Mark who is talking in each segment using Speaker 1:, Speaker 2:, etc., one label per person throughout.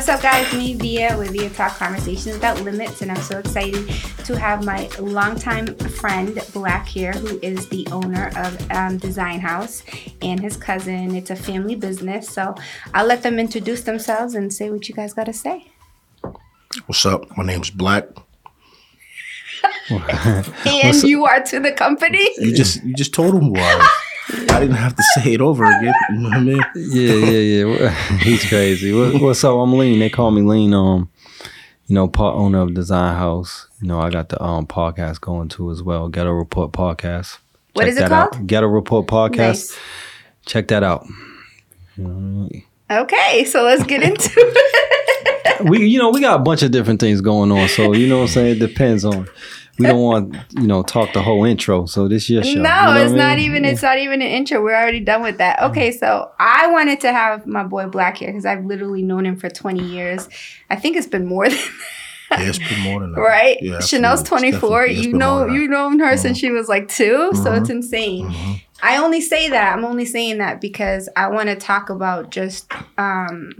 Speaker 1: What's up, guys? Me, Via, with Via Talk Conversations Without Limits, and I'm so excited to have my longtime friend, Black here, who is the owner of um, Design House, and his cousin. It's a family business, so I'll let them introduce themselves and say what you guys got to say.
Speaker 2: What's up? My name's Black.
Speaker 1: and you are to the company.
Speaker 2: You just you just told him who I didn't have to say it over again. You know what I mean?
Speaker 3: Yeah, yeah, yeah. He's crazy. What, what's up? I'm Lean. They call me Lean. Um, you know, part owner of Design House. You know, I got the um podcast going too as well. Ghetto Report podcast.
Speaker 1: What
Speaker 3: Check
Speaker 1: is it
Speaker 3: that
Speaker 1: called?
Speaker 3: Out. Ghetto Report podcast.
Speaker 1: Nice.
Speaker 3: Check that out.
Speaker 1: Okay, so let's get into it.
Speaker 3: we you know we got a bunch of different things going on so you know what i'm saying it depends on we don't want you know talk the whole intro so this your show
Speaker 1: No,
Speaker 3: you know what
Speaker 1: it's
Speaker 3: I
Speaker 1: not
Speaker 3: mean?
Speaker 1: even. It's not even an intro. We're already done with that. Okay, so I wanted to have my boy Black here because I've literally known him for 20 years. I think it's been more than
Speaker 2: Yeah, it's been more than that.
Speaker 1: right.
Speaker 2: Yeah,
Speaker 1: Chanel's 24.
Speaker 2: definitely-
Speaker 1: You know, you've
Speaker 2: that.
Speaker 1: known her since she was like 2 so
Speaker 2: Mhm.
Speaker 1: it's insane.
Speaker 2: Mhm.
Speaker 1: I only say that. I'm only saying that because I want to talk about just um,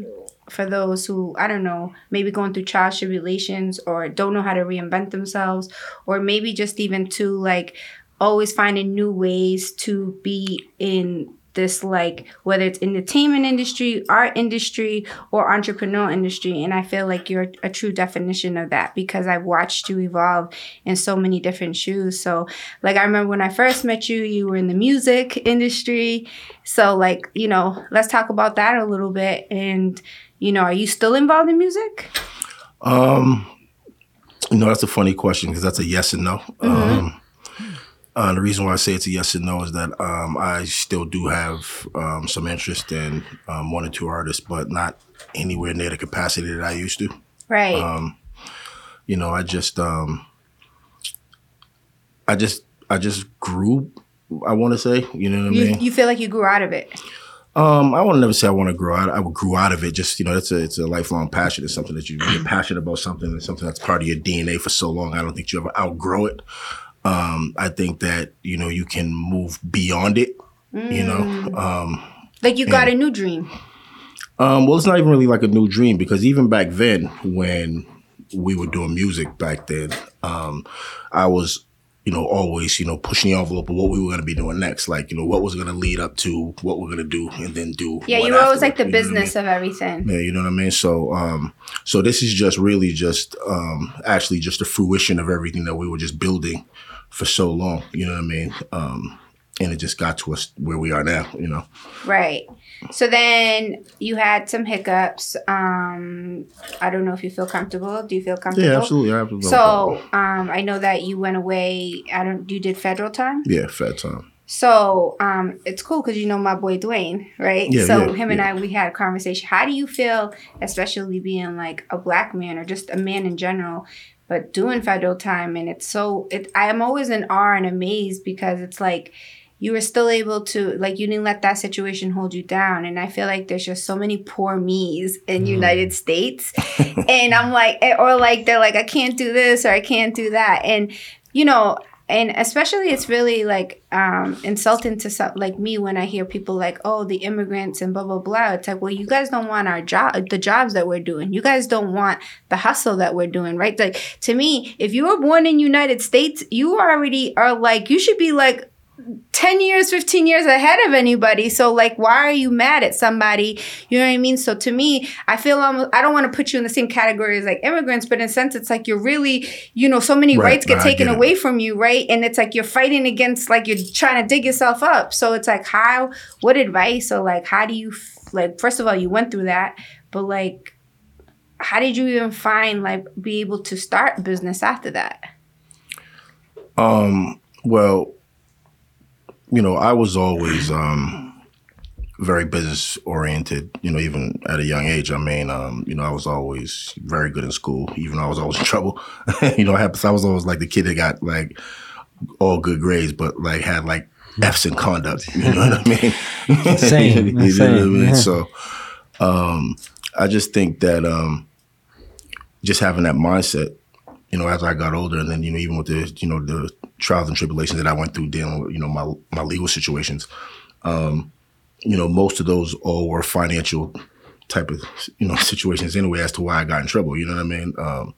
Speaker 1: for those who I don't know, maybe going through trials, tribulations, or don't know how to reinvent themselves, or maybe just even to like always finding new ways to be in this like whether it's entertainment industry art industry or entrepreneurial industry. And i feel like you're a true definition of that because i've watched you evolve in so many different shoes. So like i remember when i first met you you were in the music industry. So like you know let's talk about that a little bit. And you know are you still involved in music
Speaker 2: Um, you know, that's a funny question because that's a yes and no.
Speaker 1: Mm-hmm.
Speaker 2: Um, uh, the reason why I say it's a yes and no is that um, I still do have um, some interest in um, one or two artists, but not anywhere near the capacity that I used to.
Speaker 1: right
Speaker 2: Um, you know, I just, um, I just, I just grew. I want to say, you know what I mean.
Speaker 1: you feel like you grew out of it
Speaker 2: Um, I want to never say I want to grow out. I grew out of it. Just you know, it's a it's a lifelong passion. It's something that you you're passionate about. Something it's something that's part of your DNA for so long. I don't think you ever outgrow it. Um, I think that you know you can move beyond it. You know, um,
Speaker 1: like you got a new dream
Speaker 2: um, well, it's not even really like a new dream because even back then, when we were doing music back then, um, I was, you know, always, you know, pushing the envelope of what we were going to be doing next. Like, you know, what was going to lead up to what we're going to do and then do.
Speaker 1: yeah you were always like the
Speaker 2: you know I mean?
Speaker 1: business of everything
Speaker 2: Yeah, you know what I mean. So, um, so this is just really just um, actually just the fruition of everything that we were just building for so long. You know what I mean? Um, and it just got to us where we are now. You know.
Speaker 1: Right. So then you had some hiccups. Um, I don't know if you feel comfortable. Do you feel comfortable?
Speaker 2: Yeah, absolutely. absolutely.
Speaker 1: So um, I know that you went away. I don't. You did federal time.
Speaker 2: yeah, fat time.
Speaker 1: So um, it's cool because you know my boy Dwayne, right?
Speaker 2: Yeah,
Speaker 1: so
Speaker 2: yeah,
Speaker 1: him and
Speaker 2: yeah.
Speaker 1: I we had a conversation. How do you feel, especially being like a black man or just a man in general, but doing federal time? And it's so it. I am always in awe and amazed because it's like you were still able to like you didn't let that situation hold you down. And I feel like there's just so many poor me's in United States, and I'm like, eh, or like they're like I can't do this or I can't do that, and you know and especially it's really like um, insulting to some, like me when I hear people like, "Oh, the immigrants and blah blah blah." It's like, well, you guys don't want our job, the jobs that we're doing. You guys don't want the hustle that we're doing, right? Like to me, if you were born in United States, you already are like you should be like 10 years 15 years ahead of anybody. So like why are you mad at somebody? You know what i mean? So to me i feel almost i don't want to put you in the same category as like immigrants but in a sense it's like you're really you know so many
Speaker 2: Right,
Speaker 1: rights get
Speaker 2: I
Speaker 1: taken
Speaker 2: get
Speaker 1: away from you right? And it's like you're fighting against like you're trying to dig yourself up. So it's like how what advice? Or like how do you like first of all you went through that but like how did you even find like be able to start business after that?
Speaker 2: Um, well, you know, I was always um, very business oriented. You know, even at a young age. I mean, um, you know, I was always very good in school. Even though I was always in trouble. you know, I, had, I was always like the kid that got like all good grades, but like had like F's in conduct. You know what I mean?
Speaker 3: Same,
Speaker 2: you know what I
Speaker 3: same,
Speaker 2: mean?
Speaker 3: yeah.
Speaker 2: So, um, I just think that um, just having that mindset you know, as I got older, and then you know, even with the you know the trials and tribulations that I went through dealing with you know my my legal situations, um, you know, most of those all were financial type of you know situations anyway as to why I got in trouble. You know what I mean? Um,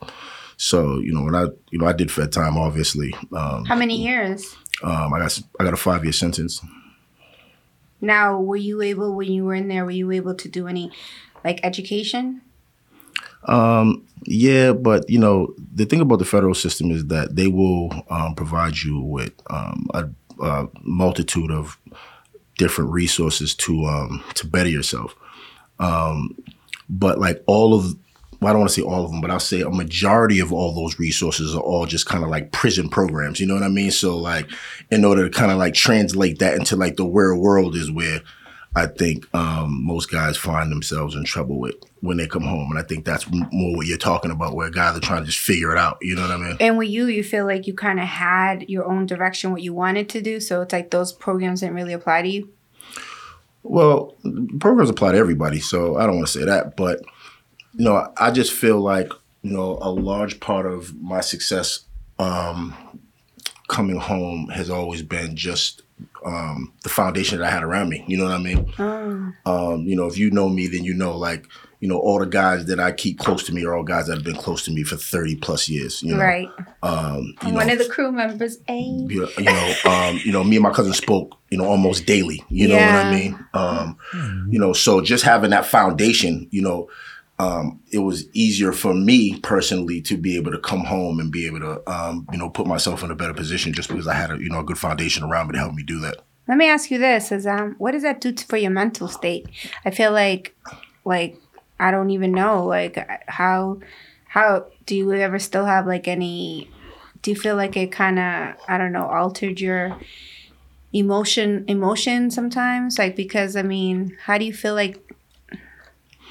Speaker 2: so you know when I you know I did fed time obviously. Um,
Speaker 1: How many years?
Speaker 2: um, I got I got a five year sentence.
Speaker 1: Now, were you able when you were in there? Were you able to do any like education?
Speaker 2: Um, yeah, but you know the thing about the federal system is that they will um, provide you with um, a, a multitude of different resources to um, to better yourself. Um, but like all of well, I don't want to say all of them, but I'll say a majority of all those resources are all just kind of like prison programs. You know what I mean? So like, in order to kind of like translate that into like the real world is where I think um, most guys find themselves in trouble with when they come home, and I think that's more what you're talking about, where guys are trying to just figure it out. You know what I mean?
Speaker 1: And with you, you feel like you kind of had your own direction, what you wanted to do. So it's like those programs didn't really apply to you.
Speaker 2: Well, programs apply to everybody, so I don't want to say that, but you know, I just feel like you know a large part of my success um, coming home has always been just um, the foundation that I had around me. You know what I mean?
Speaker 1: Oh.
Speaker 2: Um, you know, if you know me, then you know like you know all the guys that I keep close to me are all guys that have been close to me for thirty plus years. You know,
Speaker 1: Right.
Speaker 2: um, you
Speaker 1: One
Speaker 2: know,
Speaker 1: of the crew members, A.
Speaker 2: you you know, um, you know, me and my cousin spoke, you know, almost daily. You know what I mean? Um, You know, so just having that foundation, you know, um, it was easier for me personally to be able to come home and be able to, um, you know, put myself in a better position just because I had a, you know, a good foundation around me to help me do that.
Speaker 1: Let me ask you this: Is um, what does that do for your mental state? I feel like, like I don't even know, like how, how do you ever still have like any? Do you feel like it kind of I don't know altered your emotion emotion sometimes? Like because I mean, how do you feel like?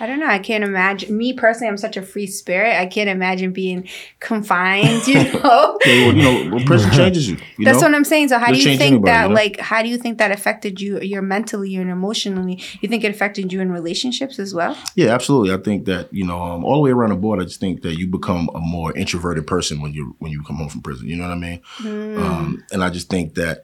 Speaker 1: I don't know. I can't imagine. Me personally, I'm such a free spirit. I can't imagine being confined. You know.
Speaker 2: Yeah, well, you know, well, prison changes you. you
Speaker 1: That's
Speaker 2: know?
Speaker 1: what I'm saying. So how
Speaker 2: It'll
Speaker 1: do you think
Speaker 2: anybody,
Speaker 1: that
Speaker 2: you know?
Speaker 1: like how do you think that affected you your mentally and emotionally? You think it affected you in relationships as well?
Speaker 2: Yeah, absolutely. I think that you know, um, all the way around the board, I just think that you become a more introverted person when you when you come home from prison. You know what I mean?
Speaker 1: Mm.
Speaker 2: Um, and I just think that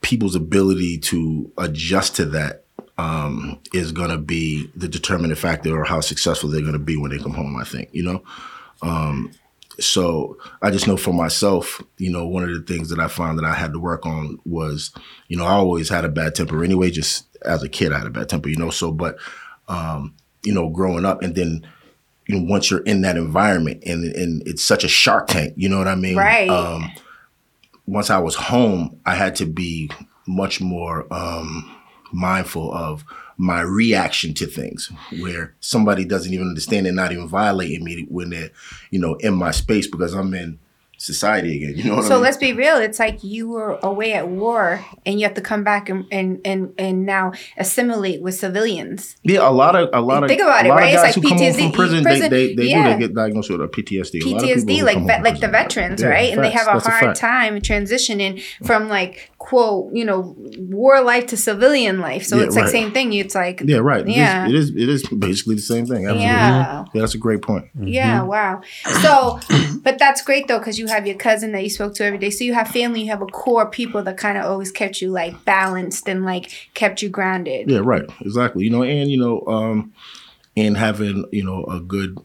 Speaker 2: people's ability to adjust to that um, is going to be the determining factor or how successful they're going to be when they come home. I think you know. Um, so I just know for myself, you know, one of the things that I found that I had to work on was, you know, I always had a bad temper anyway. Just as a kid, I had a bad temper, you know. So, but um, you know, growing up, and then you know, once you're in that environment, and and it's such a shark tank, you know what I mean?
Speaker 1: Right.
Speaker 2: Um, once I was home, I had to be much more um, mindful of my reaction to things where somebody doesn't even understand and not even violating me when they're, you know, in my space because I'm in society again. You know what I
Speaker 1: So
Speaker 2: mean?
Speaker 1: let's be real. It's like you were away at war and you have to come back and and and, and now assimilate with civilians.
Speaker 2: yeah, a lot of a lot of
Speaker 1: Think about
Speaker 2: a
Speaker 1: it,
Speaker 2: lot
Speaker 1: right?
Speaker 2: of
Speaker 1: It's
Speaker 2: guys
Speaker 1: like
Speaker 2: who come home
Speaker 1: PTSD,
Speaker 2: from prison,
Speaker 1: prison,
Speaker 2: they they, they
Speaker 1: yeah.
Speaker 2: do they get diagnosed with a PTSD. A lot of people
Speaker 1: PTSD,
Speaker 2: who
Speaker 1: like
Speaker 2: come home
Speaker 1: vet,
Speaker 2: from
Speaker 1: like the veterans,
Speaker 2: Yeah,
Speaker 1: right? And they have a
Speaker 2: That's
Speaker 1: hard
Speaker 2: fact.
Speaker 1: time transitioning from like quote, you know, war life to civilian life. So
Speaker 2: Yeah,
Speaker 1: it's like
Speaker 2: right.
Speaker 1: same thing. It's like
Speaker 2: Yeah, right.
Speaker 1: Yeah.
Speaker 2: It is, it is it is basically the same thing. Absolutely.
Speaker 1: Yeah.
Speaker 2: Yeah, that's a great point.
Speaker 1: Yeah, mm-hmm. wow. So, but that's great though, because you have your cousin that you spoke to every day. So you have family, you have a core people that kind of always kept you like balanced and like kept you grounded.
Speaker 2: Yeah, right. Exactly. You know, and you know, um, and having you know a good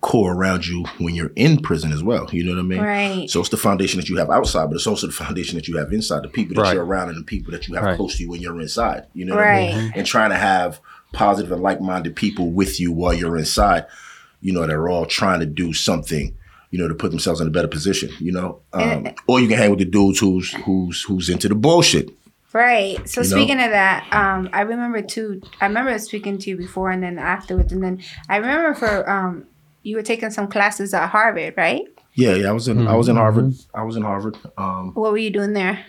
Speaker 2: core around you when you're in prison as well. You know what I mean?
Speaker 1: Right.
Speaker 2: So it's the foundation that you have outside, but it's also the foundation that you have inside. The people that
Speaker 3: Right.
Speaker 2: you're around and the people that you have
Speaker 3: Right.
Speaker 2: close to you when you're inside. You know what I mean?
Speaker 1: Right.
Speaker 2: And trying to have positive and like-minded people with you while you're inside. You know, they're all trying to do something. You know, to put themselves in a better position. You know, um,
Speaker 1: And-
Speaker 2: or you can hang with the dudes who's who's who's into the bullshit.
Speaker 1: Right. So
Speaker 2: You know?
Speaker 1: speaking of that, um, I remember too. I remember speaking to you before and then afterwards, and then I remember for um, you were taking some classes at Harvard, right?
Speaker 2: Yeah, yeah. I was in I was in Harvard. I was in Harvard. Um,
Speaker 1: What were you doing there?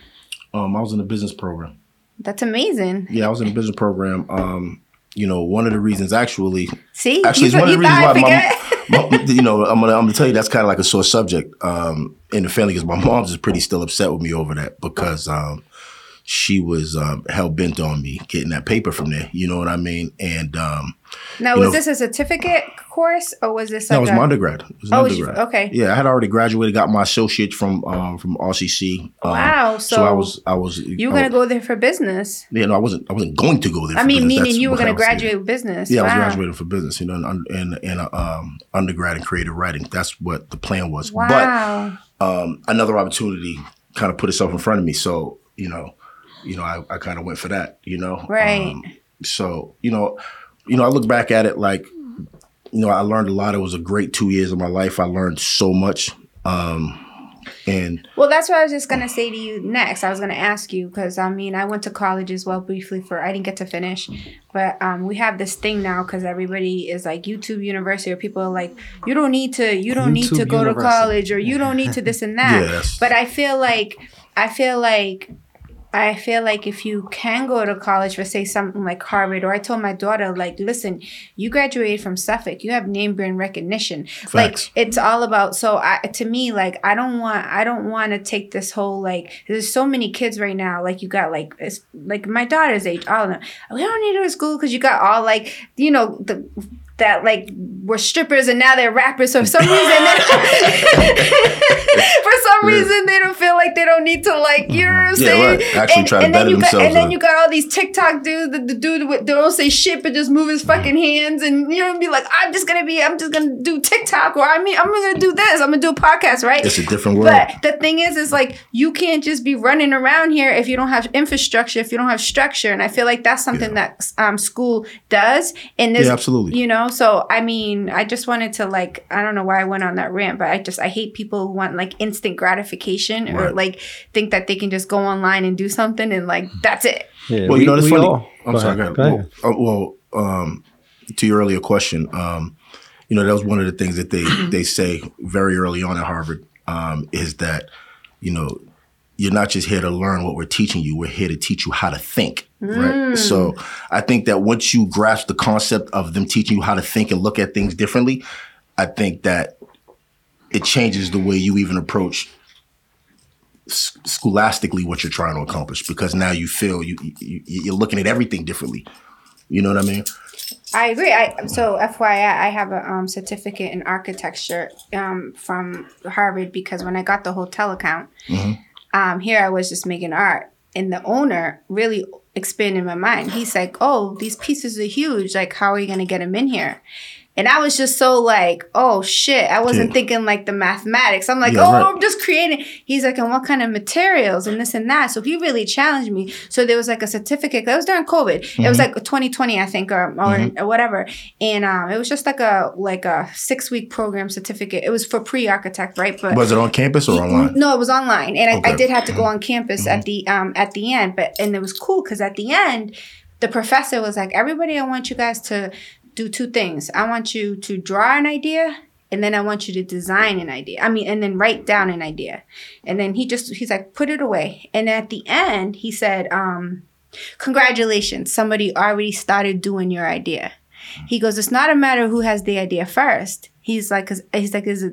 Speaker 2: um, I was in the business program.
Speaker 1: That's amazing.
Speaker 2: Yeah, I was in the business program. Um, you know, one of the reasons actually,
Speaker 1: See,
Speaker 2: actually,
Speaker 1: you,
Speaker 2: it's one of the reasons why
Speaker 1: forget.
Speaker 2: my, my, you know, I'm gonna I'm gonna tell you that's kind of like a sore subject um, in the family because my mom's is pretty still upset with me over that because um, she was um, hell bent on me getting that paper from there. You know what I mean? And um,
Speaker 1: Now, was
Speaker 2: know-
Speaker 1: this a certificate course or was this like
Speaker 2: that was
Speaker 1: a,
Speaker 2: my undergrad. It was an
Speaker 1: Oh, was you- okay.
Speaker 2: Yeah, I had already graduated, got my associate from um, from RCC. Um,
Speaker 1: Wow,
Speaker 2: So,
Speaker 1: so
Speaker 2: I was I was
Speaker 1: you were gonna go there for business?
Speaker 2: Yeah, no, I wasn't. I wasn't going to go there.
Speaker 1: I mean,
Speaker 2: business.
Speaker 1: meaning
Speaker 2: That's
Speaker 1: you were gonna graduate with business.
Speaker 2: Yeah, I was graduating for business, you know, in in, in uh, um, undergrad in creative writing. That's what the plan was.
Speaker 1: Wow.
Speaker 2: But um, another opportunity kind of put itself in front of me. So you know, you know, I, I kind of went for that. You know,
Speaker 1: Right.
Speaker 2: Um, so you know, you know, I look back at it like, you know, I learned a lot. It was a great two years of my life. I learned so much. Um, and
Speaker 1: Well, that's what I was just gonna say to you next. I was gonna ask you because I mean I went to college as well briefly for I didn't get to finish, but um, we have this thing now because everybody is like YouTube University or people are like you don't need to you don't need to
Speaker 3: YouTube
Speaker 1: go to college or you don't need to this and that.
Speaker 2: Yes.
Speaker 1: But I feel like I feel like I feel like if you can go to college for say something like Harvard, or I told my daughter like, listen, you graduated from Suffolk, you have name brand recognition.
Speaker 2: Facts.
Speaker 1: Like it's all about. So I to me like I don't want I don't want to take this whole like there's so many kids right now like you got like it's like my daughter's age all of them we don't need to go to school because you got all like you know the that like were strippers and now they're rappers. So for some reason, for some reason they don't feel like they don't need to like you know what I'm
Speaker 2: Yeah,
Speaker 1: saying.
Speaker 2: right. Actually
Speaker 1: and,
Speaker 2: try
Speaker 1: and then
Speaker 2: better
Speaker 1: you got and then
Speaker 2: up.
Speaker 1: you got all these TikTok dudes. The, the dude with they don't say shit but just move his fucking hands and you know be like I'm just gonna be I'm just gonna do TikTok or I mean I'm gonna do this. I'm gonna do a podcast right.
Speaker 2: it's a different world.
Speaker 1: But the thing is, is like you can't just be running around here if you don't have infrastructure, if you don't have structure. And I feel like that's something that um, school does. And this,
Speaker 2: Yeah, absolutely.
Speaker 1: You know, so I mean, I just wanted to like, I don't know why I went on that rant, but I just I hate people who want like instant gratification or
Speaker 2: Right.
Speaker 1: like think that they can just go online and do something and like that's it.
Speaker 3: Yeah,
Speaker 2: Well, you know, it's funny.
Speaker 3: all-
Speaker 2: I'm
Speaker 3: Go
Speaker 2: sorry.
Speaker 3: ahead,
Speaker 2: Go
Speaker 3: go
Speaker 2: ahead.
Speaker 3: ahead.
Speaker 2: Well, uh, well um, to your earlier question, um, you know, that was one of the things that they they say very early on at Harvard um, is that you know you're not just here to learn what we're teaching you; we're here to teach you how to think. Right. So I think that once you grasp the concept of them teaching you how to think and look at things differently, I think that it changes the way you even approach scholastically what you're trying to accomplish because now you feel you, you you're looking at everything differently. You know what I mean?
Speaker 1: I agree. I so FYI, I have a um, certificate in architecture um, from Harvard because when I got the hotel account, um, here I was just making art, and the owner really expanded my mind. He's like, "Oh, these pieces are huge. Like, how are you gonna get them in here?" And I was just so like, oh shit. I wasn't
Speaker 2: Yeah.
Speaker 1: thinking like the mathematics. I'm like,
Speaker 2: Yeah,
Speaker 1: oh,
Speaker 2: right.
Speaker 1: I'm just creating. He's like, and what kind of materials and this and that. So he really challenged me. So there was like a certificate. That was during COVID. It
Speaker 2: Mm-hmm.
Speaker 1: was like 2020, I think, or or, or whatever. And um, it was just like a like a six week program certificate. It was for pre architect, right? But
Speaker 2: Was it on campus or online?
Speaker 1: no, it was online, and I, I
Speaker 2: Mm-hmm.
Speaker 1: did have to go on campus at the um at the end. But and it was cool because at the end, the professor was like, "Everybody, I want you guys to do two things. I want you to draw an idea." And then I want you to design an idea. I mean, and then write down an idea. And then he just, he's like, put it away. And at the end, he said, um, congratulations, somebody already started doing your idea. He goes, it's not a matter who has the idea first. He's like, cause he's like, there's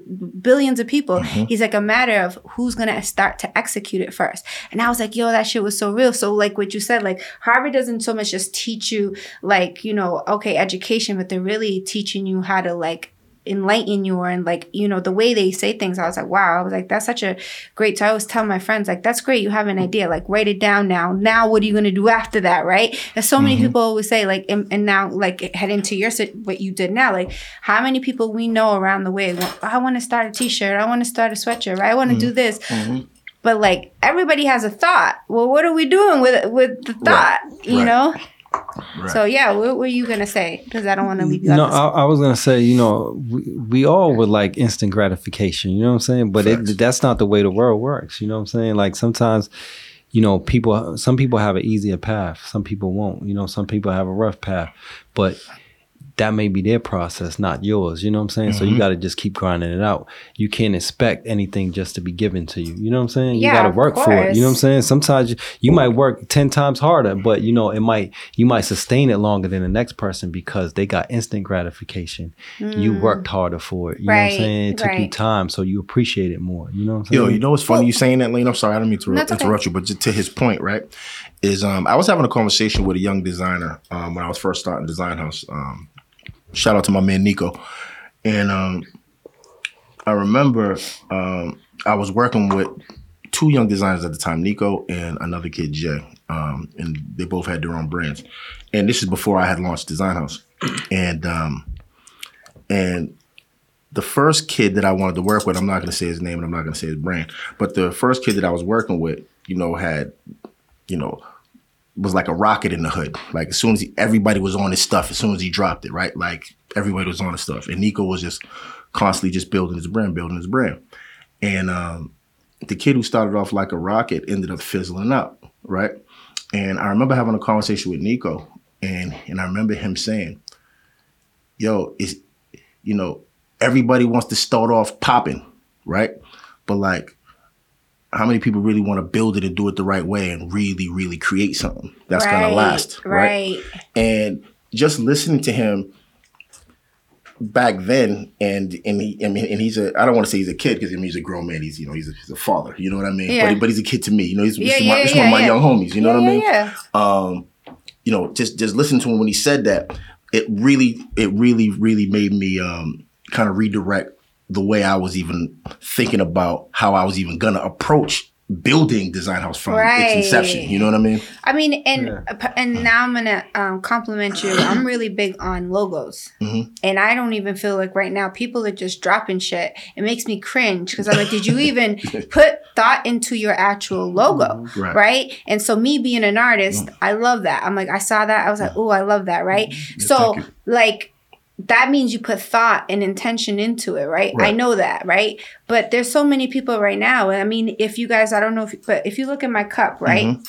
Speaker 1: billions of people. Mm-hmm. He's like a matter of who's gonna start to execute it first. And I was like, yo, that shit was so real. So like what you said, like Harvard doesn't so much just teach you like you know, okay, education, but they're really teaching you how to like enlighten you or and like you know the way they say things i was like wow i was like that's such a great so i always tell my friends like that's great you have an idea like write it down now. Now what are you going to do after that right? And so many mm-hmm. people always say like and, and now like head into your what you did now like how many people we know around the way want- i want to start a t-shirt i want to start a sweatshirt right? I want to mm-hmm. do this. Mm-hmm. But like everybody has a thought. Well what are we doing with with the thought? You
Speaker 2: right.
Speaker 1: know
Speaker 2: Right.
Speaker 1: so yeah what were you gonna say because i don't want to leave you
Speaker 3: No,
Speaker 1: out
Speaker 3: I, I was gonna say, you know, we, we all would like instant gratification. You know what I'm saying? But it, that's not the way the world works. You know what I'm saying? Like sometimes, you know, people. Some people have an easier path. Some people won't. You know, some people have a rough path. But that may be their process, not yours. You know what I'm saying? So you
Speaker 1: Mm-hmm.
Speaker 3: got to just keep grinding it out. You can't expect anything just to be given to you. You know what I'm saying? You
Speaker 1: Yeah,
Speaker 3: got to work for it. You know what I'm saying? Sometimes you, you might work 10 times harder, but you know, it might, you might sustain it longer than the next person because they got instant gratification. You worked harder for it. You know what I'm
Speaker 1: Mm.
Speaker 3: Saying? It took you time. So you appreciate it more. You know what I'm saying?
Speaker 2: Yo, you know what's funny? you saying that, Lane? I'm sorry, I don't mean to
Speaker 1: That's okay.
Speaker 2: interrupt you, but to his point, right? Is um, I was having a conversation with a young designer um, when I was first starting Design House. Um, shout out to my man Nico, and um, I remember um, I was working with two young designers at the time, Nico and another kid, Jay, um, and they both had their own brands. And this is before I had launched Design House, and um, and the first kid that I wanted to work with, I'm not going to say his name and I'm not going to say his brand, but the first kid that I was working with, you know, had, you know, was like a rocket in the hood. Like as soon as he, everybody was on his stuff, as soon as he dropped it, right? Like everybody was on his stuff, and Nico was just constantly just building his brand, building his brand, and um, the kid who started off like a rocket ended up fizzling out, right? And I remember having a conversation with Nico, and and I remember him saying, "Yo, is you know, everybody wants to start off popping, right? But like, how many people really want to build it and do it the right way and really, really create something that's gonna last, right?
Speaker 1: Right.
Speaker 2: And just listening to him back then, and and he, I mean, and he's a, I don't want to say he's a kid because I mean he's a grown man. He's you know he's a, he's a father. You know what I mean?
Speaker 1: Yeah.
Speaker 2: But, but he's a kid to me. You know, he's,
Speaker 1: Yeah,
Speaker 2: he's,
Speaker 1: yeah,
Speaker 2: my, he's one of my young homies. You know what I mean?
Speaker 1: yeah,
Speaker 2: um, you know, just just listen to him when he said that. It really, it really, really made me um, kind of redirect the way I was even thinking about how I was even gonna approach building Design House from
Speaker 1: Right.
Speaker 2: its inception. You know what I mean?
Speaker 1: I mean, and
Speaker 3: Yeah.
Speaker 1: Uh, and now I'm gonna um, compliment you. I'm really big on logos,
Speaker 2: Mhm.
Speaker 1: and I don't even feel like right now people are just dropping shit. It makes me cringe because I'm like, did you even put thought into your actual logo, mm-hmm.
Speaker 2: Right.
Speaker 1: right? And so me being an artist, mm. I love that. I'm like, I saw that, I was like, oh, I love that, right? Mm-hmm. so
Speaker 2: thank you.
Speaker 1: like. That means you put thought and intention into it, right? I know that, right? But there's so many people right now. I mean, if you guys, I don't know if, but if you look at my cup, right?
Speaker 2: Mm-hmm.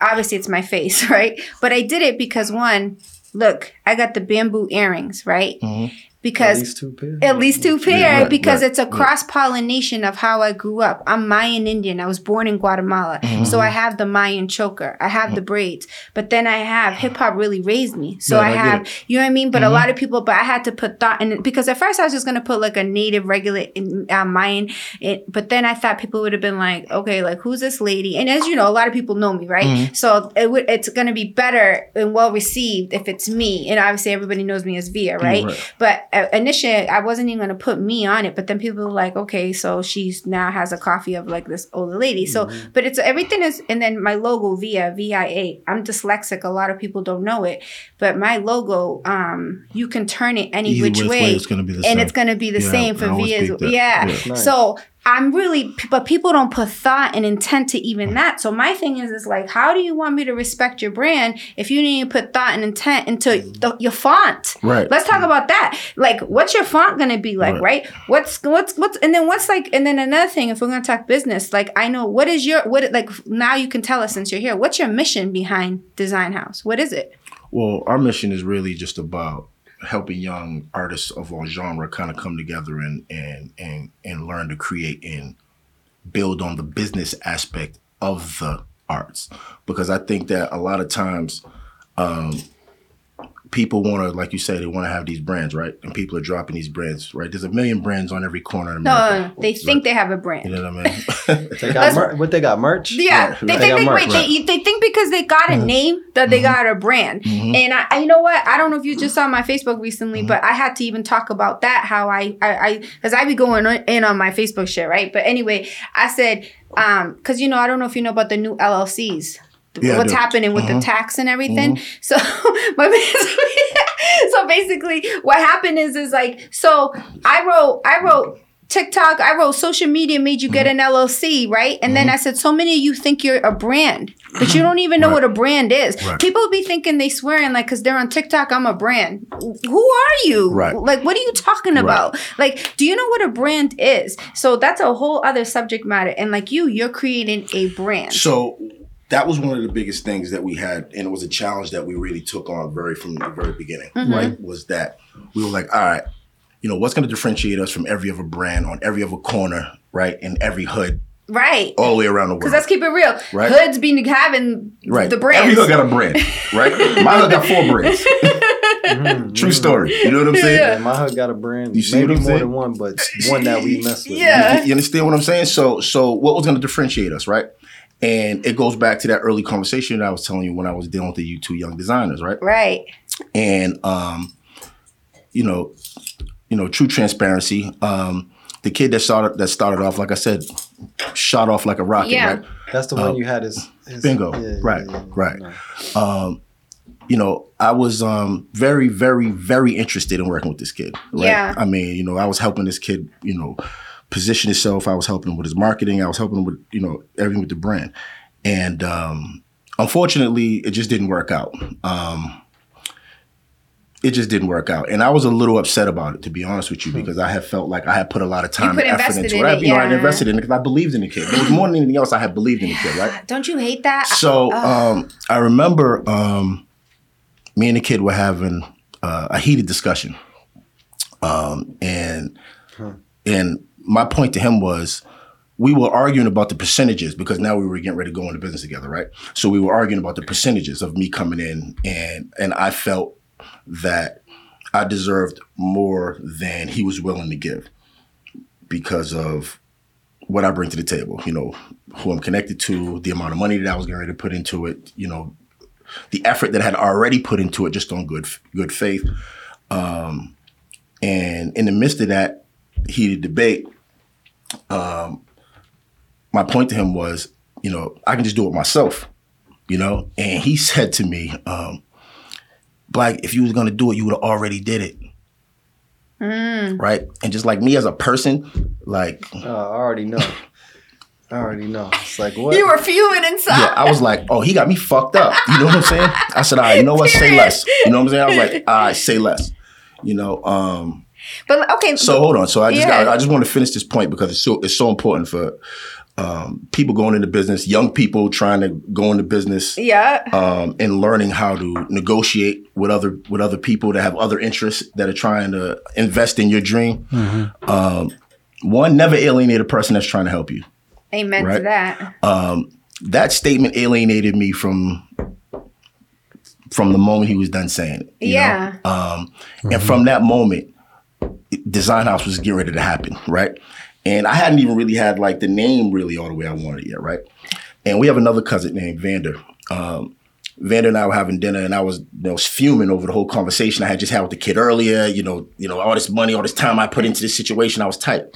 Speaker 1: obviously it's my face, right? But I did it because one, look, I got the bamboo earrings, right?
Speaker 2: Mhm.
Speaker 1: Because
Speaker 3: two pairs.
Speaker 1: at least two pair
Speaker 2: Yeah, right,
Speaker 1: because
Speaker 2: right,
Speaker 1: it's a cross pollination of how I grew up. I'm Mayan Indian. I was born in Guatemala.
Speaker 2: Mm-hmm.
Speaker 1: So I have the Mayan choker. I have the braids. But then I have hip hop really raised me. So
Speaker 2: Right,
Speaker 1: I
Speaker 2: I
Speaker 1: have.
Speaker 2: Mm-hmm.
Speaker 1: you know what I mean? But a lot of people, but I had to put thought in it because at first I was just going to put like a native regular in, uh, Mayan. It, but then I thought people would have been like, okay, like who's this lady? And as you know, a lot of people know me, right?
Speaker 2: Mm-hmm.
Speaker 1: So it would, it's going to be better and well received if it's me. And obviously everybody knows me as Via, right?
Speaker 2: right.
Speaker 1: But initially, I wasn't even gonna put me on it. But then people were like, okay, so she's now has a coffee of like this older lady. So,
Speaker 2: Mm-hmm.
Speaker 1: but it's everything is, and then my logo via V I A. I'm dyslexic. A lot of people don't know it, but my logo, um, you can turn it any
Speaker 2: Either
Speaker 1: which
Speaker 2: which
Speaker 1: way,
Speaker 2: way, it's gonna be the
Speaker 1: and
Speaker 2: same.
Speaker 1: it's gonna be the
Speaker 2: Yeah,
Speaker 1: same for
Speaker 2: always
Speaker 1: Via's.
Speaker 2: peep.
Speaker 1: Yeah.
Speaker 2: Yeah.
Speaker 3: Nice.
Speaker 1: So. I'm really, but people don't put thought and intent to even mm. that. So my thing is, is like, how do you want me to respect your brand if you didn't even put thought and intent into mm. the, your font?
Speaker 2: Right.
Speaker 1: Let's talk mm. about that. Like, what's your font gonna be like,
Speaker 2: Right.
Speaker 1: right? What's what's what's and then what's like and then another thing, if we're gonna talk business, like I know what is your what like now you can tell us since you're here, what's your mission behind Design House? What is it?
Speaker 2: Well, our mission is really just about helping young artists of all genre kind of come together and and and and learn to create and build on the business aspect of the arts. Because I think that a lot of times um, people want to, like you said, they want to have these brands, right? And people are dropping these brands, right? There's a million brands on every corner in
Speaker 1: No,
Speaker 2: America.
Speaker 1: they think they have a brand.
Speaker 2: You know what I mean?
Speaker 3: They got mer- what they got merch.
Speaker 1: Yeah,
Speaker 2: Right,
Speaker 1: they
Speaker 2: right.
Speaker 1: think
Speaker 3: they,
Speaker 1: they
Speaker 3: merch,
Speaker 1: wait, they, they think because they got a mm-hmm. name that they mm-hmm. got a brand. Mm-hmm. And I, I, you know what? I don't know if you just saw my Facebook recently, but I had to even talk about that. How I, I, I, because I be going in on my Facebook shit, right? But anyway, I said, um, because you know, I don't know if you know about the new LLCs.
Speaker 2: Yeah,
Speaker 1: what's happening with the uh-huh. tax and everything. Uh-huh. So, but basically, so basically, what happened is, is like, so I wrote, I wrote TikTok, I wrote social media made you get mm-hmm. an LLC, right? And then mm-hmm. I said, so many of you think you're a brand, but you don't even know
Speaker 2: Right.
Speaker 1: what a brand is.
Speaker 2: Right.
Speaker 1: People be thinking they swearing like, cause they're on TikTok, I'm a brand. Who are you?
Speaker 2: Right.
Speaker 1: Like, what are you talking about? Like, do you know what a brand is? So that's a whole other subject matter. And like you, you're creating a brand.
Speaker 2: So that was one of the biggest things that we had, and it was a challenge that we really took on very from the very beginning.
Speaker 1: Mm-hmm.
Speaker 2: Right, was that we were like, all right, you know, what's going to differentiate us from every other brand on every other corner, right, in every hood,
Speaker 1: Right.
Speaker 2: all the way around the world.
Speaker 1: Because let's keep it real.
Speaker 2: Right.
Speaker 1: Hoods be having
Speaker 2: Right.
Speaker 1: the brand.
Speaker 2: Every hood got a brand, right? My hood got four brands. True story. You know what I'm saying?
Speaker 3: Yeah, my hood got a brand.
Speaker 2: You see
Speaker 3: maybe
Speaker 2: what I'm
Speaker 3: more
Speaker 2: saying?
Speaker 3: than one, but one that we mess with.
Speaker 1: Yeah.
Speaker 2: You, you understand what I'm saying? So, so what was going to differentiate us, right? And it goes back to that early conversation that I was telling you when I was dealing with the you two young designers, right?
Speaker 1: Right.
Speaker 2: And um, you know, you know, true transparency. Um, the kid that started that started off, like I said, shot off like a rocket,
Speaker 1: Yeah.
Speaker 2: right?
Speaker 3: That's the one you had his, his
Speaker 2: Bingo.
Speaker 3: yeah,
Speaker 2: right,
Speaker 3: yeah, yeah.
Speaker 2: right.
Speaker 3: No.
Speaker 2: Um, you know, I was um, very, very, very interested in working with this kid. Right?
Speaker 1: Yeah.
Speaker 2: I mean, you know, I was helping this kid, you know, position itself. I was helping him with his marketing. I was helping him with, you know, everything with the brand. And um, unfortunately, it just didn't work out. Um, it just didn't work out, and I was a little upset about it, to be honest with you, because I had felt like I had put a lot of time and effort into
Speaker 1: in
Speaker 2: it. I,
Speaker 1: it,
Speaker 2: you know, I
Speaker 1: yeah.
Speaker 2: invested in it because I believed in the kid. It was more than anything else. I had believed in the kid, right?
Speaker 1: Don't you hate that?
Speaker 2: So um, I remember um, me and the kid were having uh, a heated discussion, um, and and my point to him was we were arguing about the percentages because now we were getting ready to go into business together, right? So we were arguing about the percentages of me coming in, and and I felt that I deserved more than he was willing to give because of what I bring to the table, you know, who I'm connected to, the amount of money that I was getting ready to put into it, you know, the effort that I had already put into it just on good good faith. Um, and in the midst of that heated debate, um, my point to him was, you know, I can just do it myself, you know? And he said to me, um, Black, if you was gonna do it, you would have already did it. Right? And just like me as a person, like
Speaker 3: Oh, I already know. I already know. It's like what?
Speaker 1: you were fuming inside.
Speaker 2: Yeah, I was like, oh, he got me fucked up. You know what I'm saying? I said, all right, you know what? Say less. You know what I'm saying? I was like, all right, say less. You know, um,
Speaker 1: But okay.
Speaker 2: so hold on. So I just
Speaker 1: Yeah.
Speaker 2: got, I just want to finish this point because it's so it's so important for um, people going into business, young people trying to go into business,
Speaker 1: yeah.
Speaker 2: um, and learning how to negotiate with other with other people that have other interests that are trying to invest in your dream. Um, one, never alienate a person that's trying to help you.
Speaker 1: Amen to that.
Speaker 2: um, that statement alienated me from from the moment he was done saying it. you
Speaker 1: Yeah.
Speaker 2: know? Um, And from that moment, Design House was getting ready to happen, right? And I hadn't even really had like the name really all the way I wanted yet, right? And we have another cousin named Vander. Um, Vander and I were having dinner, and I was, was fuming over the whole conversation I had just had with the kid earlier. You know, you know, all this money, all this time I put into this situation, I was tight.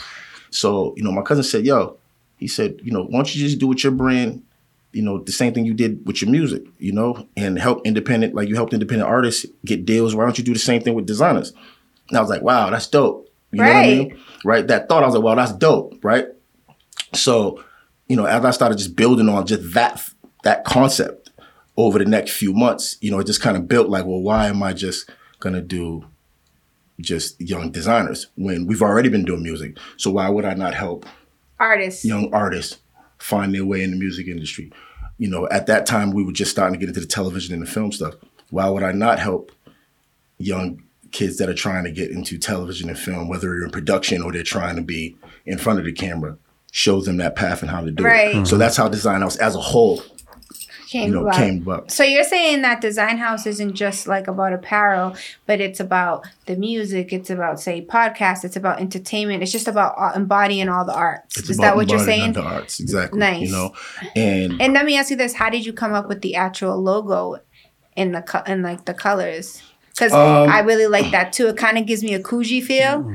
Speaker 2: So, you know, my cousin said, "Yo," he said, "You know, why don't you just do with your brand, you know, the same thing you did with your music, you know, and help independent, like you helped independent artists get deals. Why don't you do the same thing with designers?" And I was like, "Wow, that's dope." You know what I mean? Right? That thought, I was like, "Well, that's dope," right? So, you know, as I started just building on just that that concept over the next few months, you know, it just kind of built like, well, why am I just gonna do just young designers when we've already been doing music? So why would I not help
Speaker 1: Artists.
Speaker 2: young artists find their way in the music industry? You know, at that time we were just starting to get into the television and the film stuff. Why would I not help young kids that are trying to get into television and film, whether they're in production or they're trying to be in front of the camera? Show them that path and how to do
Speaker 1: Right.
Speaker 2: it. So that's how Design House as a whole,
Speaker 1: came
Speaker 2: you know,
Speaker 1: about.
Speaker 2: came about.
Speaker 1: So you're saying that design house isn't just like about apparel, but it's about the music. It's about say podcasts. It's about entertainment. It's just about uh, embodying all the arts.
Speaker 2: It's
Speaker 1: Is that what you're saying?
Speaker 2: The arts, exactly.
Speaker 1: Nice.
Speaker 2: You know, and
Speaker 1: And let me ask you this: How did you come up with the actual logo in the co- in like the colors? Because
Speaker 2: Um,
Speaker 1: I really like that too. It kind of gives me a Coogi feel.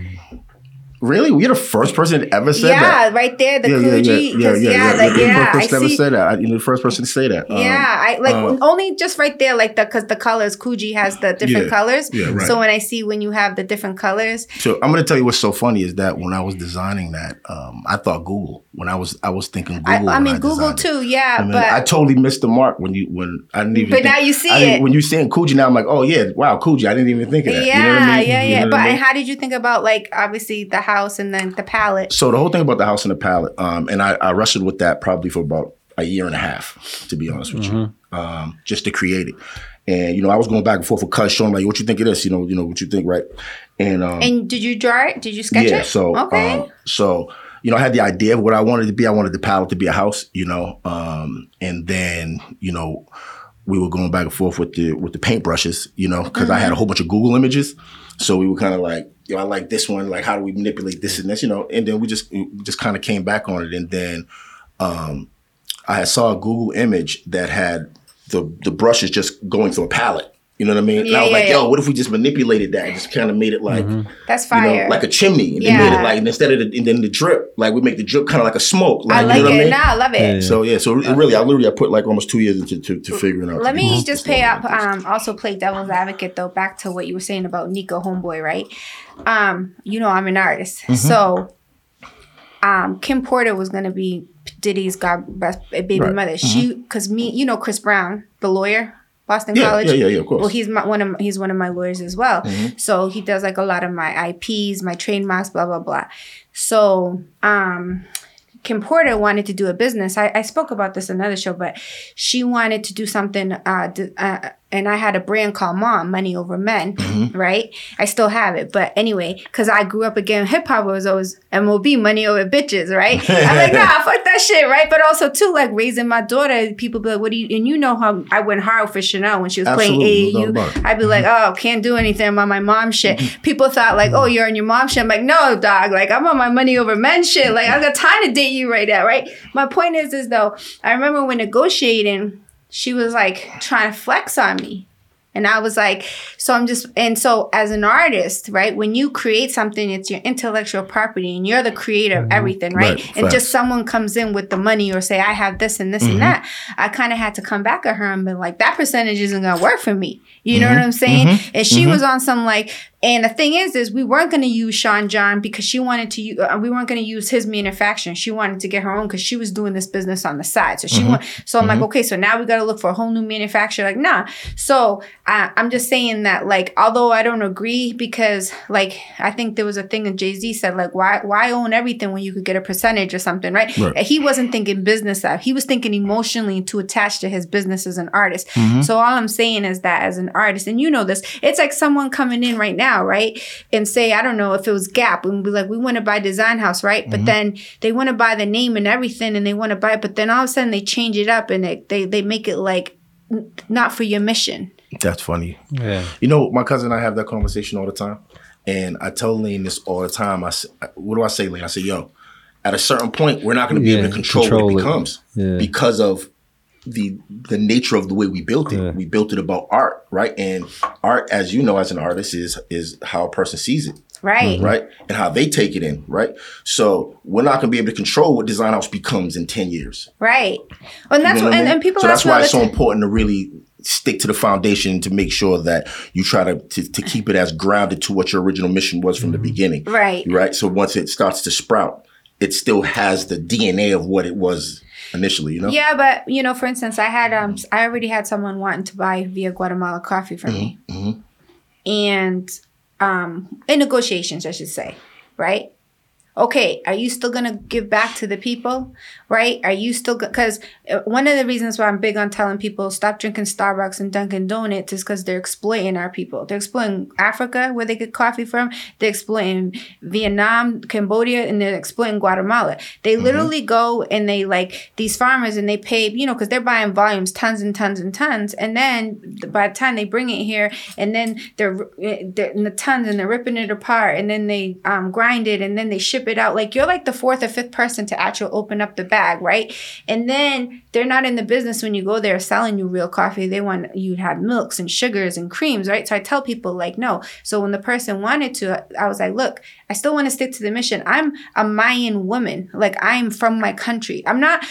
Speaker 2: Really, you're the first person that ever said
Speaker 1: yeah,
Speaker 2: that.
Speaker 1: Yeah, right there, the
Speaker 2: yeah, yeah,
Speaker 1: Coogi.
Speaker 2: yeah, yeah,
Speaker 1: 'cause,
Speaker 2: yeah,
Speaker 1: yeah,
Speaker 2: yeah.
Speaker 1: like yeah,
Speaker 2: first
Speaker 1: I
Speaker 2: person to ever
Speaker 1: see.
Speaker 2: say that. I- You're the first person to say that. Um,
Speaker 1: Yeah, I like
Speaker 2: uh,
Speaker 1: only just right there, like the because the colors Coogi has the different
Speaker 2: Yeah,
Speaker 1: colors.
Speaker 2: yeah, right.
Speaker 1: So when I see when you have the different colors,
Speaker 2: So I'm gonna tell you what's so funny is that when I was designing that, um, I thought Google. When I was I was thinking Google.
Speaker 1: I, I mean Google
Speaker 2: designed it.
Speaker 1: too, yeah,
Speaker 2: I mean,
Speaker 1: but
Speaker 2: I totally missed the mark when you when I didn't even.
Speaker 1: But
Speaker 2: think-
Speaker 1: now you see
Speaker 2: I
Speaker 1: it.
Speaker 2: when you saying Coogi now. I'm like, oh yeah, wow, Coogi. I didn't even think of that.
Speaker 1: yeah,
Speaker 2: you know what I mean?
Speaker 1: yeah, yeah. But
Speaker 2: I
Speaker 1: how did you think about like obviously the house and then the palette?
Speaker 2: So the whole thing about the house and the palette, um, and I, I wrestled with that probably for about a year and a half, to be honest with you, um, just to create it. And you know, I was going back and forth with Cuz, showing like, "What you think of this? You know, you know what you think, right?" And um,
Speaker 1: And did you draw it? Did you sketch
Speaker 2: yeah,
Speaker 1: it?
Speaker 2: so
Speaker 1: okay.
Speaker 2: um, so you know, I had the idea of what I wanted to be. I wanted the palette to be a house, you know, um, and then you know, we were going back and forth with the with the paintbrushes, you know, because I had
Speaker 1: Mm-hmm.
Speaker 2: a whole bunch of Google images, so we were kind of like, I like this one. Like, how do we manipulate this and this, you know? And then we just we just kind of came back on it, and then um, I saw a Google image that had the the brushes just going through a palette. You know what I mean? and I was
Speaker 1: yeah,
Speaker 2: like,
Speaker 1: yeah.
Speaker 2: yo, what if we just manipulated that and just kind of made it like
Speaker 1: That's
Speaker 2: you
Speaker 1: fire.
Speaker 2: know, like a chimney, and they made it like and instead of the, and then the drip, like we make the drip kind of like a smoke. Like,
Speaker 1: I like
Speaker 2: you know what
Speaker 1: it.
Speaker 2: I mean?
Speaker 1: Nah, I love it.
Speaker 3: Yeah.
Speaker 2: So yeah, so it really, I literally, I put like almost two years into to, to figuring out.
Speaker 1: Let me
Speaker 2: this-
Speaker 1: just pay up.
Speaker 2: like.
Speaker 1: Um, also play devil's advocate though. Back to what you were saying about Nico Homeboy, right? Um, you know I'm an artist,
Speaker 2: Mm-hmm.
Speaker 1: so um, Kim Porter was gonna be Diddy's god best baby
Speaker 2: Right. Mm-hmm.
Speaker 1: mother. She, cause me, you know Chris Brown, the lawyer, Boston
Speaker 2: Yeah,
Speaker 1: College.
Speaker 2: yeah, yeah, yeah, of course.
Speaker 1: Well, he's my, one of he's one of my lawyers as well.
Speaker 2: Mm-hmm.
Speaker 1: So he does like a lot of my IPs, my trademarks, blah blah blah. So um, Kim Porter wanted to do a business. I, I spoke about this another show, but she wanted to do something. Uh, d- uh, and I had a brand called Mom, Money Over Men,
Speaker 2: Mm-hmm.
Speaker 1: right? I still have it, but anyway, because I grew up again, hip hop was always MOB, Money Over Bitches, right? I'm like, nah, fuck that shit, right? But also too, like raising my daughter, people be like, what do you? And you know how I went hard for Chanel when she was
Speaker 2: Absolutely,
Speaker 1: playing AAU. I'd be like, oh, can't do anything. I'm on my mom shit. People thought like, oh, you're on your mom shit. I'm like, no, dog. Like I'm on my money over men shit. Like I got time to date you right now, right? My point is, is though, I remember when negotiating, she was like trying to flex on me. And I was like, so I'm just, and so as an artist, right, when you create something, it's your intellectual property and you're the creator of mm-hmm. everything, right?
Speaker 2: Right,
Speaker 1: and just someone comes in with the money or say, I have this and this and mm-hmm. that. I kind of had to come back at her and be like, that percentage isn't going to work for me. You know what mm-hmm. I'm saying? And she was on some like, and the thing is, is we weren't going to use Sean John because she wanted to. u- Uh, we weren't going to use his manufacturing. She wanted to get her own because she was doing this business on the side. So she want. So I'm like, okay, so now we got to look for a whole new manufacturer. Like, nah. So I, I'm just saying that, like, although I don't agree because, like, I think there was a thing that Jay Z said, like, why why own everything when you could get a percentage or something, right?
Speaker 2: Right.
Speaker 1: He wasn't thinking business out. He was thinking emotionally to attach to his business as an artist.
Speaker 2: Mm-hmm.
Speaker 1: So all I'm saying is that as an artist, and you know this, it's like someone coming in right now, right? And say, I don't know if it was Gap, and be like, we want to buy Design House, right?
Speaker 2: Mm-hmm.
Speaker 1: But then they want to buy the name and everything, and they want to buy it, but then all of a sudden they change it up and they they, they make it like n- not for your mission.
Speaker 2: That's funny.
Speaker 3: Yeah.
Speaker 2: You know, my cousin and I have that conversation all the time, and I tell Lane this all the time. I s- what do I say, Lane? I say, yo, at a certain point, we're not going to be
Speaker 3: Yeah,
Speaker 2: able to control,
Speaker 3: control
Speaker 2: what
Speaker 3: it.
Speaker 2: it becomes
Speaker 3: Yeah.
Speaker 2: because of the the nature of the way we built it.
Speaker 3: Yeah.
Speaker 2: We built it about art, right? And art, as you know, as an artist, is is how a person sees it.
Speaker 1: Right.
Speaker 2: right? And how they take it in, right? So we're not going to be able to control what Design House becomes in 10 years.
Speaker 1: Right. And that's
Speaker 2: You know
Speaker 1: what,
Speaker 2: what I
Speaker 1: and,
Speaker 2: mean?
Speaker 1: and people
Speaker 2: so that's why it's so important to really stick to the foundation to make sure that you try to, to, to keep it as grounded to what your original mission was from the beginning.
Speaker 1: Right.
Speaker 2: Right. So once it starts to sprout, it still has the DNA of what it was initially, you know?
Speaker 1: Yeah, but you know, for instance, I had um, I already had someone wanting to buy via Guatemala coffee from me,
Speaker 2: Mm-hmm.
Speaker 1: and um, in negotiations, I should say, right? Okay, are you still gonna give back to the people, right? Are you still because uh, one of the reasons why I'm big on telling people stop drinking Starbucks and Dunkin' Donuts is because they're exploiting our people. They're exploiting Africa, where they get coffee from. They're exploiting Vietnam, Cambodia, and they're exploiting Guatemala. They mm-hmm. literally go and they like these farmers and they pay, you know, because they're buying volumes, tons and tons and tons, and then by the time they bring it here, and then they're, eh, they're in the tons and they're ripping it apart, and then they um, grind it, and then they ship it out. Like you're like the fourth or fifth person to actually open up the bag, right? And then they're not in the business when you go there selling you real coffee. They want you to have milks and sugars and creams, right? So I tell people like no. So when the person wanted to, I was like, look, I still want to stick to the mission. I'm a Mayan woman. Like I'm from my country. I'm not.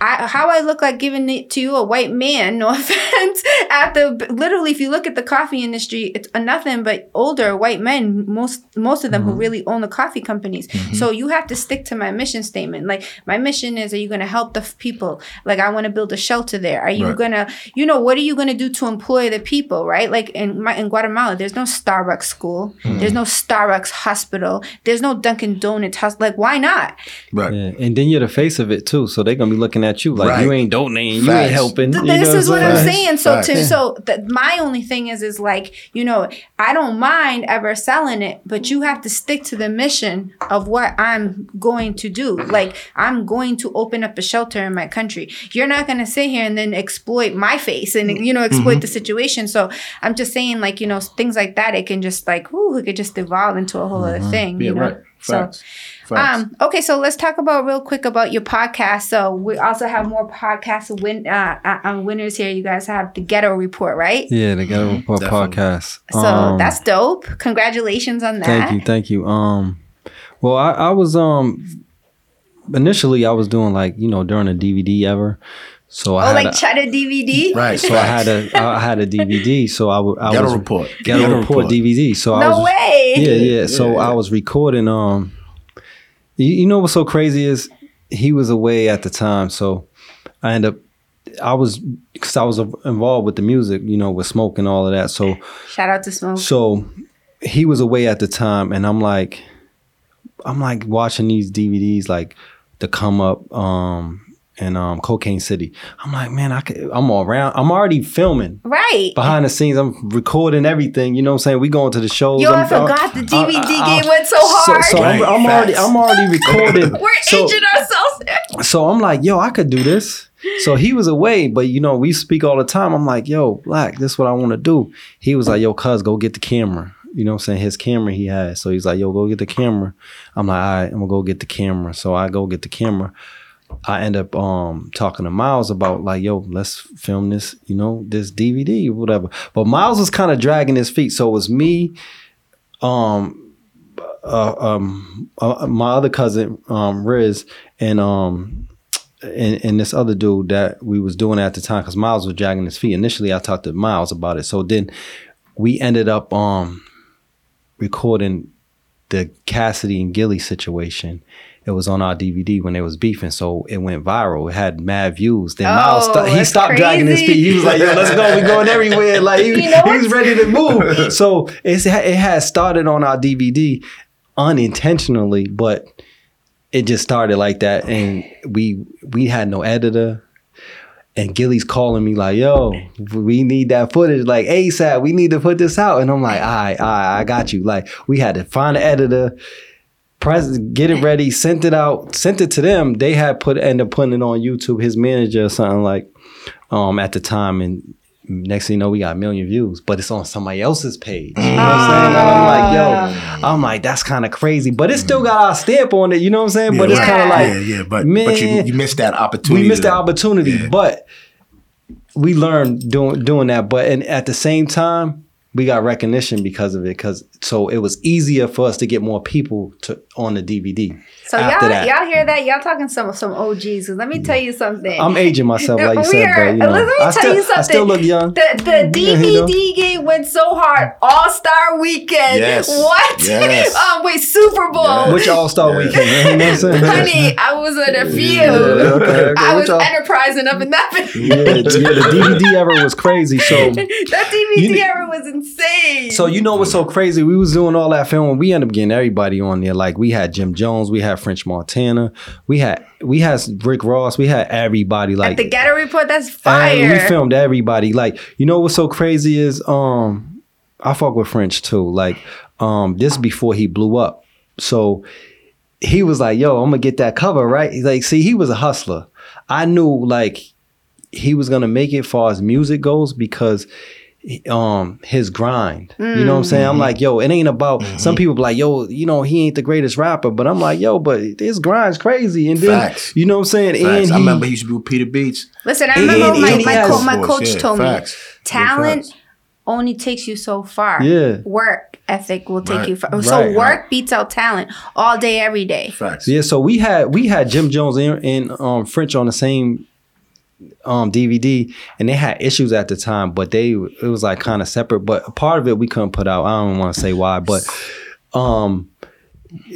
Speaker 1: I, how I look like giving it to you, a white man, no offense. at the literally, if you look at the coffee industry, it's nothing but older white men. Most most of them who mm-hmm. really own the coffee companies. Mm-hmm. So you have to stick to my mission statement. Like my mission is: Are you going to help the f- people? Like I want to build a shelter there. Are you
Speaker 2: Right.
Speaker 1: gonna, you know, what are you going to do to employ the people? Right? Like in my, in Guatemala, there's no Starbucks school. Mm. There's no Starbucks hospital. There's no Dunkin' Donuts house. Like why not?
Speaker 2: Right.
Speaker 3: Yeah. And then you're the face of it too. So they're gonna be looking at at you like
Speaker 2: Right.
Speaker 3: you ain't donating, you ain't helping.
Speaker 1: Th-
Speaker 3: you
Speaker 1: this
Speaker 3: know
Speaker 1: is
Speaker 3: what
Speaker 1: what I'm
Speaker 2: saying?
Speaker 1: saying. So
Speaker 2: Facts.
Speaker 1: to so th- my only thing is is like you know I don't mind ever selling it, but you have to stick to the mission of what I'm going to do. Like I'm going to open up a shelter in my country. You're not going to sit here and then exploit my face and you know exploit
Speaker 2: Mm-hmm.
Speaker 1: the situation. So I'm just saying like you know things like that. It can just like ooh, it could just evolve into a whole other thing.
Speaker 2: Mm-hmm. Yeah,
Speaker 1: you know?
Speaker 2: right.
Speaker 1: So.
Speaker 2: Facts. Facts.
Speaker 1: Um, okay, so let's talk about real quick about your podcast. So we also have more podcast win uh, uh, uh, winners here. You guys have the Ghetto Report, right?
Speaker 3: Yeah, the Ghetto Report
Speaker 2: Definitely.
Speaker 3: podcast.
Speaker 1: So
Speaker 3: Um,
Speaker 1: that's dope. Congratulations on that.
Speaker 3: Thank you, thank you. Um, well, I, I was um initially I was doing like you know during a DVD ever, so I
Speaker 1: Oh,
Speaker 3: had
Speaker 1: like
Speaker 3: a,
Speaker 1: Cheddar DVD?
Speaker 2: right.
Speaker 3: so I had a I had a DVD, so I, w- I
Speaker 2: Ghetto
Speaker 3: was
Speaker 2: report.
Speaker 3: Ghetto, Report, DVD. So I
Speaker 1: No
Speaker 3: was
Speaker 1: way.
Speaker 3: yeah yeah. So
Speaker 2: Yeah.
Speaker 3: I was recording. Um, you, you know what's so crazy is he was away at the time, so I end up. I was because I was involved with the music, you know, with smoke and all of that. So
Speaker 1: Shout out to Smoke.
Speaker 3: so he was away at the time, and I'm like, I'm like watching these DVDs, like the come up, um, and um, Cocaine City. I'm like, man, I could, I'm all around. I'm already filming
Speaker 1: Right.
Speaker 3: behind the scenes. I'm recording everything. You know what I'm saying? We going to the shows.
Speaker 1: Yo, I
Speaker 3: I'm-
Speaker 1: forgot the DVD
Speaker 3: I-
Speaker 1: game went so hard.
Speaker 3: So, so I'm, I'm already. I'm already recording.
Speaker 1: We're
Speaker 3: so,
Speaker 1: aging ourselves.
Speaker 3: so I'm like, yo, I could do this. So he was away, but you know, we speak all the time. I'm like, yo, Black, this is what I want to do. He was like, yo, cuz, go get the camera. You know what I'm saying? His camera he had. So he's like, yo, go get the camera. I'm like, all right, I'm gonna go get the camera. So I go get the camera. I end up um talking to Miles about like, yo, let's film this, you know, this DVD or whatever. But Miles was kind of dragging his feet. So it was me, um, uh, um, uh, my other cousin, um, Riz, and um, and, and this other dude that we was doing at the time because Miles was dragging his feet. Initially, I talked to Miles about it. So then we ended up um recording the Cassidy and Gilly situation. It was on our DVD when they was beefing, so it went viral. It had mad views. Then Miles
Speaker 1: Oh,
Speaker 3: sto- he
Speaker 1: that's
Speaker 3: stopped dragging his
Speaker 1: crazy.
Speaker 3: feet. He was like, "Yo, let's go. We going everywhere." Like he,
Speaker 1: You know
Speaker 3: he was ready to move. So it's, it had started on our DVD unintentionally, but it just started like that, and we we had no editor. And Gilly's calling me like, "Yo, we need that footage like ASAP. We need to put this out." And I'm like, "All right, all right, I got you." Like we had to find an editor, press, get it ready, sent it out, sent it to them. They had put end up putting it on YouTube. His manager or something like, um, at the time, and next thing you know, we got a million views, but it's on somebody else's page. You know what I'm saying? And I'm like, yo, I'm like, that's kind of crazy, but it still got our stamp on it. You know what I'm saying? but it's
Speaker 1: right.
Speaker 3: kind of like,
Speaker 2: yeah, yeah, but but you
Speaker 3: man,
Speaker 2: you missed that opportunity.
Speaker 3: we missed the opportunity,
Speaker 2: Yeah.
Speaker 3: but we learned doing doing that. But and at the same time, we got recognition because of it. Because so it was easier for us to get more people to on the DVD.
Speaker 1: So
Speaker 3: after
Speaker 1: y'all,
Speaker 3: that.
Speaker 1: y'all hear that? Y'all talking some some OGs. Let me tell you something.
Speaker 3: I'm aging myself, like you
Speaker 1: We
Speaker 3: said,
Speaker 1: are-
Speaker 3: but you know,
Speaker 1: let me
Speaker 3: I
Speaker 1: tell
Speaker 3: still
Speaker 1: you
Speaker 3: I still look young.
Speaker 1: The the
Speaker 3: Yeah, you know?
Speaker 1: DVD game went so hard. All Star Weekend.
Speaker 2: Yes.
Speaker 1: What?
Speaker 2: Yes.
Speaker 1: um, wait, Super Bowl.
Speaker 2: Yes.
Speaker 3: Which All Star
Speaker 2: Yeah.
Speaker 3: Weekend? You know what I'm saying?
Speaker 1: Honey, I was in a few.
Speaker 3: Yeah, okay, okay.
Speaker 1: I
Speaker 3: Which
Speaker 1: was
Speaker 3: all-
Speaker 1: enterprising up in that. bitch.
Speaker 3: yeah, yeah, the DVD era was crazy. So
Speaker 1: that DVD
Speaker 3: You-
Speaker 1: era was insane.
Speaker 3: So you know what's so crazy? We was doing all that filming. We ended up getting everybody on there. Like we had Jim Jones, we had French Montana, we had we had Rick Ross, we had everybody. Like
Speaker 1: the Ghetto Report, that's fire.
Speaker 3: we filmed everybody. Like you know what's so crazy is um I fuck with French too. Like um this before he blew up. So he was like, "Yo, I'm gonna get that cover right." He's like, see, he was a hustler. I knew like he was gonna make it far as music goes because um his grind. You know what I'm saying? I'm like, yo, it ain't about some people be like, yo, you know, he ain't the greatest rapper, but I'm like, yo, but his grind's crazy. And then
Speaker 2: Facts.
Speaker 3: you know what I'm saying?
Speaker 2: Facts.
Speaker 3: And
Speaker 2: I
Speaker 3: he,
Speaker 2: remember he used to be with Peter Beats.
Speaker 1: Listen, I remember
Speaker 3: and
Speaker 1: my,
Speaker 3: he
Speaker 1: my,
Speaker 3: has-
Speaker 1: co- my
Speaker 2: Voice,
Speaker 1: coach
Speaker 2: yeah,
Speaker 1: told
Speaker 2: facts.
Speaker 1: me talent
Speaker 2: facts.
Speaker 1: only takes you so far.
Speaker 3: Yeah.
Speaker 1: Work ethic will take
Speaker 2: Right.
Speaker 1: you far. So
Speaker 3: Right.
Speaker 1: work beats out talent all day, every day.
Speaker 2: Facts.
Speaker 3: Yeah, so we had we had Jim Jones and, and um, French on the same um, DVD, and they had issues at the time, but they it was like kind of separate. But part of it we couldn't put out. I don't want to say why, but um,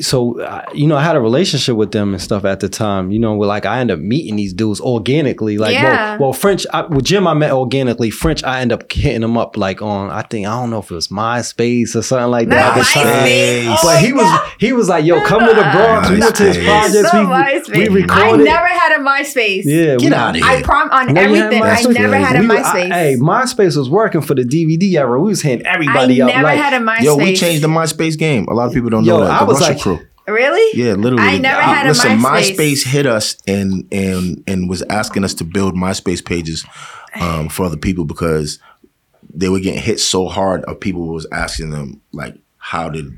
Speaker 3: so uh, you know, I had a relationship with them and stuff at the time. You know, where like I end up meeting these dudes organically. Like,
Speaker 1: Yeah.
Speaker 3: well, well, French I, with Jim, I met organically. French, I end up hitting him up like on I think I don't know if it was MySpace or something like that.
Speaker 1: Not
Speaker 3: at the.
Speaker 1: MySpace.
Speaker 3: But he was he was like, "Yo, come to the Bronx." We went to his
Speaker 2: MySpace.
Speaker 3: projects.
Speaker 1: So
Speaker 3: We,
Speaker 1: MySpace.
Speaker 3: we
Speaker 1: I never had a MySpace.
Speaker 3: yeah,
Speaker 2: Get
Speaker 3: we,
Speaker 2: out of here.
Speaker 1: I
Speaker 2: here.
Speaker 1: prom on
Speaker 3: No,
Speaker 1: everything. I never had a
Speaker 3: We were- I-
Speaker 1: MySpace.
Speaker 3: hey, MySpace was working for the DVD era. We was hitting
Speaker 1: I
Speaker 3: everybody up.
Speaker 1: never
Speaker 3: like,
Speaker 1: had a MySpace.
Speaker 2: Yo, we changed the MySpace game. A lot of people don't
Speaker 3: Yo,
Speaker 2: know that.
Speaker 3: I was
Speaker 2: Russia
Speaker 3: like-
Speaker 2: crew.
Speaker 1: Really?
Speaker 2: Yeah, literally.
Speaker 1: I never
Speaker 2: Uh,
Speaker 1: had a
Speaker 2: listen,
Speaker 1: MySpace.
Speaker 2: hit us and and and was asking us to build MySpace pages um, for other people because they were getting hit so hard of people was asking them like, how did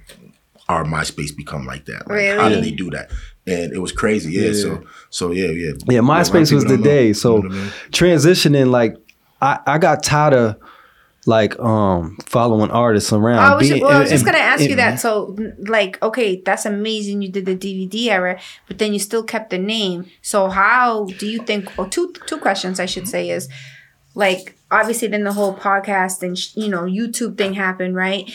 Speaker 2: our MySpace become like that? Like, how did they do that? And it was crazy. Yeah. So so yeah yeah
Speaker 3: Yeah,
Speaker 2: A lot
Speaker 3: MySpace was the
Speaker 2: don't know.
Speaker 3: day.
Speaker 2: You
Speaker 3: So
Speaker 2: know I mean?
Speaker 3: transitioning, like I, I got tired of like um following artists around.
Speaker 1: I was,
Speaker 3: being-
Speaker 1: well, I was
Speaker 3: and-
Speaker 1: just gonna ask you that. So, like, okay, that's amazing. You did the DVD era, but then you still kept the name. So, how do you think? Well, two two questions I should say is, like, obviously, then the whole podcast and you know YouTube thing happened, right?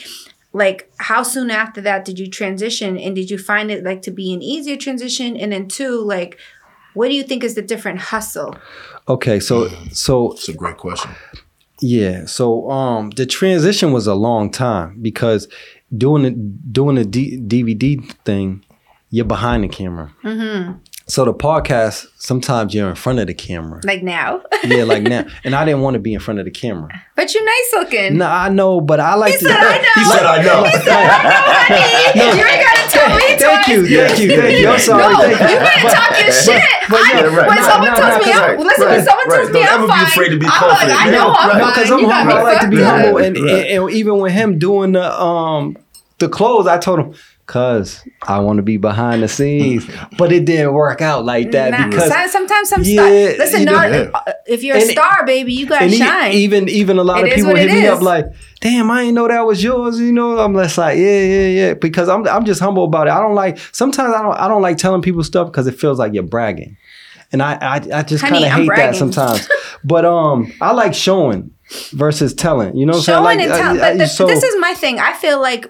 Speaker 1: Like, how soon after that did you transition, and did you find it like to be an easier transition? And then two, like, what do you think is the different hustle?
Speaker 3: Okay, so so
Speaker 2: It's a great question.
Speaker 3: Yeah, so um the transition was a long time because doing the doing the D- DVD thing, you're behind the camera.
Speaker 1: Mm-hmm.
Speaker 3: So the podcast, sometimes you're in front of the camera.
Speaker 1: Like now,
Speaker 3: yeah, like now, and I didn't want to be in front of the camera.
Speaker 1: but you're nice looking.
Speaker 3: No, I know, but I like
Speaker 1: He
Speaker 3: to.
Speaker 1: said, "I know."
Speaker 2: He said, "I know."
Speaker 1: honey, you ain't gotta tell me
Speaker 3: Thank you, thank you, thank you. I'm sorry.
Speaker 1: No,
Speaker 3: thank
Speaker 1: you better talk your shit.
Speaker 3: but
Speaker 1: I-
Speaker 3: yeah, right.
Speaker 1: when
Speaker 3: No,
Speaker 1: someone
Speaker 3: no,
Speaker 1: tells
Speaker 3: no,
Speaker 1: me,
Speaker 3: 'cause
Speaker 1: I'm,
Speaker 2: right,
Speaker 1: listen, when someone
Speaker 2: right.
Speaker 1: tells me
Speaker 2: Don't
Speaker 1: I'm
Speaker 2: ever be
Speaker 1: fine,
Speaker 2: afraid to be
Speaker 1: I'm
Speaker 2: confident.
Speaker 1: like, I
Speaker 2: Yeah,
Speaker 1: know I'm
Speaker 2: right.
Speaker 3: No,
Speaker 1: fine.
Speaker 3: because I'm humble. I like to be humble, and, and, and even with him doing the um the clothes, I told him, "Cause I want to be behind the scenes," but it didn't work out like that
Speaker 1: Nah,
Speaker 3: because.
Speaker 1: some- sometimes some
Speaker 3: Yeah,
Speaker 1: star. Listen,
Speaker 3: you know-
Speaker 2: Yeah.
Speaker 1: uh, if you're a
Speaker 3: And it-
Speaker 1: star, baby, you gotta
Speaker 3: And
Speaker 1: shine.
Speaker 3: even even a lot
Speaker 1: It
Speaker 3: of people hit me
Speaker 1: is.
Speaker 3: up like, "Damn, I didn't know that was yours." You know, I'm less like, "Yeah, yeah, yeah," because I'm I'm just humble about it. I don't like sometimes I don't I don't like telling people stuff because it feels like you're bragging, and I I, I just kind of hate that sometimes. but um, I like showing versus telling. You know what
Speaker 1: Showing
Speaker 3: I'm saying?
Speaker 1: and
Speaker 3: Like,
Speaker 1: telling.
Speaker 3: I- I-
Speaker 1: But the-
Speaker 3: so-
Speaker 1: this is my thing. I feel like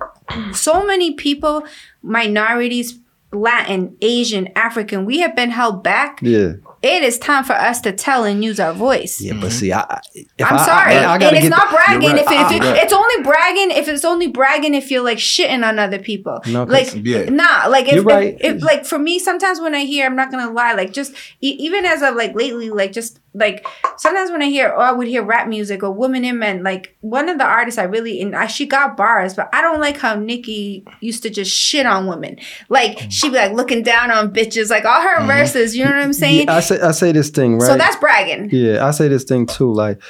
Speaker 1: so many people, minorities, Latin, Asian, African, we have been held back.
Speaker 3: yeah.
Speaker 1: It is time for us to tell and use our voice.
Speaker 3: Yeah, but see, I, I
Speaker 1: I'm
Speaker 3: I,
Speaker 1: sorry,
Speaker 3: I,
Speaker 1: and it's not bragging.
Speaker 2: Right.
Speaker 1: If, it, if it-
Speaker 2: right.
Speaker 1: it's only bragging, if it's only bragging, if you're like shitting on other people,
Speaker 3: No,
Speaker 1: like
Speaker 2: Yeah.
Speaker 1: nah, like if,
Speaker 3: right.
Speaker 1: if, if like for me, sometimes when I hear, I'm not gonna lie, like just e- even as of like lately, like just like sometimes when I hear, or I would hear rap music or women and men, like one of the artists I really and I, she got bars, but I don't like how Nicki used to just shit on women, like
Speaker 3: Mm.
Speaker 1: she be like looking down on bitches, like all her verses, you know what I'm saying?
Speaker 3: Yeah, I say I say this thing right.
Speaker 1: So that's bragging.
Speaker 3: Yeah, I say this thing too. Like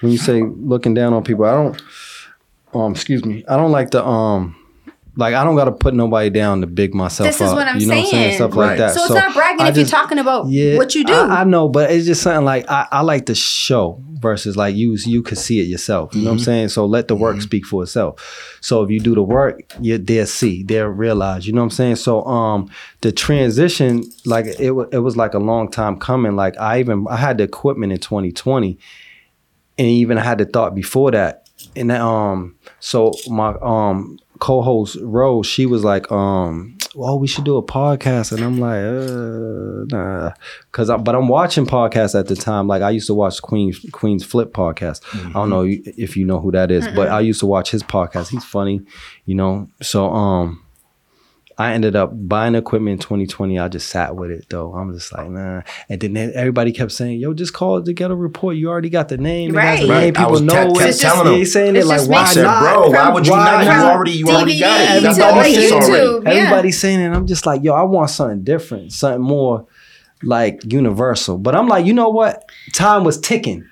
Speaker 3: when you say looking down on people, I don't. Um, excuse me. I don't like the um, like I don't got to put nobody down to big myself
Speaker 1: This is
Speaker 3: up.
Speaker 1: what I'm
Speaker 3: you know what I'm saying?
Speaker 1: saying.
Speaker 3: Stuff
Speaker 2: Right.
Speaker 3: like that.
Speaker 1: So, it's not bragging
Speaker 3: I
Speaker 1: if
Speaker 3: just-
Speaker 1: you're talking about
Speaker 3: yeah,
Speaker 1: what you do.
Speaker 3: I, I know, but it's just something like I, I like to show versus like you you could see it yourself. You know what I'm saying? So let the work speak for itself. So if you do the work, you they'll see, they'll realize. You know what I'm saying? So um the transition, like it it was like a long time coming. Like I even I had the equipment in 2020, and even I had the thought before that. And um, so my um co-host Rose, she was like, um, well, we should do a podcast, and I'm like, uh, nah, because I, but I'm watching podcasts at the time. Like I used to watch Queen's Queen's Flip podcast. I don't know if you know who that is, but I used to watch his podcast. He's funny, you know. So um. I ended up buying equipment in 2020. I just sat with it though. I'm just like, nah. And then everybody kept saying, yo, just call it the ghetto report. You already got the name. It has the
Speaker 1: Right.
Speaker 3: name.
Speaker 2: Right. I
Speaker 3: People
Speaker 2: was te-
Speaker 3: know
Speaker 2: kept
Speaker 3: it.
Speaker 2: telling them.
Speaker 3: He's saying it like, why
Speaker 1: makes
Speaker 2: said,
Speaker 3: not?
Speaker 2: bro, why would you
Speaker 3: Why
Speaker 2: not? You already, you already got it. You
Speaker 1: DVD
Speaker 2: got
Speaker 1: to
Speaker 2: the
Speaker 1: like
Speaker 2: audience
Speaker 1: YouTube.
Speaker 2: already.
Speaker 1: Yeah.
Speaker 3: Everybody's saying it. I'm just like, yo, I want something different, something more like universal. But I'm like, you know what? Time was ticking.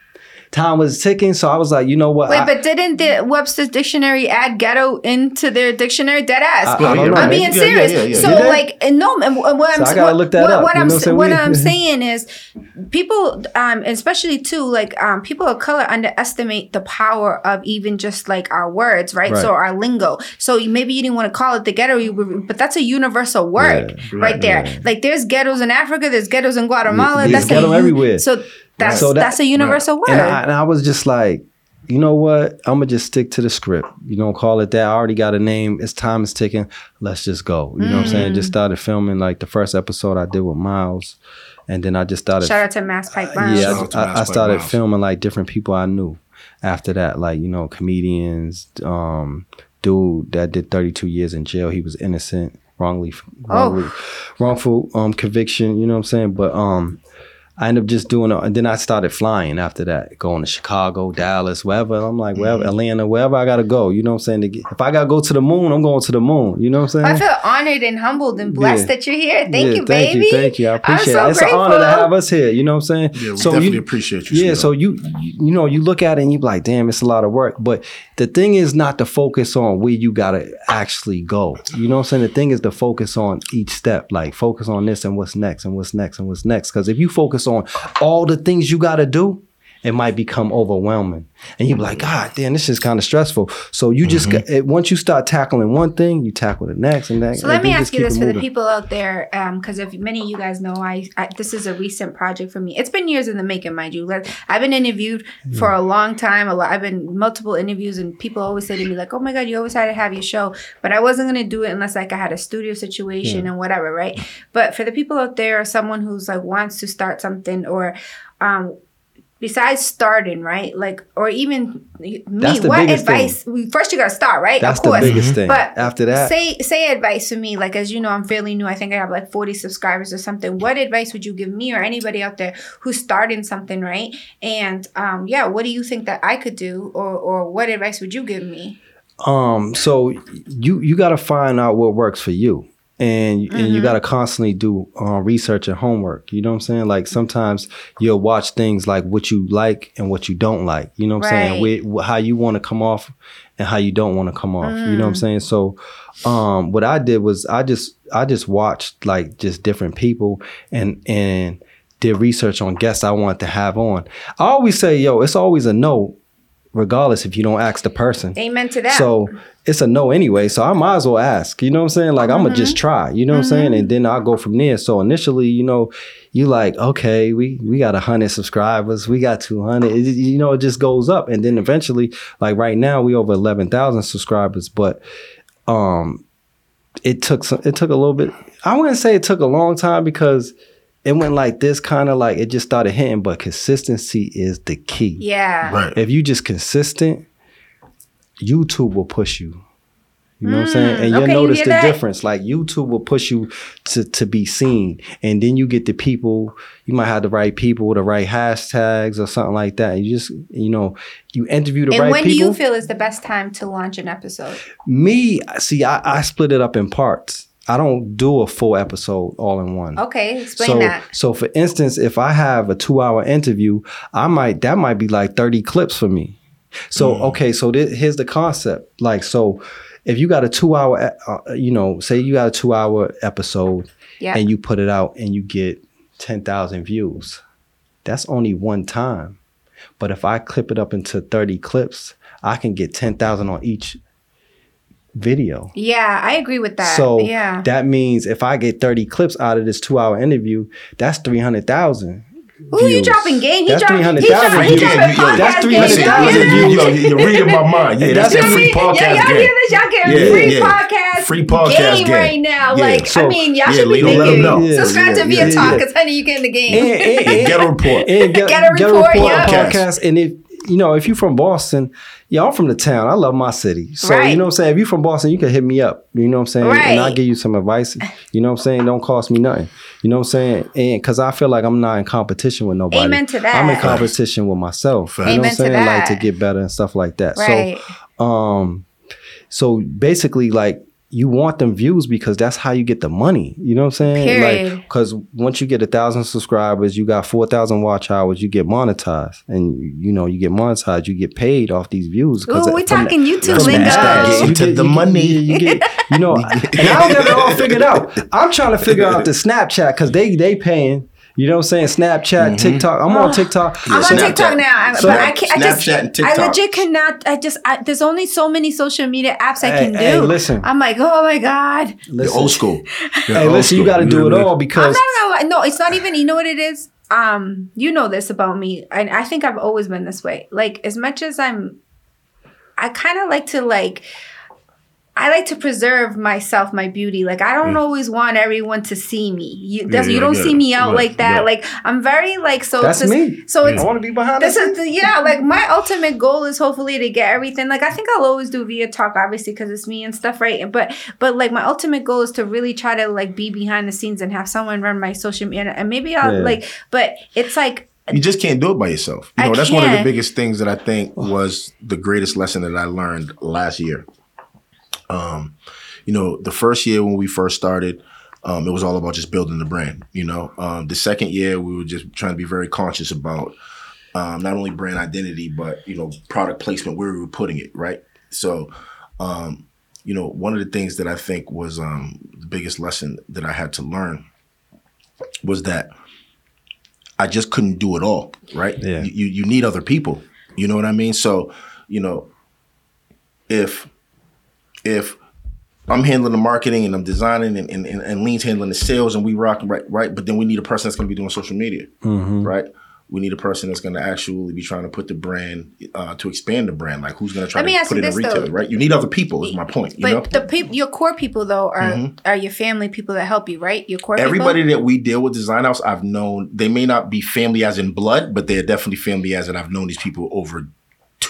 Speaker 3: Time was ticking. So I was like, you know what?
Speaker 1: Wait,
Speaker 3: I-
Speaker 1: but didn't the Webster's dictionary add ghetto into their dictionary? Dead ass.
Speaker 3: I- I
Speaker 2: Yeah,
Speaker 3: don't
Speaker 2: yeah,
Speaker 3: know.
Speaker 2: right.
Speaker 1: I'm being
Speaker 2: Yeah, yeah,
Speaker 1: serious.
Speaker 2: yeah, yeah.
Speaker 1: So like, and no, and what what I'm
Speaker 3: So I gotta
Speaker 1: what,
Speaker 3: look that
Speaker 1: what,
Speaker 3: up,
Speaker 1: what
Speaker 3: you
Speaker 1: I'm what I'm saying is, people, um, especially too, like um, people of color underestimate the power of even just like our words, right?
Speaker 3: Right.
Speaker 1: So our lingo. So maybe you didn't want to call it the ghetto, but that's a universal word
Speaker 3: Yeah,
Speaker 1: right, there. Like there's ghettos in Africa, there's ghettos in Guatemala.
Speaker 3: Yeah,
Speaker 1: that's
Speaker 3: there's ghetto everywhere.
Speaker 1: So that's
Speaker 3: So that-
Speaker 1: that's a universal word.
Speaker 3: And I, and I was just like, you know what? I'm gonna just stick to the script. You don't call it that. I already got a name. It's time is ticking. Let's just go. You know what I'm saying? Just started filming like the first episode I did with Miles, and then I just started.
Speaker 1: Shout out to Mass Pike Burns.
Speaker 3: yeah,
Speaker 2: Shout out to
Speaker 3: I, I started
Speaker 2: Miles.
Speaker 3: filming like different people I knew. After that, like you know, comedians. Um, dude that did 32 years in jail. He was innocent, wrongly, wrongly wrongful um conviction. You know what I'm saying? But um, I ended up just doing it, and then I started flying after that, going to Chicago, Dallas, wherever. I'm like, wherever, mm. Atlanta, wherever I gotta go. You know what I'm saying? To get, if I gotta go to the moon, I'm going to the moon. You know what I'm saying?
Speaker 1: I feel honored and humbled and blessed
Speaker 3: Yeah.
Speaker 1: that you're here. Thank
Speaker 3: Yeah,
Speaker 1: you,
Speaker 3: thank
Speaker 1: baby.
Speaker 3: you, thank you. I appreciate
Speaker 1: so
Speaker 3: it. It's an honor to have us here. You know what I'm saying?
Speaker 2: Yeah, we
Speaker 3: so
Speaker 2: definitely
Speaker 3: you,
Speaker 2: appreciate you.
Speaker 3: yeah,
Speaker 2: sweetheart.
Speaker 3: so you you you know you look at it and you be like, damn, it's a lot of work. But the thing is not to focus on where you gotta actually go. You know what I'm saying? The thing is to focus on each step. Like focus on this and what's next and what's next and what's next. Because if you focus on all the things you gotta do, it might become overwhelming. And you be like, God damn, this is kind of stressful. So you just
Speaker 2: Mm-hmm.
Speaker 3: got- it, once you start tackling one thing, you tackle the next and that.
Speaker 1: So let me
Speaker 3: then
Speaker 1: ask you this for the people out there, because if many of you guys know, I, I this is a recent project for me. It's been years in the making, mind you. Like, I've been interviewed for a long time. A lot. I've been multiple interviews, and people always say to me like, "Oh my God, you always had to have your show," but I wasn't gonna do it unless like I had a studio situation and whatever, right? But for the people out there, someone who's like wants to start something or um besides starting right? Like or even me
Speaker 3: That's the
Speaker 1: what
Speaker 3: biggest thing.
Speaker 1: advice we first you gotta start right?
Speaker 3: That's
Speaker 1: of course.
Speaker 3: the biggest thing.
Speaker 1: but
Speaker 3: After that,
Speaker 1: say say advice to me like as you know i'm fairly new. I think i have like 40 subscribers or something. What advice would you give me or anybody out there who's starting something right? And um yeah what do you think that i could do or or what advice would you give me?
Speaker 3: Um so you you got to find out what works for you and and
Speaker 1: Mm-hmm.
Speaker 3: you got to constantly do uh, research and homework you know what i'm saying like sometimes you'll watch things like what you like and what you don't like you know what i'm saying. Where, how you want to come off and how you don't want to come off you know what
Speaker 1: Mm.
Speaker 3: i'm saying so um what i did was i just i just watched like just different people and and did research on guests i wanted to have on i always say yo it's always a no regardless if you don't ask the person
Speaker 1: amen to that
Speaker 3: so it's a no anyway. So I might as well ask. You know what I'm saying? Like I'm gonna just try. You know what I'm saying? And then I'll go from there. So initially, you know, you like, okay, we we got hundred subscribers, we got two hundred. You know, it just goes up, and then eventually, like right now, we over eleven thousand subscribers. But um, it took some. It took a little bit. I wouldn't say it took a long time because. It went like this, kind of like it just started hitting, but consistency is the key
Speaker 1: yeah
Speaker 2: right.
Speaker 3: if you just consistent, YouTube will push you. You know what I'm saying?
Speaker 1: Mm,
Speaker 3: And you'll
Speaker 1: okay, you
Speaker 3: notice
Speaker 1: hear
Speaker 3: the
Speaker 1: that?
Speaker 3: difference. Like YouTube will push you to, to be seen. And then you get the people, you might have the right people the right hashtags or something like that. And you just, you know, you interview the
Speaker 1: people.
Speaker 3: and
Speaker 1: when do you feel is the best time to launch an episode
Speaker 3: Me, see, I, I split it up in parts. I don't do a full episode all in one.
Speaker 1: okay explain
Speaker 3: so,
Speaker 1: that
Speaker 3: so for instance, if I have a two hour interview, I might that might be like 30 clips for me. So okay, so here's the concept. Like so if you got a two hour uh, you know, say you got a two hour episode
Speaker 1: yeah
Speaker 3: and you put it out and you get 10,000 views. That's only one time. But if I clip it up into 30 clips, I can get 10,000 on each video.
Speaker 1: yeah i agree with that
Speaker 3: So
Speaker 1: yeah
Speaker 3: that means if I get 30 clips out of this two hour interview, that's 300,000.
Speaker 1: Ooh, you dropping game. He
Speaker 3: That's
Speaker 1: dropping, he
Speaker 3: 300,000
Speaker 1: dropping, he
Speaker 3: views.
Speaker 1: dropping
Speaker 2: Yo, yo,
Speaker 3: that's 300,000
Speaker 1: game. Y'all hear
Speaker 3: views.
Speaker 1: this?
Speaker 2: Yo, you're reading my mind. Yeah, that's
Speaker 3: a
Speaker 2: that
Speaker 3: it.
Speaker 2: free
Speaker 1: Yeah,
Speaker 2: podcast
Speaker 1: y'all hear this? Y'all getting
Speaker 2: Yeah,
Speaker 1: free
Speaker 2: yeah.
Speaker 1: podcast,
Speaker 2: Free podcast
Speaker 1: game,
Speaker 2: game.
Speaker 1: right now.
Speaker 2: Yeah.
Speaker 1: Like, I mean, y'all
Speaker 2: yeah,
Speaker 1: should be
Speaker 2: Leo, let 'em
Speaker 1: thinking.
Speaker 2: know.
Speaker 3: Yeah,
Speaker 1: Subscribe
Speaker 2: yeah,
Speaker 1: to Via
Speaker 3: yeah,
Speaker 1: Talk,
Speaker 3: yeah.
Speaker 1: because honey, you get in the game.
Speaker 3: And, and, and,
Speaker 2: Get a report.
Speaker 3: and get,
Speaker 1: Get a report, yeah.
Speaker 3: podcast. And if you know, if you're from Boston, yeah, I'm from the town. I love my city. So
Speaker 1: Right.
Speaker 3: you know what I'm saying? If you're from Boston, you can hit me up. You know what I'm saying? And I'll give you some advice. You know what I'm saying? Don't cost me nothing. You know what I'm saying? And because I feel like I'm not in competition with nobody.
Speaker 1: Amen to that.
Speaker 3: I'm in competition with myself. You know
Speaker 1: Amen
Speaker 3: what I'm
Speaker 1: to
Speaker 3: saying? Like to get better and stuff like that.
Speaker 1: Right.
Speaker 3: So um so basically like you want them views because that's how you get the money. You know what I'm saying?
Speaker 1: Period.
Speaker 3: Like because once you get a thousand subscribers, you got four thousand watch hours, you get monetized. And you know, you get monetized, you get paid off these views. 'cause
Speaker 1: Ooh, we
Speaker 3: from the-
Speaker 1: talking YouTube
Speaker 2: from the
Speaker 1: lingo.
Speaker 3: you
Speaker 2: Into
Speaker 3: get-
Speaker 2: the
Speaker 3: you get-
Speaker 2: money.
Speaker 3: You, get, you know, and I don't got it all figured out. I'm trying to figure out the Snapchat because they they paying. You know what I'm saying? Snapchat, TikTok. I'm on TikTok.
Speaker 1: I'm on
Speaker 2: Snapchat.
Speaker 1: TikTok now, I-
Speaker 3: So-
Speaker 1: but I can't. I just,
Speaker 2: Snapchat and TikTok.
Speaker 1: I legit cannot. I just. I, there's only so many social media apps I
Speaker 3: Hey,
Speaker 1: can do.
Speaker 3: hey, listen.
Speaker 1: I'm like, oh my god.
Speaker 2: You're old school. You're
Speaker 3: Hey,
Speaker 2: old
Speaker 3: listen, you got to do it
Speaker 2: know what I mean?
Speaker 3: all
Speaker 1: I'm
Speaker 3: because
Speaker 1: not gonna. No, it's not even. You know what it is? um, you know this about me, and I think I've always been this way. Like as much as I'm, I kind of like to like. I like to preserve myself, my beauty. Like I don't mm. always want everyone to see me. You,
Speaker 2: Yeah,
Speaker 1: that's,
Speaker 2: yeah,
Speaker 1: you don't
Speaker 2: get
Speaker 1: see me out
Speaker 2: Right,
Speaker 1: like that.
Speaker 2: right.
Speaker 1: Like I'm very like so.
Speaker 3: That's
Speaker 1: just-
Speaker 3: me.
Speaker 1: So it's
Speaker 3: I want to be behind
Speaker 1: this
Speaker 3: this.
Speaker 1: is the, yeah like my ultimate goal is hopefully to get everything like i think i'll always do via talk obviously because it's me and stuff right but but like my ultimate goal is to really try to like be behind the scenes and have someone run my social media and maybe i'll
Speaker 3: Yeah.
Speaker 1: like but it's like
Speaker 2: You just can't do it by yourself. You
Speaker 1: I
Speaker 2: know, that's one of the biggest things that I think was the greatest lesson that I learned last year. Um, you know, the first year when we first started, um, it was all about just building the brand. You know, um, the second year we were just trying to be very conscious about um, not only brand identity but you know product placement, where we were putting it. Right. So, um, you know, one of the things that I think was um, the biggest lesson that I had to learn was that I just couldn't do it all, right?
Speaker 3: Yeah.
Speaker 2: You you need other people. You know what I mean? So, you know, if if I'm handling the marketing and I'm designing and, and, and, and Lean's handling the sales and we rocking right, right. But then we need a person that's gonna be doing social media,
Speaker 3: Mm-hmm.
Speaker 2: right? We need a person that's gonna actually be trying to put the brand uh, to expand the brand. Like who's gonna try
Speaker 1: Let
Speaker 2: to put it in retail,
Speaker 1: though.
Speaker 2: right? You need other people is my point. You
Speaker 1: but
Speaker 2: know?
Speaker 1: the people your core people though are
Speaker 2: Mhm.
Speaker 1: are your family people that help you right your core
Speaker 2: Everybody
Speaker 1: people?
Speaker 2: that we deal with design house, I've known they may not be family as in blood, but they're definitely family as in I've known these people over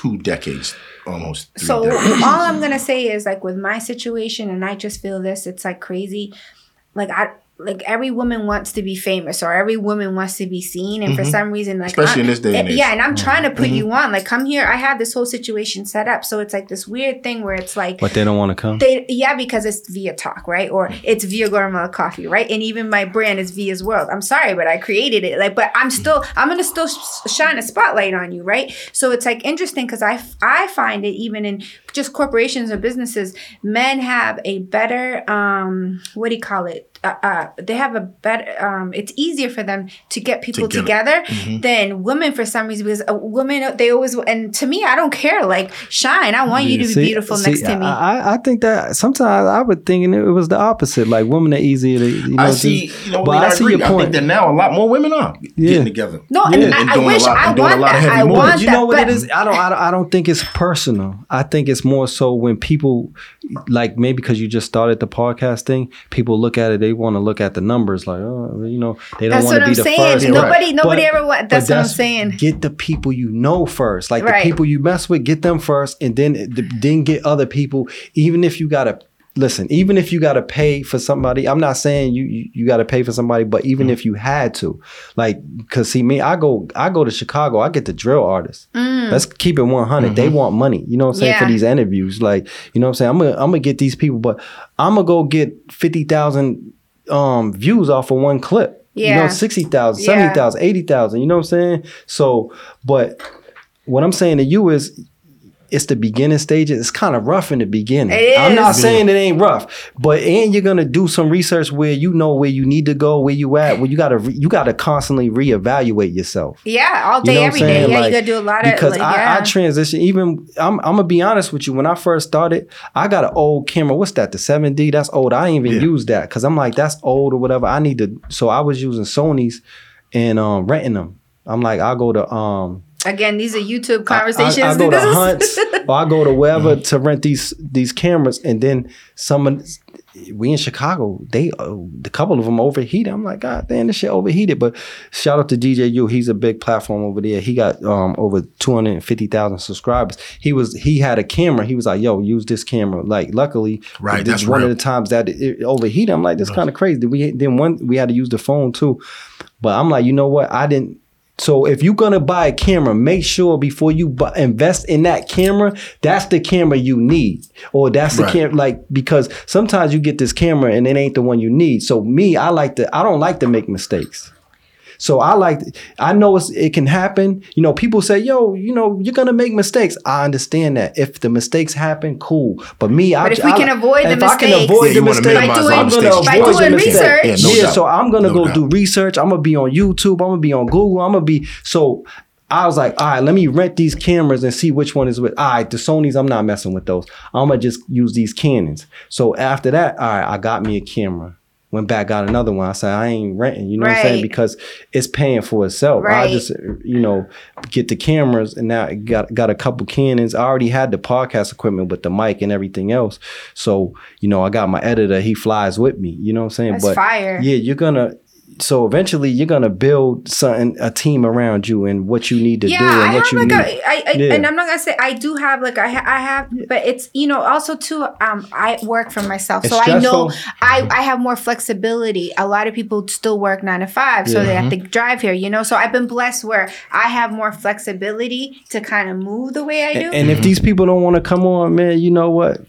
Speaker 2: two decades, almost.
Speaker 1: So
Speaker 2: decades.
Speaker 1: all i'm gonna say is like with my situation and i just feel this it's like crazy like i like every woman wants to be famous or every woman wants to be seen and for
Speaker 2: Mhm.
Speaker 1: some reason like
Speaker 2: Especially
Speaker 1: I-
Speaker 2: in this day and age.
Speaker 1: yeah and i'm trying to put
Speaker 2: Mhm.
Speaker 1: you on like come here i have this whole situation set up so it's like this weird thing where it's like
Speaker 3: But they don't want to come.
Speaker 1: they yeah because it's via talk right or it's via Guatemala coffee right and even my brand is via's world i'm sorry but i created it like but i'm still i'm gonna still sh- shine a spotlight on you right so it's like interesting because i i find it even in just corporations or businesses men have a better um what do you call it uh, uh they have a better um it's easier for them to get people
Speaker 2: Together.
Speaker 1: together
Speaker 2: Mhm.
Speaker 1: than women for some reason because a woman they always and to me i don't care like shine i want you to be beautiful
Speaker 3: see,
Speaker 1: next to me
Speaker 3: I, I- I think that sometimes I would thinking it was the opposite. Like women are easier to. You know,
Speaker 2: I see,
Speaker 3: just-
Speaker 2: you know,
Speaker 3: but
Speaker 2: Lean,
Speaker 3: I
Speaker 2: I,
Speaker 3: see
Speaker 2: agree.
Speaker 3: your
Speaker 2: I think
Speaker 3: point.
Speaker 2: that now a lot more women are
Speaker 3: Yeah.
Speaker 2: getting together.
Speaker 1: No,
Speaker 3: Yeah.
Speaker 1: and
Speaker 3: And
Speaker 1: I, I
Speaker 2: doing a
Speaker 1: wish
Speaker 2: lot-
Speaker 1: I
Speaker 2: and doing a
Speaker 1: want
Speaker 2: lot of
Speaker 1: that.
Speaker 2: heavy
Speaker 1: I
Speaker 2: moves.
Speaker 1: want
Speaker 3: you know what
Speaker 1: but
Speaker 3: it is? I don't, I don't. I don't think it's personal. I think it's more so when people, like maybe because you just started the podcast thing, people look at it. They want to look at the numbers. Like, oh, you know, they don't want to be
Speaker 1: I'm
Speaker 3: the
Speaker 1: saying.
Speaker 3: first.
Speaker 1: Nobody,
Speaker 2: right.
Speaker 1: nobody
Speaker 3: But-
Speaker 1: ever. Wa-
Speaker 3: But
Speaker 1: that's what I'm saying.
Speaker 3: Get the people you know first, like
Speaker 1: Right.
Speaker 3: the people you mess with. Get them first, and then then get other people. Even if you gotta listen, even if you gotta pay for somebody. I'm not saying you you, you gotta pay for somebody, but even
Speaker 1: Mm-hmm.
Speaker 3: if you had to, like, cause see me, I go I go to Chicago. I get the drill artists.
Speaker 1: Mm.
Speaker 3: Let's keep it 100. They want money. You know what I'm saying? For these interviews. Like, you know what I'm saying? I'm gonna I'm gonna get these people, but I'm gonna go get 50,000 um views off of one clip. You know,
Speaker 1: Yeah.
Speaker 3: 60,000,
Speaker 1: Yeah.
Speaker 3: 70,000, 80,000. You know what I'm saying? So, but what I'm saying to you is it's the beginning stages. It's kind of rough in the beginning.
Speaker 1: It
Speaker 3: I'm not saying it ain't rough, but and you're gonna do some research where you know where you need to go, where you at, where you gotta re, you gotta constantly reevaluate yourself.
Speaker 1: Yeah, all
Speaker 3: You
Speaker 1: day,
Speaker 3: know what
Speaker 1: every
Speaker 3: I'm
Speaker 1: day.
Speaker 3: saying?
Speaker 1: Yeah,
Speaker 3: Like,
Speaker 1: you gotta do a lot of
Speaker 3: because
Speaker 1: like,
Speaker 3: I. I transition even I'm, I'm gonna be honest with you when i first started i got an old camera what's that the 7d that's old i ain't even
Speaker 2: Yeah.
Speaker 3: use that because i'm like that's old or whatever i need to so i was using sony's and um renting them i'm like i'll go to um
Speaker 1: Again, these are YouTube conversations.
Speaker 3: I, I go to
Speaker 1: This
Speaker 3: Hunt's or i go to wherever to rent these these cameras and then someone we in Chicago, they uh, a couple of them overheated. I'm like, God damn, this shit overheated. But shout out to DJU, he's a big platform over there. He got um over 250,000 subscribers. He was he had a camera. He was like, Yo, use this camera. Like, luckily,
Speaker 2: Right,
Speaker 3: this
Speaker 2: that's
Speaker 3: one
Speaker 2: real.
Speaker 3: of the times that it, it overheated. I'm like, this kind of crazy. We then one we had to use the phone too. But I'm like, you know what? I didn't. So if you're gonna buy a camera, make sure before you bu- invest in that camera, that's the camera you need, or that's the
Speaker 2: Right.
Speaker 3: camera like because sometimes you get this camera and it ain't the one you need. So me, I like to. I don't like to make mistakes. So I like. I know it's, it can happen. You know, people say, "Yo, you know, you're gonna make mistakes." I understand that. If the mistakes happen, cool. But me, I,
Speaker 1: But if we
Speaker 3: I-
Speaker 1: can avoid the
Speaker 3: if I can
Speaker 1: mistakes-
Speaker 3: avoid
Speaker 2: Yeah,
Speaker 3: the
Speaker 2: you wanna
Speaker 3: mistakes,
Speaker 2: minimize
Speaker 1: all
Speaker 3: I'm gonna
Speaker 1: mistakes. By
Speaker 3: avoid the
Speaker 1: doing
Speaker 3: mistakes.
Speaker 1: research.
Speaker 2: Yeah, no
Speaker 3: yeah, so I'm gonna
Speaker 2: No
Speaker 3: go
Speaker 2: doubt.
Speaker 3: do research. I'm gonna be on YouTube. I'm gonna be on Google. I'm gonna be so. I was like, all right, let me rent these cameras and see which one is with. All right, the Sony's, I'm not messing with those. I'm gonna just use these Canons. So after that, all right, I got me a camera. Went back got another one. I said I ain't renting. You know what I'm saying? Because it's paying for itself. I just you know get the cameras and now I got got a couple Canons. I already had the podcast equipment with the mic and everything else. So you know I got my editor. He flies with me. You know what I'm saying?
Speaker 1: That's
Speaker 3: but
Speaker 1: fire.
Speaker 3: yeah, you're gonna. So eventually, you're gonna build something, a team around you, and what you need to
Speaker 1: yeah,
Speaker 3: do, and
Speaker 1: I
Speaker 3: what
Speaker 1: have
Speaker 3: you
Speaker 1: like
Speaker 3: need.
Speaker 1: a, I, I,
Speaker 3: Yeah.
Speaker 1: and I'm not gonna say I do have like I, I have, but it's you know also too. Um, I work for myself,
Speaker 3: It's
Speaker 1: so I know. I I have more flexibility. A lot of people still work nine to five, so
Speaker 3: Yeah.
Speaker 1: they have to drive here. You know, so I've been blessed where I have more flexibility to kind of move the way I do.
Speaker 3: And, and if these people don't want to come on, man, you know what?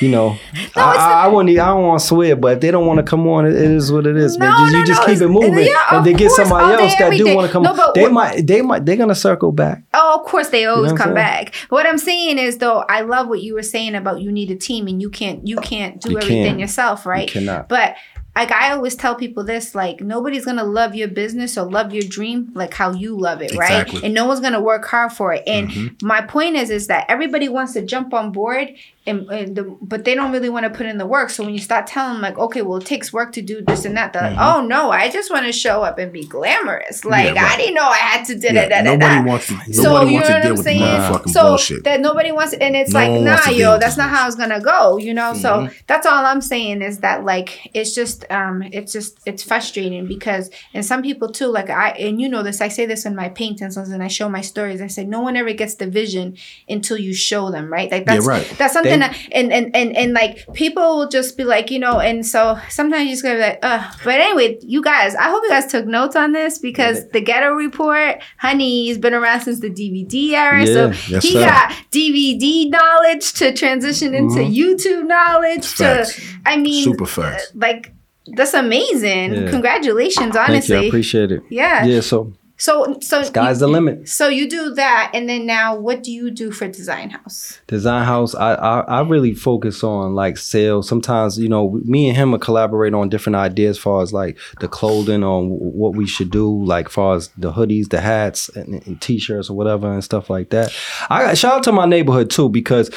Speaker 3: You know, I, I, I wouldn't. I don't want to swear, but if they don't want to come on, it, is what it is, man. Just,
Speaker 1: no,
Speaker 3: you just
Speaker 1: no,
Speaker 3: keep it moving,
Speaker 1: yeah,
Speaker 3: and they get somebody else that do want to come.
Speaker 1: No,
Speaker 3: on. They might. They might. They're gonna circle back.
Speaker 1: Oh, of course they always
Speaker 3: know
Speaker 1: come back. What I'm saying is though, I love what you were saying about you need a team and you can't you can't do
Speaker 3: You
Speaker 1: everything
Speaker 3: can't.
Speaker 1: yourself, right?
Speaker 3: cannot.
Speaker 1: But like I always tell people this, like nobody's gonna love your business or love your dream like how you love it, right? And no one's gonna work hard for it. And
Speaker 3: Mm-hmm.
Speaker 1: my point is, is that everybody wants to jump on board, and, and the, but they don't really want to put in the work. So when you start telling them like, okay, well, it takes work to do this and that, they're like, oh no, I just want to show up and be glamorous. Like
Speaker 2: Mm-hmm. Yeah, right.
Speaker 1: I didn't know I had to do
Speaker 2: Yeah,
Speaker 1: that. da, da,
Speaker 2: nobody wants to. Nobody
Speaker 1: So you know
Speaker 2: to
Speaker 1: what
Speaker 2: deal
Speaker 1: I'm
Speaker 2: with
Speaker 1: saying?
Speaker 2: motherfucking
Speaker 1: so
Speaker 2: bullshit.
Speaker 1: that nobody wants, and it's
Speaker 2: No
Speaker 1: like, nah, yo, that's not how it's gonna go, you know. So
Speaker 2: Mhm.
Speaker 1: that's all I'm saying is that like it's just, um, it's just it's frustrating because, and some people too, like I, and you know this, I say this in my paintings and I show my stories. I say no one ever gets the vision until you show them, right? Like
Speaker 2: Yeah,
Speaker 1: that's
Speaker 2: right.
Speaker 1: that's something That, and and and and like people will just be like, you know, and so sometimes you just gonna be like, uh. But anyway, you guys, I hope you guys took notes on this because the Ghetto Report, honey, he's been around since the DVD era, so
Speaker 2: yes,
Speaker 1: he
Speaker 2: sir.
Speaker 1: got DVD knowledge to transition into YouTube knowledge. To I mean,
Speaker 2: Super facts.
Speaker 1: like that's amazing.
Speaker 3: Yeah.
Speaker 1: Congratulations,
Speaker 3: you. I
Speaker 1: honestly.
Speaker 3: appreciate it.
Speaker 1: yeah.
Speaker 3: Yeah. So
Speaker 1: So so
Speaker 3: sky's the limit.
Speaker 1: so you do that, and then now, what do you do for Design House?
Speaker 3: Design house, I, I I really focus on like sales. Sometimes you know, me and him will collaborate on different ideas, as far as like the clothing, on what we should do, like far as the hoodies, the hats, and, and t-shirts or whatever, and stuff like that. I got shout out to my neighborhood too because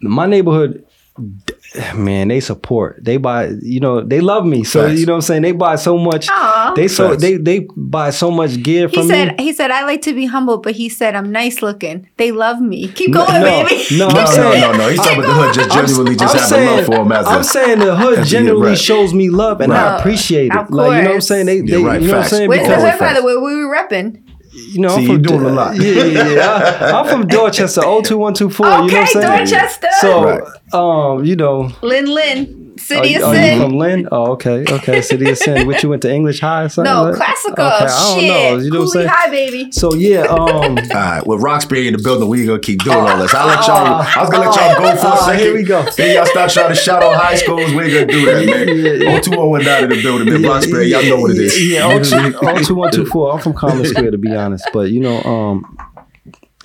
Speaker 3: my neighborhood. Man, they support. They buy, you know, they love me. So
Speaker 2: Facts.
Speaker 3: you know what I'm saying. They buy so much.
Speaker 1: Aw.
Speaker 3: They so
Speaker 2: Facts.
Speaker 3: they they buy so much gear
Speaker 1: He
Speaker 3: from
Speaker 1: said,
Speaker 3: me.
Speaker 1: he said, I like to be humble, but he said, I'm nice looking. They love me. Keep going,
Speaker 3: no,
Speaker 1: baby.
Speaker 3: no,
Speaker 2: No, no, no, no. He's talking about the hood just
Speaker 3: I'm-
Speaker 2: genuinely just
Speaker 3: I'm
Speaker 2: having love for him as
Speaker 3: I'm
Speaker 2: a.
Speaker 3: saying the hood
Speaker 2: as
Speaker 3: generally
Speaker 2: right.
Speaker 3: shows me love and I appreciate it.
Speaker 1: Of
Speaker 3: Like you know what I'm saying? They,
Speaker 2: Yeah,
Speaker 3: they
Speaker 2: right,
Speaker 3: you know what I'm saying?
Speaker 1: Where's the hood, by the way? We were repping.
Speaker 3: You know, I'm from
Speaker 2: doing a lot.
Speaker 3: Yeah, yeah, yeah. I, am from Dorchester, 02124. you know what I'm
Speaker 1: Okay,
Speaker 3: saying?
Speaker 1: Dorchester.
Speaker 3: So,
Speaker 2: Right.
Speaker 3: um, you know,
Speaker 1: Lynn Lin.
Speaker 3: Are,
Speaker 1: City
Speaker 3: you-
Speaker 1: of
Speaker 3: are you
Speaker 1: Sin.
Speaker 3: from Lynn? Oh, okay, okay. City of Sin. What you went to English High or something?
Speaker 1: No,
Speaker 3: like-
Speaker 1: classical.
Speaker 3: Okay, I don't
Speaker 1: Shit.
Speaker 3: know. You know what I'm saying?
Speaker 1: High, baby.
Speaker 3: So yeah, um,
Speaker 2: All right, with Roxbury in the building, we gonna keep doing all this. I'll let y'all. I was gonna let y'all go for a
Speaker 3: Oh,
Speaker 2: second.
Speaker 3: here we go.
Speaker 2: Then y'all start trying to shout out high schools. We gonna do that, man.
Speaker 3: Yeah, yeah.
Speaker 2: On two one one nine in the building, man. Roxbury, y'all know what it is.
Speaker 3: Yeah, oh two oh two one two four. I'm from Codman Square to be honest, but you know, um,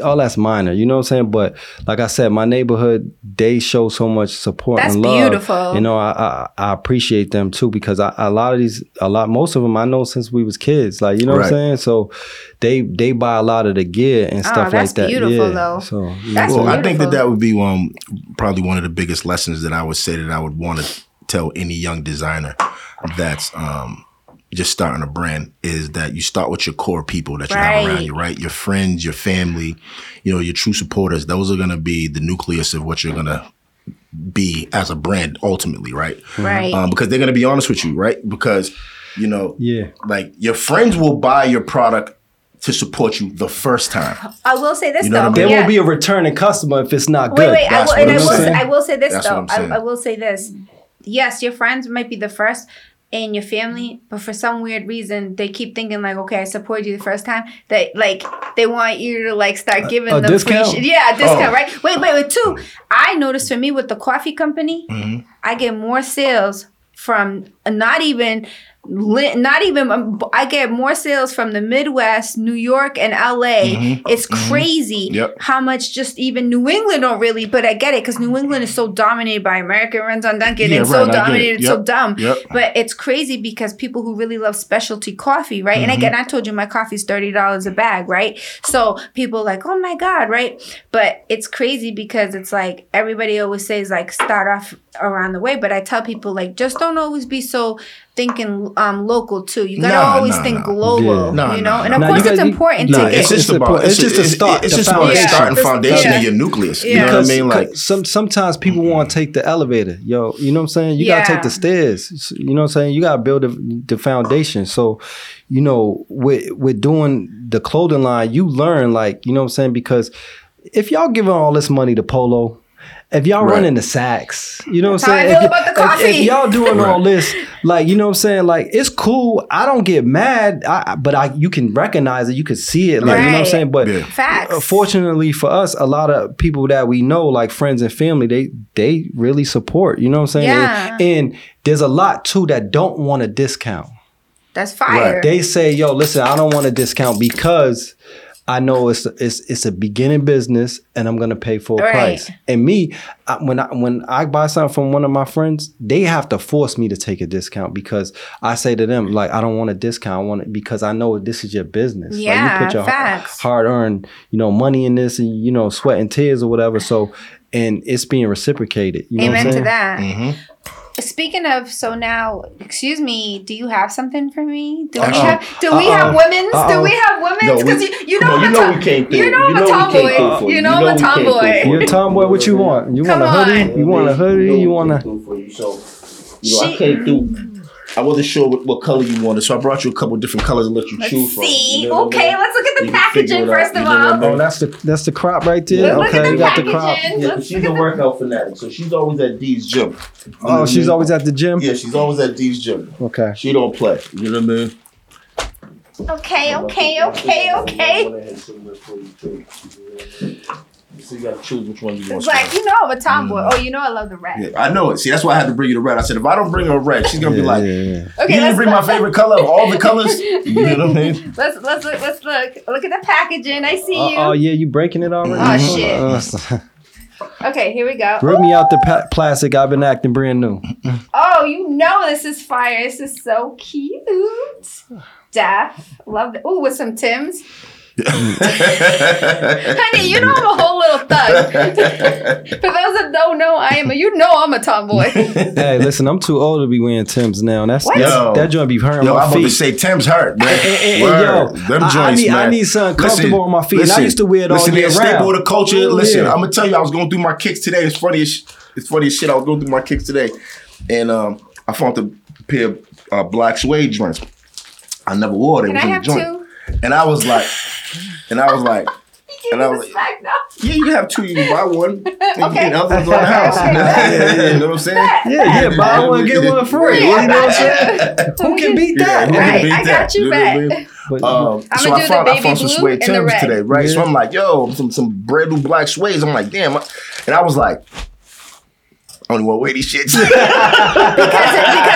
Speaker 3: all that's minor. You know what I'm saying? But like I said, my neighborhood they show so much support
Speaker 1: That's
Speaker 3: and love.
Speaker 1: beautiful.
Speaker 3: You know, I, I I appreciate them too because I, a lot of these, a lot, most of them I know since we was kids. Like you know what I'm saying? So they they buy a lot of the gear and
Speaker 1: Oh,
Speaker 3: stuff
Speaker 1: that's
Speaker 3: like that.
Speaker 1: beautiful,
Speaker 3: yeah.
Speaker 1: though.
Speaker 3: So you
Speaker 1: That's
Speaker 3: know,
Speaker 2: Well, I think that that would be um probably one of the biggest lessons that I would say that I would want to tell any young designer that's um just starting a brand is that you start with your core people that you have around you, right? Your friends, your family, you know, your true supporters. Those are going to be the nucleus of what you're going to be as a brand ultimately, right?
Speaker 1: Right.
Speaker 2: Um, because they're going to be honest with you, right? Because you know,
Speaker 3: yeah.
Speaker 2: like your friends will buy your product to support you the first time.
Speaker 1: I will say this
Speaker 2: You know
Speaker 1: though.
Speaker 2: what I
Speaker 3: There
Speaker 1: yeah.
Speaker 3: won't be a returning customer if it's not
Speaker 1: Wait,
Speaker 3: good.
Speaker 1: wait. I will, I
Speaker 2: I'm
Speaker 1: will, say. I will say this
Speaker 2: That's
Speaker 1: though.
Speaker 2: what I'm.
Speaker 1: I, I will say this. Yes, your friends might be the first in your family, but for some weird reason, they keep thinking like, okay, I support you the first time. That like they want you to like start giving
Speaker 3: a
Speaker 1: them
Speaker 3: discount?
Speaker 1: free shit. Yeah, a discount,
Speaker 2: Oh.
Speaker 1: right? Wait, wait, wait. Two. I noticed for me with the coffee company,
Speaker 2: Mm-hmm.
Speaker 1: I get more sales from not even not even um, I get more sales from the Midwest, New York, and LA.
Speaker 2: Mhm.
Speaker 1: It's crazy
Speaker 2: Yep.
Speaker 1: how much just even New England don't really. But I get it because New England is so dominated by American runs on Dunkin'
Speaker 2: Yeah,
Speaker 1: and
Speaker 2: right,
Speaker 1: so
Speaker 2: get it.
Speaker 1: dominated, it's so dumb.
Speaker 2: Yep.
Speaker 1: But it's crazy because people who really love specialty coffee, right? And again, I told you my coffee's thirty dollars a bag, right? So people like, oh my god, right? But it's crazy because it's like everybody always says like start off around the way, but I tell people like just don't always be so thinking um local too. You gotta
Speaker 2: Nah,
Speaker 1: always
Speaker 2: nah,
Speaker 1: think
Speaker 2: nah.
Speaker 1: global,
Speaker 3: Yeah.
Speaker 2: Nah,
Speaker 1: you know.
Speaker 2: nah,
Speaker 1: and of
Speaker 3: nah.
Speaker 1: course,
Speaker 3: Nah, you
Speaker 1: it's
Speaker 3: gotta-
Speaker 1: important to
Speaker 3: it's
Speaker 1: get.
Speaker 2: It's just
Speaker 3: a
Speaker 2: about it's,
Speaker 3: it's just
Speaker 2: just
Speaker 3: a start,
Speaker 2: It's just about the
Speaker 1: foundation.
Speaker 2: starting foundation of your nucleus. You know what I mean? Like,
Speaker 3: some sometimes people want to take the elevator, yo. You know what I'm saying? You gotta take the stairs. You know what I'm saying? You gotta build the, the foundation. So, you know, with with doing the clothing line, you learn like you know what I'm saying because if y'all giving all this money to Polo. If y'all
Speaker 2: Right.
Speaker 3: running the sacks, you know what
Speaker 1: That's how
Speaker 3: I'm
Speaker 1: I
Speaker 3: saying?
Speaker 1: feel
Speaker 3: If-
Speaker 1: about the
Speaker 3: if- If, y'all doing all this, like you know what I'm saying, like it's cool. I don't get mad, I, I- but I you can recognize it, you can see it, like you know what I'm saying. But
Speaker 2: Yeah.
Speaker 1: Facts.
Speaker 3: uh, fortunately for us, a lot of people that we know, like friends and family, they they really support. You know what I'm saying?
Speaker 1: Yeah.
Speaker 3: And, and there's a lot too that don't want a discount.
Speaker 1: That's fire.
Speaker 3: They say, "Yo, listen, I don't want a discount because." I know it's it's it's a beginning business, and I'm gonna pay full
Speaker 1: Right.
Speaker 3: price. And me, I, when I when I buy something from one of my friends, they have to force me to take a discount because I say to them like, I don't want a discount. I want it because I know this is your business. like,
Speaker 1: Yeah,
Speaker 3: you put your
Speaker 1: facts.
Speaker 3: hard earned, you know, money in this, and you know, sweat and tears or whatever. So, and it's being reciprocated. You know what I'm
Speaker 1: Amen to
Speaker 3: saying?
Speaker 1: that.
Speaker 2: mhm.
Speaker 1: Speaking of, so now, excuse me, do you have something for me? Do we
Speaker 2: Uh-oh.
Speaker 1: have? Do we have
Speaker 3: Uh-oh.
Speaker 1: women's? Do
Speaker 3: Uh-oh.
Speaker 1: we have women's?
Speaker 2: No,
Speaker 1: Because you, you know,
Speaker 2: no,
Speaker 1: I'm
Speaker 2: you
Speaker 1: a
Speaker 2: know
Speaker 1: tom-
Speaker 2: we came through.
Speaker 1: You know, I'm a
Speaker 2: know we came
Speaker 1: tomboy.
Speaker 2: you.
Speaker 1: You
Speaker 2: You
Speaker 1: know, I'm a
Speaker 2: we came through
Speaker 1: tomboy.
Speaker 3: You're a tomboy. What you want? You want a hoodie?
Speaker 1: on.
Speaker 3: You want a hoodie? You want a?
Speaker 2: for you. So, you know, I
Speaker 1: She-
Speaker 2: came through. I wasn't sure what, what color you wanted, so I brought you a couple different colors and let you
Speaker 1: Let's
Speaker 2: choose from.
Speaker 1: see.
Speaker 2: You know
Speaker 1: okay, let's look at the
Speaker 2: You
Speaker 1: packaging
Speaker 2: it out,
Speaker 1: first of
Speaker 2: you know what I
Speaker 1: all.
Speaker 3: Oh, that's the that's the crop right there.
Speaker 1: Look at
Speaker 3: okay,
Speaker 1: the
Speaker 3: you got the crop.
Speaker 2: Yeah,
Speaker 1: Let's
Speaker 2: 'cause she's a
Speaker 1: at the-
Speaker 2: workout fanatic, so she's always at D's gym. You know
Speaker 3: Oh, mm-hmm. she's
Speaker 2: mean?
Speaker 3: always at the gym.
Speaker 2: Yeah, she's always at D's gym.
Speaker 3: Okay.
Speaker 2: She don't play. You know what I mean?
Speaker 1: Okay, okay, okay, okay.
Speaker 2: So you gotta choose which one you want.
Speaker 1: It's like you know I'm a tomboy. Mm. Oh, you know I love the red.
Speaker 2: Yeah, I know it. See, that's why I had to bring you the red. I said if I don't bring her red, she's gonna be like,
Speaker 3: yeah, yeah.
Speaker 2: "You
Speaker 1: Okay,
Speaker 2: didn't
Speaker 1: let's
Speaker 2: bring my favorite color of all the colors." You know what I mean?
Speaker 1: Let's let's look. Let's look. Look at the packaging. I see
Speaker 3: Oh,
Speaker 1: you.
Speaker 3: oh, yeah, you breaking it already?
Speaker 1: Oh, uh, shit.
Speaker 3: Uh,
Speaker 1: Okay, here we go.
Speaker 3: rip me out the pa- plastic. I've been acting brand new.
Speaker 1: Oh, you know this is fire. This is so cute. Daff. Love it. Oh, with some Tims. Honey, you know I'm a whole little thug. For those that don't know, I am a, you know I'm a tomboy.
Speaker 3: hey, listen, I'm too old to be wearing Tims now. And that's,
Speaker 1: What?
Speaker 3: that's
Speaker 2: Yo.
Speaker 3: that joint be hurting
Speaker 2: Yo,
Speaker 3: my
Speaker 2: I'm about
Speaker 3: feet.
Speaker 2: to say Tim's hurt, man.
Speaker 3: And- and- and
Speaker 2: Word.
Speaker 3: yo,
Speaker 2: Them
Speaker 3: I- I
Speaker 2: joints,
Speaker 3: need- I need something comfortable on my feet. And I used to wear it all
Speaker 2: listen,
Speaker 3: year
Speaker 2: they're staple
Speaker 3: round.
Speaker 2: of the culture.
Speaker 3: Ooh,
Speaker 2: listen,
Speaker 3: yeah.
Speaker 2: I'm gonna tell you, I was going through my kicks today. It's funny as it's funny as shit. I was going through my kicks today, and um, I found a pair of uh, black suede joints. I never wore them.
Speaker 1: Can
Speaker 2: It
Speaker 1: I
Speaker 2: was in
Speaker 1: have
Speaker 2: the joint,
Speaker 1: two?
Speaker 2: and I was like, and I was like. And I was-
Speaker 1: like.
Speaker 2: Yeah, you can have two. You can buy one.
Speaker 1: Okay.
Speaker 2: And the other one's on the house. you know what I'm saying?
Speaker 3: Yeah, yeah, buy one, get one free.
Speaker 1: Yeah,
Speaker 3: You know what I'm saying? Who can beat that?
Speaker 2: who can
Speaker 1: Right,
Speaker 2: beat
Speaker 1: I
Speaker 2: that?
Speaker 1: got you
Speaker 2: know
Speaker 1: back.
Speaker 3: But,
Speaker 2: Um,
Speaker 1: I'ma
Speaker 2: so
Speaker 1: do
Speaker 2: I
Speaker 1: the
Speaker 2: found I
Speaker 1: baby
Speaker 2: found some
Speaker 1: blue
Speaker 2: suede
Speaker 1: and the
Speaker 2: Timbs
Speaker 1: red.
Speaker 2: today, right? So I'm like, yo, some some brand new black suede. I'm like, damn, and I was like, I only want to wear these shits.
Speaker 1: Because, it, because,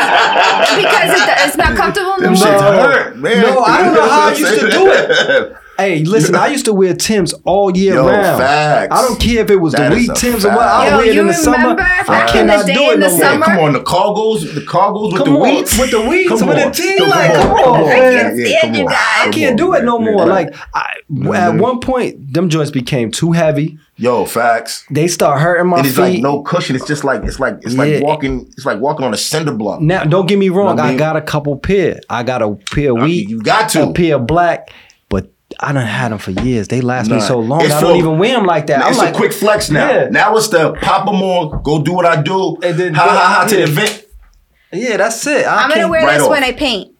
Speaker 1: because it, it's not comfortable no
Speaker 2: Them
Speaker 1: more.
Speaker 2: shits hurt, man.
Speaker 3: No, I don't know how I used to do it. Hey, listen, I used to wear Tims all year
Speaker 2: Yo,
Speaker 3: round.
Speaker 2: facts.
Speaker 3: I don't care if it was
Speaker 2: That
Speaker 3: the
Speaker 2: is
Speaker 3: wheat
Speaker 2: a
Speaker 3: Tims or what.
Speaker 2: fact.
Speaker 3: I
Speaker 1: Yo,
Speaker 3: wear it in the summer.
Speaker 1: remember
Speaker 3: I cannot do it
Speaker 1: in
Speaker 3: no
Speaker 1: the
Speaker 3: more.
Speaker 2: Yeah,
Speaker 1: summer?
Speaker 2: come on, the cargos, the cargos with
Speaker 3: Come
Speaker 2: the
Speaker 3: on,
Speaker 2: wheats.
Speaker 3: with the wheats,
Speaker 2: Come
Speaker 3: with the T,
Speaker 2: Come
Speaker 3: like,
Speaker 2: on,
Speaker 3: come
Speaker 2: come
Speaker 3: on,
Speaker 2: on.
Speaker 3: man.
Speaker 1: can't
Speaker 2: Yeah,
Speaker 1: stand you guys.
Speaker 3: I can't do it no more. Like at
Speaker 2: Mhm.
Speaker 3: one point, them joints became too heavy.
Speaker 2: Yo, facts.
Speaker 3: They start hurting my
Speaker 2: It is
Speaker 3: feet.
Speaker 2: like no cushion. It's just like it's like it's
Speaker 3: Yeah.
Speaker 2: like walking. It's like walking on a cinder block.
Speaker 3: now, don't get me wrong.
Speaker 2: No, I
Speaker 3: I
Speaker 2: mean-
Speaker 3: got a couple pair. I got a pair of
Speaker 2: You-
Speaker 3: wheat,
Speaker 2: you got to.
Speaker 3: a pair of black, but I done had them for years. They last me so long.
Speaker 2: It's
Speaker 3: I don't
Speaker 2: for-
Speaker 3: even wear them like that.
Speaker 2: it's
Speaker 3: I'm like
Speaker 2: a quick flex now.
Speaker 3: Yeah.
Speaker 2: Now it's the pop them on, go do what I do,
Speaker 3: And then
Speaker 2: ha
Speaker 3: go-
Speaker 2: ha ha to the event.
Speaker 3: Yeah, that's it. I
Speaker 1: I'm gonna wear
Speaker 2: right
Speaker 1: this
Speaker 2: off.
Speaker 1: when I paint.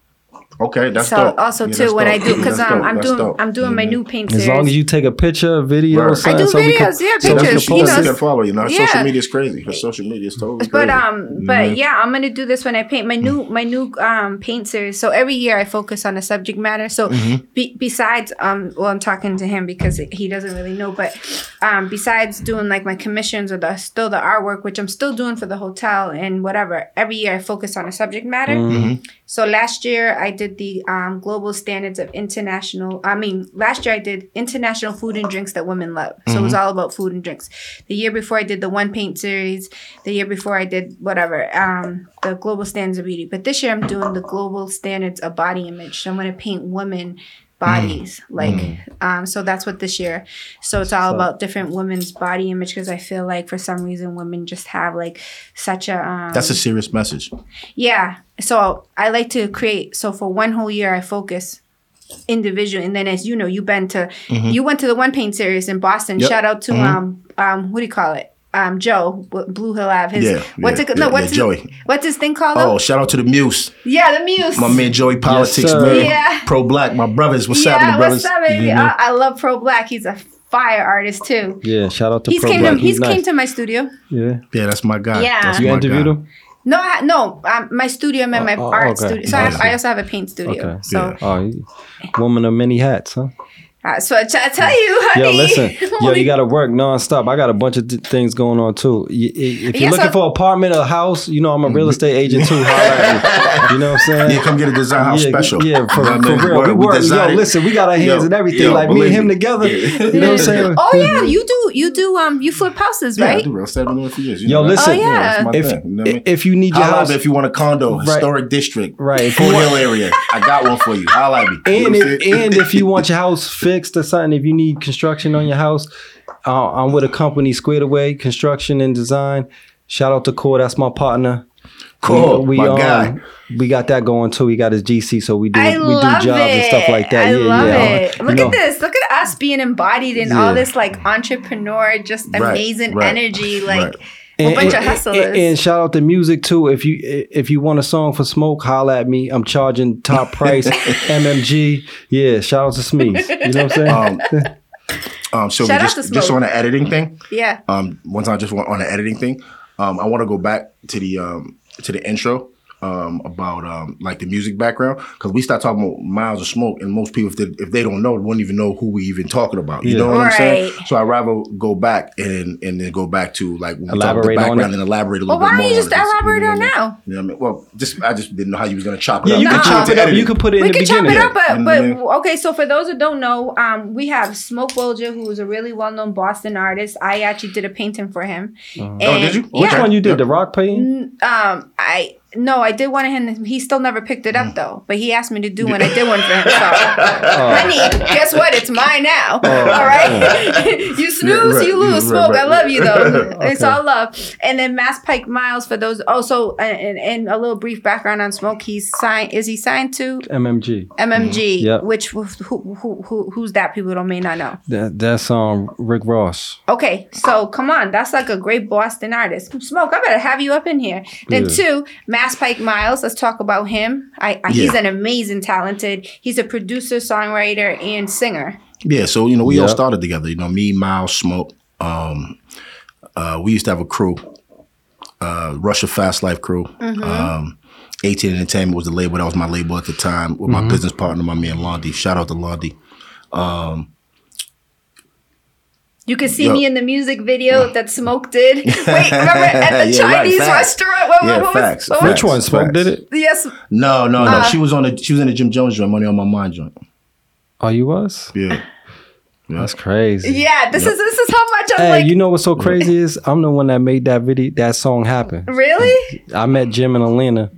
Speaker 2: Okay, that's
Speaker 1: so
Speaker 2: dope.
Speaker 1: also
Speaker 2: Yeah,
Speaker 1: too
Speaker 2: that's
Speaker 1: when I do because
Speaker 2: That's
Speaker 1: um,
Speaker 2: dope.
Speaker 1: I'm doing. I'm doing my
Speaker 2: Mhm.
Speaker 1: new paint
Speaker 3: As long as you take a picture, video,
Speaker 2: Word.
Speaker 3: or something,
Speaker 1: I do
Speaker 3: so we can-
Speaker 1: videos, yeah,
Speaker 3: so we
Speaker 2: So
Speaker 1: pictures,
Speaker 2: the
Speaker 1: you know.
Speaker 2: can follow. You know,
Speaker 1: Yeah.
Speaker 2: social media is crazy. Her social media is totally
Speaker 1: but
Speaker 2: crazy.
Speaker 1: um but
Speaker 2: Mhm.
Speaker 1: yeah i'm gonna do this when i paint my new my new um paint series so every year i focus on a subject matter so
Speaker 2: Mhm.
Speaker 1: be, besides um well i'm talking to him because he doesn't really know but um besides doing like my commissions or the still the artwork which i'm still doing for the hotel and whatever every year i focus on a subject matter
Speaker 3: Mhm.
Speaker 1: So last year I did the um, global standards of international. I mean, last year I did international food and drinks that women love. So it was all about food and drinks. The year before I did the one paint series. The year before I did whatever um, the global standards of beauty. But this year I'm doing the global standards of body image. So I'm going to paint women bodies like um so that's what this year so it's all
Speaker 3: So-
Speaker 1: about different women's body image because i feel like for some reason women just have like such a um
Speaker 2: That's a serious message.
Speaker 1: yeah so i like to create so for one whole year i focus individual and then as you know you've been to you went to the one paint series in boston
Speaker 2: Mm-hmm. Yep.
Speaker 1: shout out to um um what do you call it um joe blue hill ave his
Speaker 2: Yeah,
Speaker 1: what's
Speaker 2: yeah,
Speaker 1: it no
Speaker 2: yeah,
Speaker 1: what's
Speaker 2: yeah,
Speaker 1: his,
Speaker 2: Joey.
Speaker 1: what's his thing called
Speaker 2: Oh,
Speaker 1: though?
Speaker 2: shout out to the Muse,
Speaker 1: yeah the muse
Speaker 2: my man Joey Politics,
Speaker 3: sir.
Speaker 2: man.
Speaker 1: Yeah.
Speaker 2: Problak, my brothers. What's
Speaker 1: yeah
Speaker 2: happening, brothers?
Speaker 1: what's up baby
Speaker 2: You know?
Speaker 1: I, I love Problak he's a fire artist too
Speaker 3: Yeah, shout out to
Speaker 1: he's
Speaker 3: Pro
Speaker 1: came
Speaker 3: Black.
Speaker 1: to he's
Speaker 3: nice.
Speaker 1: came to my studio
Speaker 3: Yeah.
Speaker 2: yeah, that's my guy.
Speaker 1: Yeah.
Speaker 2: That's
Speaker 3: You
Speaker 2: my
Speaker 3: interviewed
Speaker 2: guy.
Speaker 3: him?
Speaker 1: No I, no um, my studio my
Speaker 3: Oh, oh,
Speaker 1: art
Speaker 3: okay.
Speaker 1: studio so I, have, I also have a paint studio
Speaker 3: Okay.
Speaker 1: so
Speaker 2: Yeah.
Speaker 3: Oh, woman of many hats, huh?
Speaker 1: Uh, so I tell you honey
Speaker 3: Yo, listen, yo, you got to work nonstop. I got a bunch of d- things going on too. Y- y- If you're
Speaker 1: Yeah,
Speaker 3: looking
Speaker 1: so-
Speaker 3: for an apartment or house, you know I'm a real estate agent too. Holla at me. You know what I'm saying?
Speaker 2: Yeah, come get a design house
Speaker 3: yeah,
Speaker 2: special.
Speaker 3: Yeah, for,
Speaker 2: You know what I
Speaker 3: for
Speaker 2: mean?
Speaker 3: real. We work.
Speaker 2: design
Speaker 3: Yo, listen, we got our hands
Speaker 2: Yo,
Speaker 3: in everything.
Speaker 2: yo,
Speaker 3: like me and him
Speaker 2: me.
Speaker 3: together.
Speaker 2: Yeah.
Speaker 3: You know what I'm saying?
Speaker 1: oh yeah you do you do um you flip houses
Speaker 2: Yeah, I
Speaker 1: right
Speaker 2: do real estate. I've been doing it for years. You
Speaker 3: Yo,
Speaker 2: know
Speaker 3: listen.
Speaker 1: Oh, yeah.
Speaker 2: that's my
Speaker 3: If
Speaker 2: thing. You know what
Speaker 3: if you need your house,
Speaker 2: if you want a condo,
Speaker 3: Right.
Speaker 2: historic district,
Speaker 3: Right. If you
Speaker 2: Fort Hill area. I got one for you. Holla at me.
Speaker 3: And
Speaker 2: I'm
Speaker 3: if,
Speaker 2: saying?
Speaker 3: and if you want your house fixed or something, if you need construction on your house, uh, I'm with a company, Squared Away Construction and Design. Shout out to Core, that's my partner.
Speaker 2: Cool,
Speaker 3: we,
Speaker 2: my
Speaker 3: um,
Speaker 2: guy.
Speaker 3: We got that going too. He got his GC, so we do
Speaker 1: I
Speaker 3: we
Speaker 1: love
Speaker 3: do jobs
Speaker 1: it.
Speaker 3: and stuff like that.
Speaker 1: I
Speaker 3: yeah,
Speaker 1: love
Speaker 3: yeah.
Speaker 1: it.
Speaker 3: You
Speaker 1: Look
Speaker 3: know,
Speaker 1: at this. Look at us being embodied in
Speaker 3: Yeah.
Speaker 1: all this like entrepreneur, just
Speaker 2: Right,
Speaker 1: amazing
Speaker 2: right,
Speaker 1: energy, like
Speaker 2: right.
Speaker 1: A
Speaker 3: And,
Speaker 1: bunch
Speaker 3: and-
Speaker 1: of hustlers.
Speaker 3: and- and shout out to music too. If you if you want a song for Smoke, holla at me. I'm charging top price, MMG. Yeah, shout out to Smeeze. You know what I'm saying?
Speaker 2: Um, um, so
Speaker 1: Shout out
Speaker 2: just,
Speaker 1: to
Speaker 2: just on the editing thing,
Speaker 1: yeah.
Speaker 2: um, one time just went on the editing thing, um, I want to go back to the um, to the intro um, about um, like the music background because we start talking about Miles of Smoke, and most people if they, if they don't know, wouldn't even know who we even talking about. You
Speaker 3: Yeah.
Speaker 2: know what I'm saying? So I'd rather go back and and then go back to like when we talk about the background and elaborate a little
Speaker 1: Well,
Speaker 2: little
Speaker 1: why
Speaker 2: bit
Speaker 1: don't you just elaborate on
Speaker 2: what I mean?
Speaker 1: now?
Speaker 2: You know what I mean? Well, just I just didn't know how you was gonna chop it
Speaker 3: Yeah,
Speaker 2: up.
Speaker 3: you
Speaker 1: Nah.
Speaker 3: can chop it up. You can put it in
Speaker 1: We
Speaker 3: the
Speaker 1: can chop
Speaker 3: beginning.
Speaker 1: it up, but but okay. So for those who don't know, um, we have Smoke Bolger, who is a really well-known Boston artist. I actually did a painting for him.
Speaker 2: Oh, did you?
Speaker 3: Which
Speaker 1: Yeah.
Speaker 3: one you did?
Speaker 2: Yep.
Speaker 3: The rock painting?
Speaker 1: Um, I no, I did one of him. He still never picked it
Speaker 2: Mm.
Speaker 1: up though. But he asked me to do one. I did one for him. So, honey, guess what? It's mine now.
Speaker 3: Oh,
Speaker 1: all right. you snooze,
Speaker 2: right,
Speaker 1: you lose.
Speaker 2: yeah, right,
Speaker 1: Smoke. I love you though. It's all love. And then Mass Pike Miles for those. Also, and, and a little brief background on Smoke. He's signed. Is he signed to
Speaker 3: MMG.
Speaker 1: MMG?
Speaker 3: Yep.
Speaker 1: Which who, who, who, who who's that? People don't may not know.
Speaker 3: That, that's um Rick Ross.
Speaker 1: Okay, so come on, that's like a great Boston artist. Smoke, I better have you up in here. Then
Speaker 3: Yeah.
Speaker 1: two, Mass Pike Miles. Let's talk about him. I, I he's
Speaker 2: Yeah.
Speaker 1: an amazing, talented. He's a producer, songwriter, and singer.
Speaker 2: Yeah, so you know, we all started together. You know, me, Miles, Smoke. Um, uh, we used to have a crew, uh, Russia Fast Life crew. Um, 18 Entertainment was the label. That was my label at the time with my business partner, my man Londi. Shout out to Londi.
Speaker 1: You can see
Speaker 2: Yo.
Speaker 1: me in the music video that Smoke did. Wait, remember at the
Speaker 2: Yeah,
Speaker 1: Chinese
Speaker 2: facts.
Speaker 1: restaurant? What,
Speaker 2: Yeah,
Speaker 1: what
Speaker 2: facts,
Speaker 1: was,
Speaker 2: facts.
Speaker 3: Which one? Smoke did it?
Speaker 1: Yes.
Speaker 2: No, no, no.
Speaker 1: Uh,
Speaker 2: she was on the she was in the Jim Jones joint, Money on My Mind joint.
Speaker 3: Oh, you was?
Speaker 2: Yeah.
Speaker 3: That's crazy.
Speaker 1: Yeah, this is this is how much I'm
Speaker 3: Hey,
Speaker 1: like.
Speaker 3: you know what's so crazy is I'm the one that made that video, that song happen.
Speaker 1: really?
Speaker 3: I met Jim and Elena.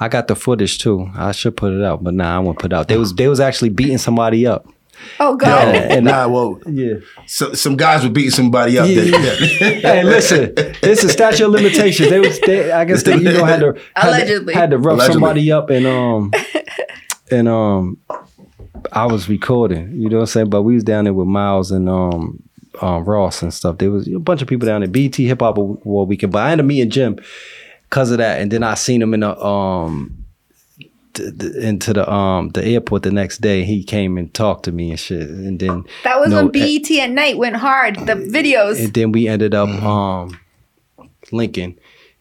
Speaker 3: I got the footage too. I should put it out, but nah, I won't put it out. They was they was actually beating somebody up.
Speaker 1: Oh God.
Speaker 3: Yeah. And
Speaker 2: nah, well,
Speaker 3: Yeah.
Speaker 2: so, some guys were beating somebody up.
Speaker 3: Yeah,
Speaker 2: that-
Speaker 3: hey, listen, this is statute of limitations. They was, they, I guess they, you know, had to had to-
Speaker 1: Allegedly.
Speaker 3: had to rough
Speaker 2: Allegedly.
Speaker 3: somebody up and um and um I was recording. You know what I'm saying? But we was down there with Miles and um. Um, Ross and stuff. There was a bunch of people down there. BT Hip Hop Award Weekend. But I ended up meeting Jim because of that. And then I seen him in the um th- th- into the um the airport the next day. He came and talked to me and shit. And then
Speaker 1: That was
Speaker 3: No,
Speaker 1: when BET at night went hard. The videos.
Speaker 3: and then we ended up um linking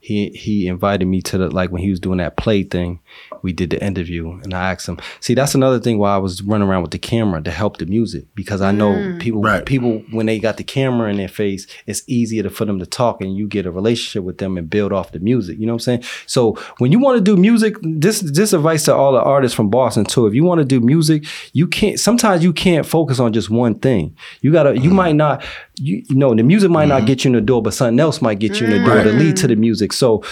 Speaker 3: he he invited me to the like when he was doing that play thing. We did the interview, and I asked him. See, that's another thing why I was running around with the camera to help the music because I know
Speaker 1: Mm.
Speaker 3: people
Speaker 2: Right.
Speaker 3: people when they got the camera in their face, it's easier to, for them to talk, and you get a relationship with them and build off the music. You know what I'm saying? So when you want to do music, this this advice to all the artists from Boston too. If you want to do music, you can't. Sometimes you can't focus on just one thing. You gotta. You might not. You, you know the music might not mm-hmm. get you in the door, but something else might get you in the door to lead to the mm. music. So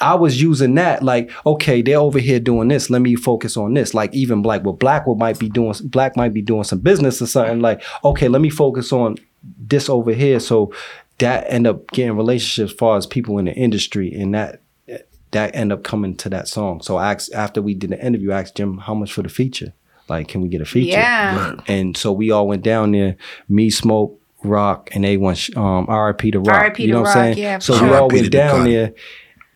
Speaker 3: I was using that like, okay, they're over here doing this. Let me focus on this. Like even black, well, black will might be doing black might be doing some business or something. Like, okay, let me focus on this over here. So that end up getting relationships as far as people in the industry, and that that end up coming to that song. So I asked after we did the interview, I asked Jim how much for the feature. Like, can we get a feature?
Speaker 1: Yeah.
Speaker 3: And so we all went down there. Me, Smoke, Rock, and they went um, R.I.P. to Rock.
Speaker 1: R.I.P.
Speaker 3: you
Speaker 1: to
Speaker 3: know what
Speaker 1: Rock,
Speaker 3: I'm saying?
Speaker 1: yeah,
Speaker 3: so
Speaker 1: sure.
Speaker 3: we all went down
Speaker 2: Ducati.
Speaker 3: there,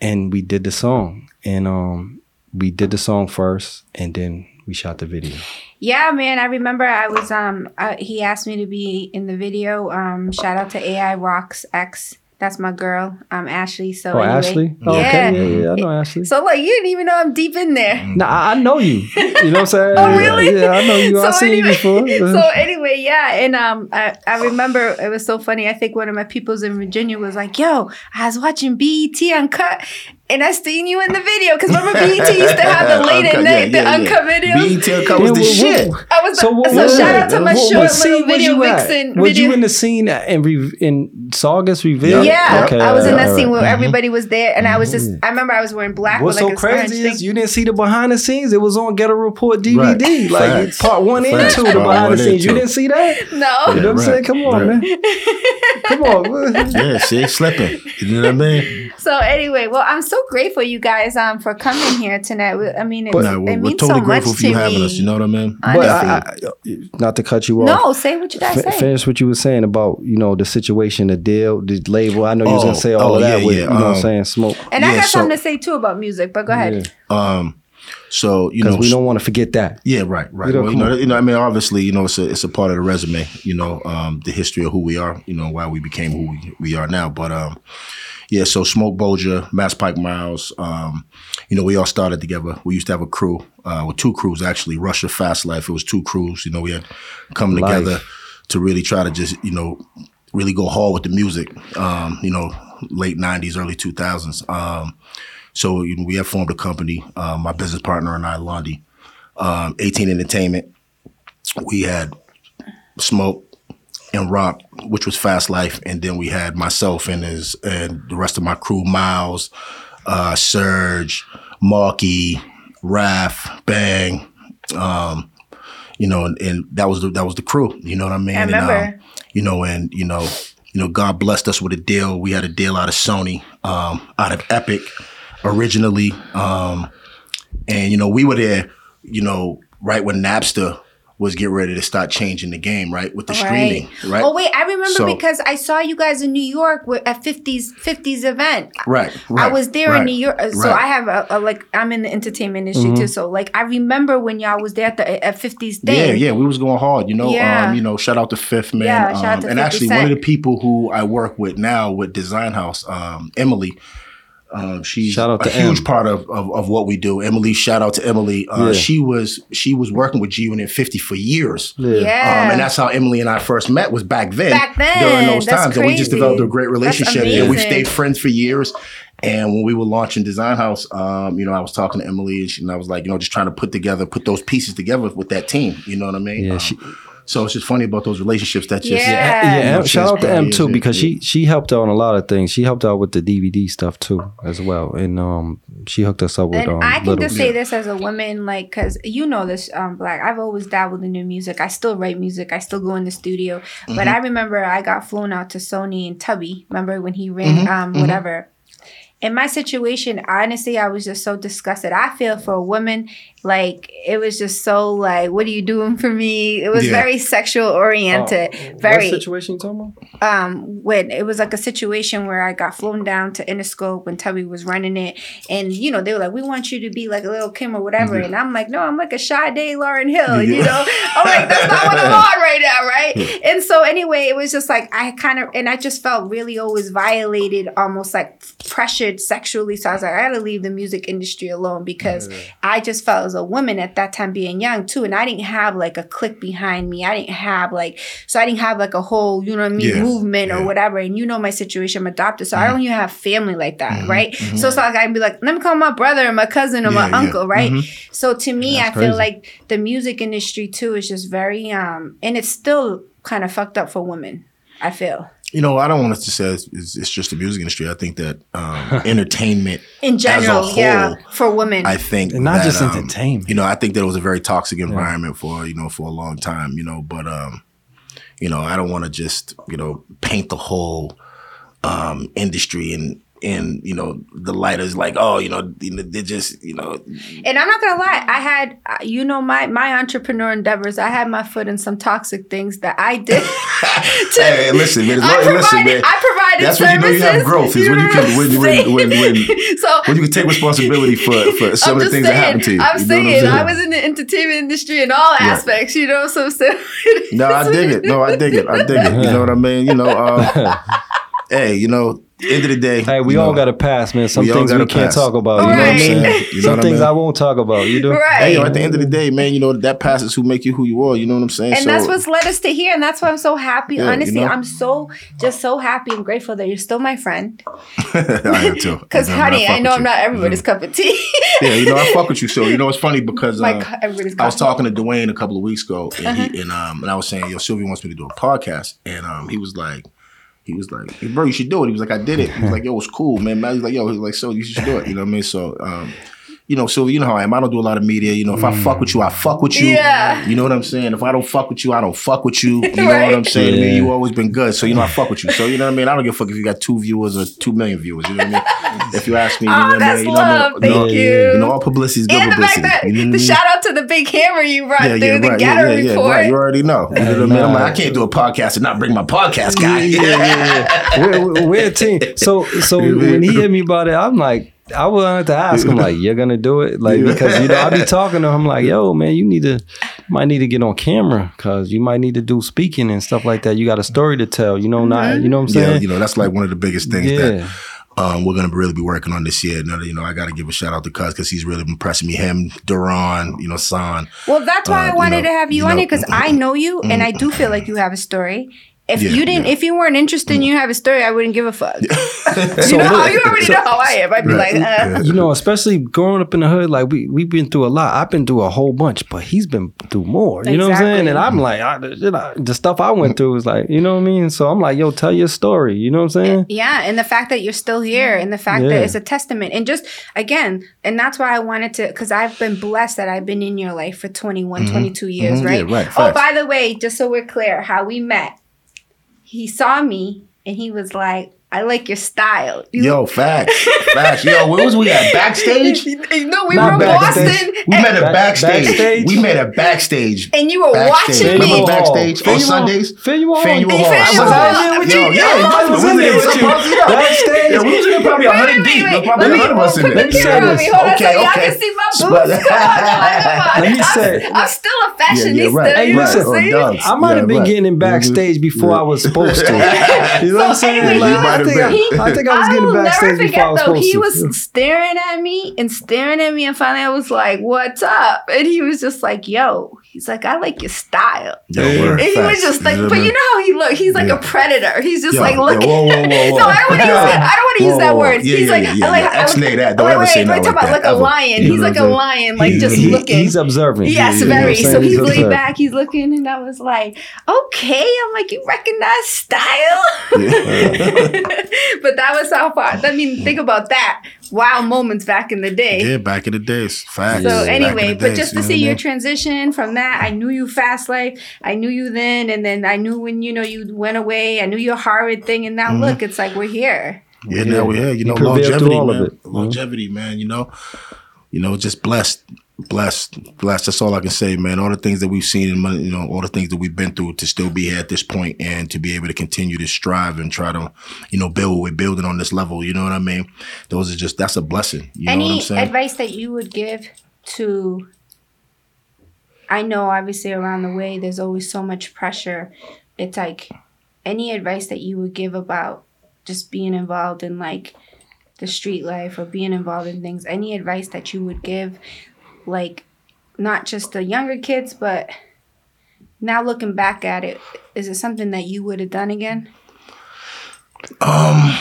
Speaker 3: and we did the song. And um, we did the song first, and then we shot the video.
Speaker 1: Yeah, man. I remember I was um uh, he asked me to be in the video. Um shout out to AI Rocks X. That's my girl, um Ashley. So
Speaker 3: Oh,
Speaker 1: anyway.
Speaker 3: Ashley? Oh,
Speaker 1: yeah.
Speaker 3: okay. Yeah, yeah, I know Ashley.
Speaker 1: So like you didn't even know I'm deep in there.
Speaker 3: Nah, I I know you. You know what I'm saying?
Speaker 1: Oh, really?
Speaker 3: Yeah, I know you. I've
Speaker 1: So
Speaker 3: seen
Speaker 1: anyway-
Speaker 3: you before.
Speaker 1: so anyway, yeah, and um, I, I remember it was so funny. I think one of my peoples in Virginia was like, "Yo, I was watching BET Uncut, and I seen you in the video because remember BET used to have the late at night,
Speaker 2: yeah,
Speaker 1: the
Speaker 2: yeah,
Speaker 1: uncut
Speaker 2: yeah.
Speaker 1: videos."
Speaker 2: BET Uncut was the
Speaker 3: what-
Speaker 2: shit.
Speaker 1: I was
Speaker 3: So,
Speaker 1: so,
Speaker 3: what,
Speaker 1: so
Speaker 3: what-
Speaker 1: shout out to my
Speaker 3: what-
Speaker 1: short
Speaker 3: what
Speaker 1: little
Speaker 3: was
Speaker 1: video
Speaker 3: you at?
Speaker 1: vixen.
Speaker 3: Was
Speaker 1: video.
Speaker 3: you in the scene in Re- in Saugus Reveal?
Speaker 1: Yeah,
Speaker 3: Okay,
Speaker 1: I was in that
Speaker 3: right,
Speaker 1: scene
Speaker 3: all
Speaker 1: where
Speaker 3: right.
Speaker 1: everybody was there, and I was just. Mm-hmm. I remember I was wearing black.
Speaker 3: What's
Speaker 1: with like
Speaker 3: so
Speaker 1: a sponge
Speaker 3: crazy is
Speaker 1: thing.
Speaker 3: you didn't see the behind the scenes. It was on Ghetto Report DVD,
Speaker 2: Right.
Speaker 3: like
Speaker 2: Facts.
Speaker 3: part one and two. The behind the scenes. You didn't see that?
Speaker 1: no.
Speaker 3: You know what I'm saying? Come on, man. Come on. man.
Speaker 2: Yeah, see, slipping. You know what I mean?
Speaker 1: So anyway, well, I'm so grateful you guys um for coming here tonight. I mean, it,
Speaker 2: Nah,
Speaker 1: it
Speaker 2: we're, we're
Speaker 1: means
Speaker 2: totally
Speaker 1: so
Speaker 2: grateful
Speaker 1: much
Speaker 2: for you
Speaker 1: to
Speaker 2: having
Speaker 1: me.
Speaker 2: us. You know what I mean?
Speaker 3: But I, I, not to cut you off.
Speaker 1: no, say what you guys
Speaker 3: F-
Speaker 1: say.
Speaker 3: finish what you were saying about you know the situation, the deal, the label. I know you was
Speaker 2: Oh,
Speaker 3: gonna say all
Speaker 2: oh,
Speaker 3: of that
Speaker 2: yeah,
Speaker 3: with
Speaker 2: yeah,
Speaker 3: you know what I'm
Speaker 2: um,
Speaker 3: saying, smoke.
Speaker 1: and I
Speaker 2: Yeah,
Speaker 1: got
Speaker 2: so-
Speaker 1: something to say too about music, but go ahead.
Speaker 2: Um, so you know,
Speaker 3: we don't want to forget that.
Speaker 2: Yeah, right, right.
Speaker 3: You know,
Speaker 2: well, you know, you know, I mean, obviously, you know, it's a it's a part of the resume. You know, um, the history of who we are. You know, why we became who we, we are now. But um, yeah. So Smoke Bolger, Mass Pike Miles. Um, you know, we all started together. We used to have a crew, uh, with two crews actually. Russia Fast Life. It was two crews. You know, we had come
Speaker 3: Life.
Speaker 2: together to really try to just you know really go hard with the music. Um, you know, late '90s, early 2000s. Um, so you know, we have formed a company. Um, my business partner and I, Londi, um, 18 Entertainment. We had Smoke and Rock, which was Fast Life, and then we had myself and his and the rest of my crew, Miles, uh, Serge, Marky, Raph, Bang. Um, you know, and, and that was the that was the crew. You know what I mean?
Speaker 1: I
Speaker 2: And,
Speaker 1: remember.
Speaker 2: um, you know, and you know, you know, God blessed us with a deal. We had a deal out of Sony, um, out of Epic, originally, um, and you know, we were there. You know, right when Napster was get ready to start changing the game, right with the streaming, right?
Speaker 1: Oh wait, I remember
Speaker 2: So-
Speaker 1: because I saw you guys in New York with, at 50s 50s event.
Speaker 2: Right, right, I
Speaker 1: was there
Speaker 2: right,
Speaker 1: in New York, uh, so
Speaker 2: right. Mm-hmm.
Speaker 1: I have a, a like I'm in the entertainment industry too. So like I remember when y'all was there at the at 50s thing.
Speaker 2: Yeah, yeah, we was going hard, you know.
Speaker 1: Yeah.
Speaker 2: Um, you know, shout out to Fifth Man.
Speaker 1: Yeah, shout out
Speaker 2: um,
Speaker 1: to
Speaker 2: and
Speaker 1: 50
Speaker 2: actually
Speaker 1: Cent.
Speaker 2: one of the people who I work with now with Design House, um, Emily. Um, she's
Speaker 3: Shout out
Speaker 2: a
Speaker 3: to
Speaker 2: huge
Speaker 3: Em.
Speaker 2: part of, of, of what we do. Emily, shout out to Emily. Uh,
Speaker 3: Yeah.
Speaker 2: She was she was working with G Unit 50 for years.
Speaker 1: Yeah.
Speaker 2: Um, and that's how Emily and I first met was back then.
Speaker 1: Back then.
Speaker 2: During those
Speaker 1: That's
Speaker 2: times. And we just developed a great relationship. And we
Speaker 1: amazing.
Speaker 2: stayed friends for years. And when we were launching Design House, um, you know, I was talking to Emily and, she, and I was like, you know, just trying to put together, put those pieces together with that team. You know what I mean?
Speaker 3: Yeah,
Speaker 2: Um,
Speaker 3: she-
Speaker 2: so it's just funny about those relationships that just
Speaker 1: Yeah.
Speaker 3: Yeah,
Speaker 2: You know,
Speaker 3: shout out to M
Speaker 2: transpire
Speaker 3: too because
Speaker 2: yeah.
Speaker 3: she she helped out on a lot of things. She helped out with the DVD stuff too as well, and um she hooked us up with
Speaker 1: And
Speaker 3: um
Speaker 1: I can
Speaker 3: little.
Speaker 1: just say this as a woman, like, cause you know this, um, Black. I've always dabbled in new music. I still write music. I still go in the studio.
Speaker 2: Mm-hmm.
Speaker 1: But I remember I got flown out to Sony and Tubby. Remember when he ran,
Speaker 2: Mm-hmm.
Speaker 1: um, whatever. In my situation, honestly, I was just so disgusted. I feel for a woman, like it was just so like, what are you doing for me? It was
Speaker 2: Yeah.
Speaker 1: very sexual oriented, very
Speaker 3: what situation you talking about?
Speaker 1: um when it was like a situation where I got flown down to Interscope when Tubby was running it and you know they were like we want you to be like a little Kim or whatever and I'm like no I'm like a Sade Lauryn Hill you know I'm like that's not what I'm on right now right and so anyway it was just like I kind of and I just felt really always violated almost like pressured pressured sexually. So I was like, I gotta leave the music industry alone because I just felt as a woman at that time being young too. And I didn't have like a clique behind me. I didn't have like, so I didn't have like a whole, you know what I mean,
Speaker 2: Yeah,
Speaker 1: movement or whatever. And you know my situation, I'm adopted. So I
Speaker 2: Mm-hmm.
Speaker 1: don't even have family like that, right? So it's like I'd be like, let me call my brother or my cousin or
Speaker 2: Yeah,
Speaker 1: my
Speaker 2: yeah.
Speaker 1: uncle, right?
Speaker 2: Mhm.
Speaker 1: So to me,
Speaker 3: That's
Speaker 1: I feel like the music industry too is just very um and it's still kind of fucked up for women. I feel.
Speaker 2: You know, I don't want us to say it's, it's, it's just the music industry. I think that um, entertainment,
Speaker 1: In general,
Speaker 2: whole,
Speaker 1: yeah, for women.
Speaker 2: I think,
Speaker 3: And not
Speaker 2: that,
Speaker 3: just
Speaker 2: um,
Speaker 3: entertainment.
Speaker 2: You know, I think that it was a very toxic environment for you know for a long time. You know, but um, you know, I don't want to just you know paint the whole um industry and and you know the light is like oh you know they just you know
Speaker 1: and I'm not gonna lie, I had uh, you know my my entrepreneur endeavors. I had my foot in some toxic things that I did. to-
Speaker 2: hey listen man,
Speaker 1: I provided,
Speaker 2: listen man
Speaker 1: I provided
Speaker 2: that's when you know you have growth is when you can when when when when,
Speaker 1: so
Speaker 2: when you can take responsibility for for some
Speaker 1: I'm
Speaker 2: of the things
Speaker 1: saying,
Speaker 2: that happen to you.
Speaker 1: I'm
Speaker 2: You what
Speaker 1: saying, I was in the entertainment industry in all aspects, you know. So, so
Speaker 2: No, I dig it. No, I dig it. I dig it. You know what I mean? You know, um, hey, you know, end of the day.
Speaker 3: Hey, we all
Speaker 2: know,
Speaker 3: got to pass, man. Some
Speaker 2: we
Speaker 3: things we
Speaker 2: gotta
Speaker 3: can't
Speaker 2: pass.
Speaker 3: talk about. You know what I'm saying?
Speaker 2: You know
Speaker 3: Some
Speaker 2: what I
Speaker 3: things
Speaker 2: mean?
Speaker 3: I won't talk about. You know,
Speaker 1: right.
Speaker 2: Hey, yo, at the end of the day, man, you know that passes who make you who you are. You know what I'm saying?
Speaker 1: and
Speaker 2: so,
Speaker 1: that's what's led us to here, and that's why I'm so happy.
Speaker 2: Yeah, you
Speaker 1: Honestly,
Speaker 2: know?
Speaker 1: I'm so just so happy and grateful that you're still my friend.
Speaker 2: I am too.
Speaker 1: Because,
Speaker 2: You
Speaker 1: honey, I know I'm
Speaker 2: you.
Speaker 1: not everybody's cup of tea.
Speaker 2: Yeah, you know, I fuck with you. So you know, it's funny because uh,
Speaker 1: cu-
Speaker 2: I was talking to Dwayne a couple of weeks ago, and
Speaker 1: Uh-huh.
Speaker 2: he and um and I was saying, yo, Sylvia wants me to do a podcast, and um he was like. He was like, bro, you should do it. He was like, I did it. He was like, yo, it's cool, man. He was like, yo, he was like, so you should do it. You know what I mean? So, um, you know, so you know how I am. I don't do a lot of media. You know, if I fuck with you, I fuck with you.
Speaker 1: Yeah.
Speaker 2: You know what I'm saying? If I don't fuck with you, I don't fuck with you. You know
Speaker 1: Right.
Speaker 2: what I'm saying? I mean, you always been good. So you know I fuck with you. So you know what I mean? I don't give a fuck if you got two viewers or two million viewers. You know what I mean? If you ask me, you oh, know
Speaker 1: Oh,
Speaker 2: what I mean? You know what I
Speaker 1: love.
Speaker 2: mean?
Speaker 1: Thank
Speaker 2: No,
Speaker 1: you.
Speaker 2: You know, all publicity is good
Speaker 1: and the fact
Speaker 2: publicity.
Speaker 1: that
Speaker 2: You know what I
Speaker 1: the shout out to the big hammer you brought
Speaker 2: Yeah,
Speaker 1: through
Speaker 2: yeah,
Speaker 1: the
Speaker 2: right.
Speaker 1: Ghetto
Speaker 2: Yeah, yeah, yeah,
Speaker 1: report.
Speaker 2: right. You already know. You know what I mean? I'm like, I can't do a podcast and not bring my podcast guy.
Speaker 3: yeah, yeah, yeah. We're, we're- we're a team. So, so when he hit me about it, I'm like, I wanted to ask him, like, you're gonna do it, like, because you know, I be talking to him, like, yo, man, you need to, you might need to get on camera, cause you might need to do speaking and stuff like that. You got a story to tell, you know, not, you know what I'm
Speaker 2: Yeah,
Speaker 3: saying?
Speaker 2: you know, that's like one of the biggest things that um, we're gonna really be working on this year. Now, you know, I got to give a shout out to Cuz because he's really impressing me. Him, Duran, you know, San.
Speaker 1: Well, that's why
Speaker 2: Uh,
Speaker 1: I wanted
Speaker 2: you know-
Speaker 1: to have you,
Speaker 2: you
Speaker 1: on
Speaker 2: know-
Speaker 1: it because I know you and I do feel like you have a story. If
Speaker 2: Yeah,
Speaker 1: you didn't,
Speaker 2: yeah.
Speaker 1: if you weren't interested and you have a story, I wouldn't give a fuck.
Speaker 3: So
Speaker 1: you know,
Speaker 3: look,
Speaker 1: you already
Speaker 3: so-
Speaker 1: know how I am. I'd be
Speaker 2: Right.
Speaker 1: like, uh,
Speaker 3: you know, especially growing up in the hood, like we we've been through a lot. I've been through a whole bunch, but he's been through more. You know what I'm saying? And I'm like, I, you know, the stuff I went through was like, you know what I mean. So I'm like, yo, tell your story. You know what I'm saying?
Speaker 1: yeah. And the fact that you're still here and the fact
Speaker 3: Yeah.
Speaker 1: that it's a testament. And just, again, and that's why I wanted to, because I've been blessed that I've been in your life for 21, 22 years,
Speaker 2: Mhm.
Speaker 1: right?
Speaker 2: Yeah, right.
Speaker 1: Oh, by the way, just so we're clear, how we met, he saw me and he was like, I like your style. You
Speaker 2: Yo, facts, facts. Yo, where was we at? Backstage.
Speaker 1: No, we
Speaker 3: Not
Speaker 1: were in
Speaker 3: backstage.
Speaker 1: Boston.
Speaker 2: We
Speaker 1: and,
Speaker 2: met at backstage.
Speaker 3: backstage?
Speaker 2: We met at backstage.
Speaker 1: and you were
Speaker 2: Backstage.
Speaker 1: watching me.
Speaker 2: Remember backstage on Sundays?
Speaker 3: Faneuil Hall.
Speaker 2: Faneuil
Speaker 1: Hey,
Speaker 2: Hall.
Speaker 1: Faneuil
Speaker 2: I was
Speaker 1: Hall.
Speaker 2: there with
Speaker 1: Yo,
Speaker 2: you.
Speaker 1: yo,
Speaker 2: Yeah,
Speaker 3: I was in there with you. Backstage.
Speaker 2: Yeah, we was in there probably
Speaker 1: Wait,
Speaker 2: hundred
Speaker 1: wait,
Speaker 2: deep.
Speaker 1: wait,
Speaker 2: There probably
Speaker 1: Let me
Speaker 2: hundred of us in
Speaker 1: put
Speaker 2: there.
Speaker 1: the camera on me. Hold on,
Speaker 2: Okay,
Speaker 1: so y'all
Speaker 2: okay.
Speaker 1: can see my boobs. Come on.
Speaker 3: Let me
Speaker 1: I'm-
Speaker 3: say-
Speaker 1: I'm still a fashionista.
Speaker 3: Hey, listen,
Speaker 1: I'm saying?
Speaker 2: dogs.
Speaker 3: I might have been getting backstage before I was supposed to. You know what I'm saying?
Speaker 1: Anyway,
Speaker 3: Like,
Speaker 2: you might
Speaker 3: I, think I. I think I was getting
Speaker 1: will
Speaker 3: backstage
Speaker 1: never
Speaker 3: before I
Speaker 1: forget
Speaker 3: was
Speaker 1: though.
Speaker 3: supposed
Speaker 1: He
Speaker 3: to.
Speaker 1: was staring at me and staring at me, and finally I was like, "What's up?" And he was just like, "Yo," he's like, "I like your style."
Speaker 2: Yo,
Speaker 1: And he was just like,
Speaker 2: what
Speaker 1: but you know how he look? He's like
Speaker 2: Yeah.
Speaker 1: a predator. He's just
Speaker 2: Yo,
Speaker 1: like
Speaker 2: yo,
Speaker 1: looking.
Speaker 2: whoa, whoa, whoa, whoa.
Speaker 1: No, I don't want to use that. I don't want to use
Speaker 2: Whoa,
Speaker 1: that
Speaker 2: whoa.
Speaker 1: word.
Speaker 2: Yeah,
Speaker 1: he's
Speaker 2: yeah,
Speaker 1: like,
Speaker 2: yeah,
Speaker 1: I
Speaker 2: yeah.
Speaker 1: like, I
Speaker 2: X-nay
Speaker 1: like,
Speaker 2: that. Don't
Speaker 1: wait,
Speaker 2: ever
Speaker 1: wait,
Speaker 2: say
Speaker 1: wait,
Speaker 2: nothing
Speaker 1: talk
Speaker 2: like
Speaker 1: about like a lion. He's like
Speaker 2: what
Speaker 1: a
Speaker 2: I'm saying?
Speaker 1: lion, like just looking.
Speaker 3: He's observing.
Speaker 1: Yes,
Speaker 3: You know what I'm
Speaker 1: very. So he's laid back, he's looking, and I was like, okay. I'm like, you recognize style? but that was how far. I mean, think about that. Wow moments back in the day.
Speaker 2: Yeah, back in the days. Facts.
Speaker 1: So
Speaker 2: Back in
Speaker 1: anyway, but
Speaker 2: days,
Speaker 1: just to
Speaker 2: you
Speaker 1: see
Speaker 2: what I
Speaker 1: your
Speaker 2: mean?
Speaker 1: transition from that, I knew you fast life. I knew you then, and then I knew when you know you went away. I knew your Harvard thing, and now
Speaker 2: Mm-hmm.
Speaker 1: look, it's like we're here.
Speaker 2: Yeah, now we're here. You
Speaker 3: You
Speaker 2: know, longevity,
Speaker 3: all of
Speaker 2: man.
Speaker 3: it, you know?
Speaker 2: Longevity, man. You know, you know, just blessed, blessed, blessed. That's all I can say, man. All the things that we've seen, and you know, all the things that we've been through to still be here at this point, and to be able to continue to strive and try to, you know, build what we're building on this level. You know what I mean? Those are just that's a blessing. You know what I'm
Speaker 1: Any
Speaker 2: saying?
Speaker 1: advice that you would give to? I know, obviously, around the way, there's always so much pressure. It's like any advice that you would give about just being involved in like the street life or being involved in things, any advice that you would give, like not just the younger kids, but now looking back at it, is it something that you would have done again?
Speaker 2: Um,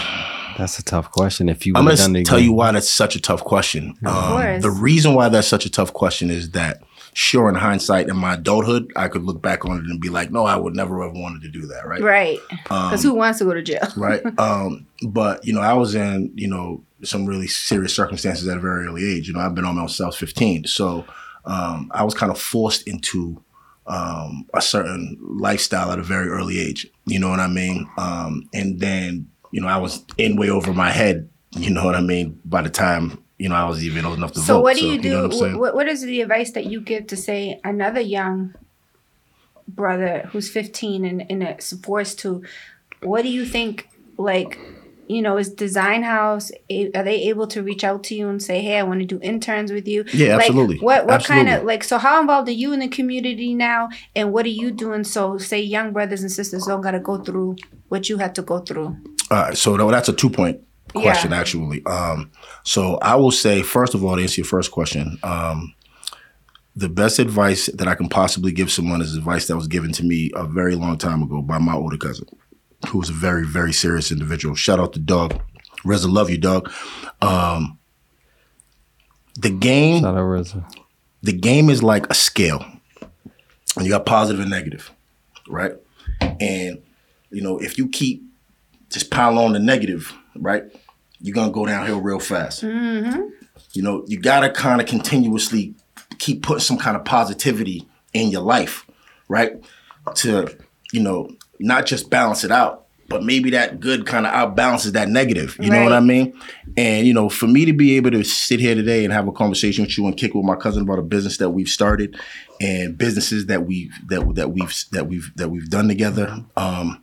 Speaker 3: That's a tough question. If you
Speaker 2: I'm gonna
Speaker 3: done
Speaker 2: tell
Speaker 3: again.
Speaker 2: you why that's such a tough question. Um,
Speaker 1: course.
Speaker 2: the reason why that's such a tough question is that, sure, in hindsight, in my adulthood, I could look back on it and be like, no, I would never have wanted to do that, right?
Speaker 1: Right.
Speaker 2: Um,
Speaker 1: Because who wants to go to jail?
Speaker 2: right? Um, but you know, I was in you know some really serious circumstances at a very early age. You know, I've been on my own since 15, so um, I was kind of forced into um, a certain lifestyle at a very early age. You know what I mean? Um, and then you know, I was in way over my head. You know what I mean? By the time you know I was even old enough to
Speaker 1: So
Speaker 2: vote.
Speaker 1: what do you do?
Speaker 2: know what
Speaker 1: what, what is the advice that you give to say another young brother who's 15 and, and is forced to? What do you think? Like, you know, is Design House are they able to reach out to you and say, "Hey, I want to do interns with you"?
Speaker 2: Yeah,
Speaker 1: Like,
Speaker 2: absolutely.
Speaker 1: what what kind of like? So how involved are you in the community now? And what are you doing so say young brothers and sisters don't got to go through what you had to go through?
Speaker 2: All right, so tha- that's a two point question
Speaker 1: Yeah.
Speaker 2: actually. Um, so I will say first of all, to answer your first question, um, the best advice that I can possibly give someone is advice that was given to me a very long time ago by my older cousin, who was a very very serious individual. Shout out to Doug. Reza, love you, Doug. Um, the game
Speaker 3: Shout out Reza.
Speaker 2: the game is like a scale. And you got positive and negative, right? And you know, if you keep just pile on the negative, right, you're gonna go downhill real fast. You know, you gotta kind of continuously keep putting some kind of positivity in your life, right? To, you know, not just balance it out, but maybe that good kind of outbalances that negative. You know what I mean? And you know, for me to be able to sit here today and have a conversation with you and kick with my cousin about a business that we've started and businesses that we've that that we've that we've that we've done together. Um,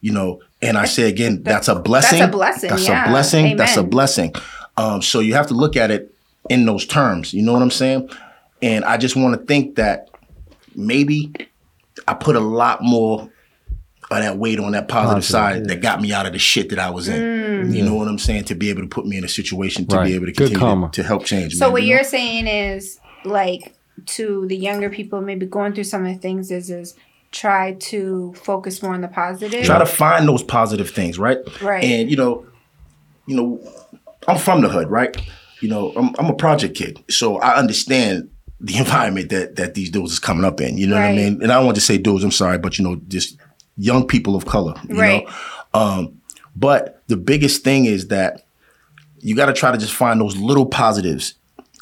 Speaker 2: you know, and I say again, that's a blessing.
Speaker 1: That's a blessing,
Speaker 2: That's
Speaker 1: yeah.
Speaker 2: a blessing. That's a blessing. Um, so you have to look at it in those terms. You know what I'm saying? And I just want to think that maybe I put a lot more of that weight on that positive,
Speaker 3: Positive,
Speaker 2: side
Speaker 3: yeah.
Speaker 2: that got me out of the shit that I was in.
Speaker 1: Mm.
Speaker 2: You know what I'm saying? To be able to put me in a situation to
Speaker 3: Right.
Speaker 2: be able to continue to, to help change.
Speaker 1: So
Speaker 2: man,
Speaker 1: what
Speaker 2: you know?
Speaker 1: you're saying is like to the younger people maybe going through some of the things is is try to focus more on the positive.
Speaker 2: try to find those positive things, right?
Speaker 1: Right.
Speaker 2: And you know, you know, I'm from the hood, right? You know, I'm, I'm a project kid, so I understand the environment that that these dudes is coming up in. You know what I mean? And I don't want to say dudes. I'm sorry, but you know, just young people of color. You
Speaker 1: Right.
Speaker 2: know, um, but the biggest thing is that you got to try to just find those little positives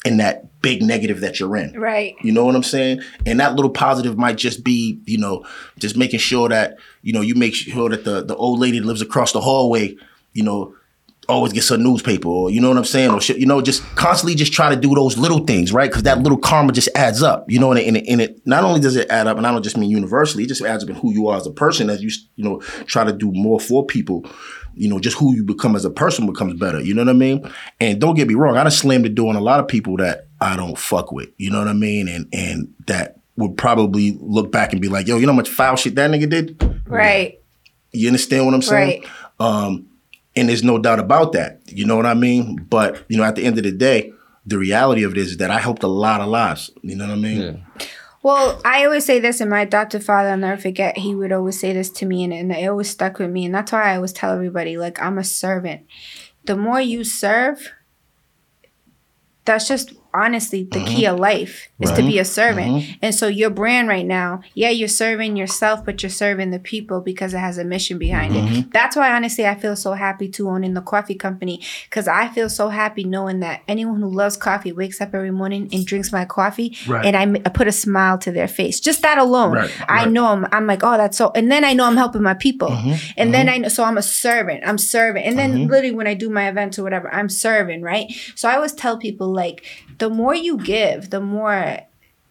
Speaker 2: in that big negative that you're in.
Speaker 1: right.
Speaker 2: You know what I'm saying? And that little positive might just be, you know, just making sure that, you know, you make sure that the the old lady that lives across the hallway, you know, always gets her newspaper or you know what I'm saying? Or shit, you know, just constantly just try to do those little things, right? Because that little karma just adds up, you know, and it, and, it, and it not only does it add up, and I don't just mean universally, it just adds up in who you are as a person as you, you know, try to do more for people. You know, just who you become as a person becomes better. You know what I mean? And don't get me wrong, I done slammed the door on a lot of people that I don't fuck with. You know what I mean? And and that would probably look back and be like, yo, you know how much foul shit that nigga did?
Speaker 1: Right.
Speaker 2: You understand what I'm saying?
Speaker 1: Right.
Speaker 2: Um, and there's no doubt about that. You know what I mean? But you know, at the end of the day, the reality of it is that I helped a lot of lives. You know what I mean?
Speaker 3: Yeah.
Speaker 1: Well, I always say this, and my adopted father, I'll never forget, he would always say this to me, and, and it always stuck with me. And that's why I always tell everybody, like, I'm a servant. The more you serve, that's just honestly the key mm-hmm. of life is to be a servant. Mm-hmm. And so your brand right now, yeah, you're serving yourself, but you're serving the people because it has a mission behind it. Mm-hmm. That's why honestly I feel so happy to own in the coffee company because I feel so happy knowing that anyone who loves coffee wakes up every morning and drinks my coffee
Speaker 2: Right.
Speaker 1: and I put a smile to their face. Just that alone.
Speaker 2: Right,
Speaker 1: I
Speaker 2: right.
Speaker 1: know I'm, I'm like, oh, that's so, and then I know I'm helping my people.
Speaker 2: Mm-hmm,
Speaker 1: And then I know, so I'm a servant. I'm serving. And then literally when I do my events or whatever, I'm serving, right? So I always tell people like, the more you give, the more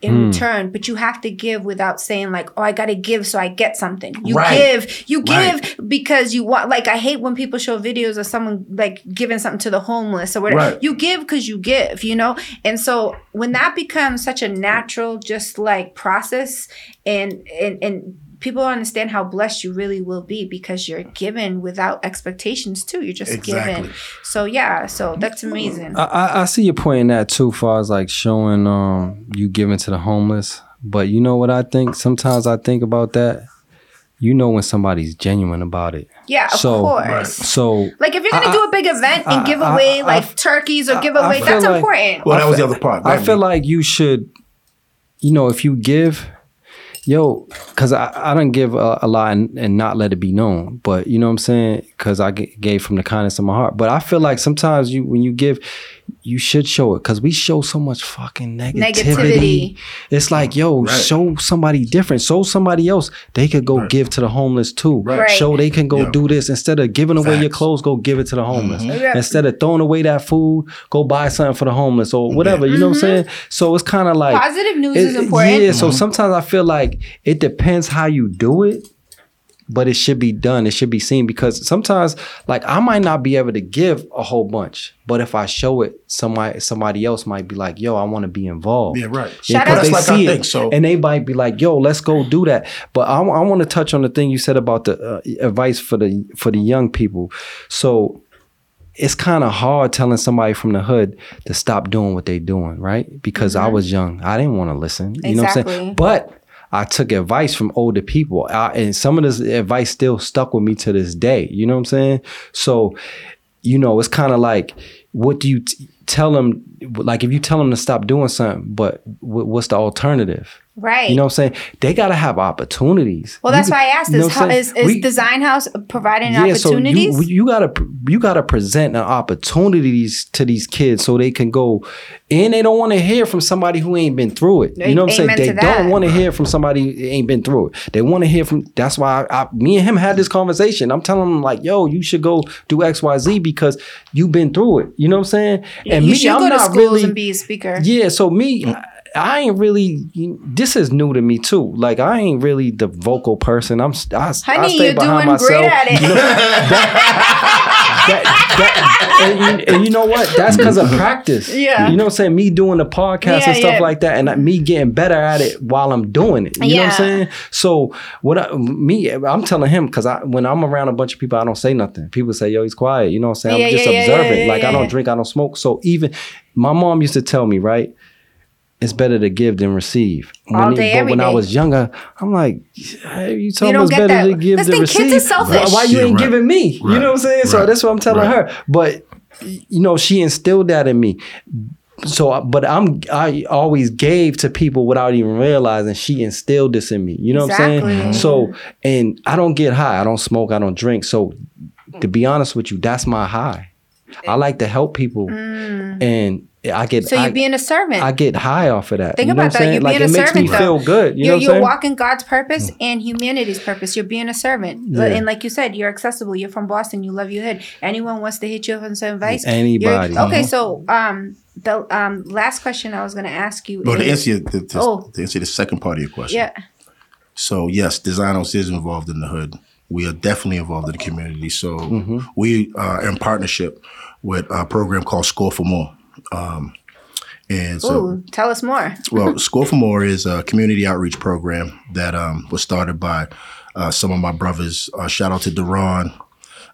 Speaker 1: in hmm. return, but you have to give without saying like, oh, I got to give so I get something. You
Speaker 2: Right.
Speaker 1: give, you give
Speaker 2: Right.
Speaker 1: because you want, like, I hate when people show videos of someone like giving something to the homeless or whatever.
Speaker 2: Right.
Speaker 1: You give because you give, you know? And so when that becomes such a natural, just like process and, and, and, people don't understand how blessed you really will be because you're given without expectations too. You're just
Speaker 2: Exactly.
Speaker 1: given. So yeah, so that's amazing.
Speaker 3: I, I, I see your point in that too, far as like showing um you giving to the homeless. But you know what I think? Sometimes I think about that. You know when somebody's genuine about it.
Speaker 1: yeah, of
Speaker 3: so-
Speaker 1: course.
Speaker 2: Right.
Speaker 3: So
Speaker 1: Like if you're gonna
Speaker 3: I-
Speaker 1: do a big event and
Speaker 3: I-
Speaker 1: give away
Speaker 3: I-
Speaker 1: like turkeys or give away, that's
Speaker 3: like-
Speaker 1: important.
Speaker 2: Well, that was the other part.
Speaker 3: I
Speaker 2: Right?
Speaker 3: feel like you should, you know, if you give, yo, because I, I don't give a, a lot and, and not let it be known. But you know what I'm saying? Because I g- gave from the kindness of my heart. But I feel like sometimes you, when you give, you should show it because we show so much fucking negativity.
Speaker 1: Negativity.
Speaker 3: It's like, yo,
Speaker 2: Right.
Speaker 3: show somebody different. Show somebody else. They could go
Speaker 2: Right.
Speaker 3: give to the homeless too.
Speaker 1: Right.
Speaker 3: Show they can go
Speaker 2: Yeah.
Speaker 3: do this instead of giving away your clothes. Go give it to the mm-hmm. homeless.
Speaker 1: Yeah.
Speaker 3: Instead of throwing away that food, go buy something for the homeless or whatever. You know what I'm mm-hmm. saying? So it's kind of like
Speaker 1: Positive news
Speaker 3: it-
Speaker 1: is important.
Speaker 3: Yeah. So sometimes I feel like it depends how you do it. But it should be done. It should be seen because sometimes, like I might not be able to give a whole bunch, but if I show it, somebody somebody else might be like, "Yo, I want to be involved."
Speaker 2: Yeah, right.
Speaker 1: Shout
Speaker 3: because
Speaker 1: out-
Speaker 3: they
Speaker 2: That's like I
Speaker 3: see
Speaker 2: think,
Speaker 3: it,
Speaker 2: so-
Speaker 3: and they might be like, "Yo, let's go do that." But I, want to touch on the thing you said about the uh, advice for the for the young people. So it's kind of hard telling somebody from the hood to stop doing what they're doing, right? Because I was young, I didn't want to listen. You know what I'm saying? But I took advice from older people, I, and some of this advice still stuck with me to this day. You know what I'm saying? So, you know, it's kind of like, what do you t- tell them? Like, if you tell them to stop doing something, but wh- what's the alternative?
Speaker 1: Right.
Speaker 3: You know what I'm saying? They got to have opportunities.
Speaker 1: well, that's why I asked: is, is, is
Speaker 3: We-
Speaker 1: Design House providing
Speaker 3: yeah,
Speaker 1: opportunities?
Speaker 3: so you you gotta you gotta present an opportunities to these kids so they can go, and they don't want to hear from somebody who ain't been through it. You know what I'm saying? They don't want to hear from somebody who ain't been through it. They want to hear from. That's why I, I, me and him had this conversation. I'm telling him like, yo, you should go do X Y Z because you've been through it. You know what I'm saying? And
Speaker 1: you
Speaker 3: me,
Speaker 1: should
Speaker 3: I'm
Speaker 1: to
Speaker 3: not really.
Speaker 1: and be a speaker.
Speaker 3: Yeah, so me, mm. I, I ain't really. This is new to me too. Like I ain't really the vocal person. I'm. I, I
Speaker 1: Honey,
Speaker 3: stay
Speaker 1: you're
Speaker 3: behind
Speaker 1: doing
Speaker 3: myself.
Speaker 1: great at it.
Speaker 3: You know, that, that, and, you, and you know what? That's because of practice.
Speaker 1: Yeah.
Speaker 3: You know what I'm saying? Me doing the podcast
Speaker 1: Yeah,
Speaker 3: and stuff
Speaker 1: yeah.
Speaker 3: like that, and me getting better at it while I'm doing it. You know what I'm saying? So what? I, me, I'm telling him because I when I'm around a bunch of people, I don't say nothing. People say, "Yo, he's quiet." You know what I'm saying?
Speaker 1: Yeah,
Speaker 3: I'm just
Speaker 1: yeah, yeah,
Speaker 3: observant.
Speaker 1: yeah,
Speaker 3: like
Speaker 1: yeah,
Speaker 3: I don't drink, I don't smoke. So even my mom used to tell me, right? It's better to give than receive.
Speaker 1: All
Speaker 3: When-
Speaker 1: day,
Speaker 3: but
Speaker 1: every
Speaker 3: when I was younger, I'm like, hey, you told me it's better
Speaker 1: that.
Speaker 3: to give
Speaker 1: This
Speaker 3: than
Speaker 1: thing,
Speaker 3: receive.
Speaker 1: kids is selfish.
Speaker 3: Why, why you
Speaker 2: Yeah,
Speaker 3: ain't
Speaker 2: right.
Speaker 3: giving me? You know what I'm saying? So that's what I'm telling
Speaker 2: Right.
Speaker 3: her. But you know, she instilled that in me. So, but I'm I always gave to people without even realizing she instilled this in me. You know what I'm
Speaker 1: Exactly.
Speaker 3: saying? So, and I don't get high. I don't smoke. I don't drink. So, to be honest with you, that's my high. I like to help people, mm. and I get.
Speaker 1: So you're being a servant.
Speaker 3: I get high off of that.
Speaker 1: Think
Speaker 3: you know
Speaker 1: about
Speaker 3: what
Speaker 1: that. You're
Speaker 3: like
Speaker 1: being
Speaker 3: it
Speaker 1: a
Speaker 3: makes me
Speaker 1: servant,
Speaker 3: feel good. You
Speaker 1: you're
Speaker 3: know
Speaker 1: you're walking God's purpose and humanity's purpose. You're being a servant.
Speaker 3: Yeah.
Speaker 1: And like you said, you're accessible. You're from Boston. You love your hood. Anyone wants to hit you up on some advice? you're-
Speaker 3: Anybody.
Speaker 1: Okay, so um, the um last question I was going to ask you
Speaker 2: But to
Speaker 1: is,
Speaker 2: answer, the, to,
Speaker 1: Oh.
Speaker 2: to answer the second part of your question.
Speaker 1: yeah,
Speaker 2: So yes, Design House is involved in the hood. We are definitely involved in the community. So
Speaker 3: Mm-hmm.
Speaker 2: we are in partnership with a program called Score for More. Um, and so,
Speaker 1: ooh, tell us more.
Speaker 2: well, Score for More is a community outreach program that um, was started by uh, some of my brothers. Uh, shout out to Deron.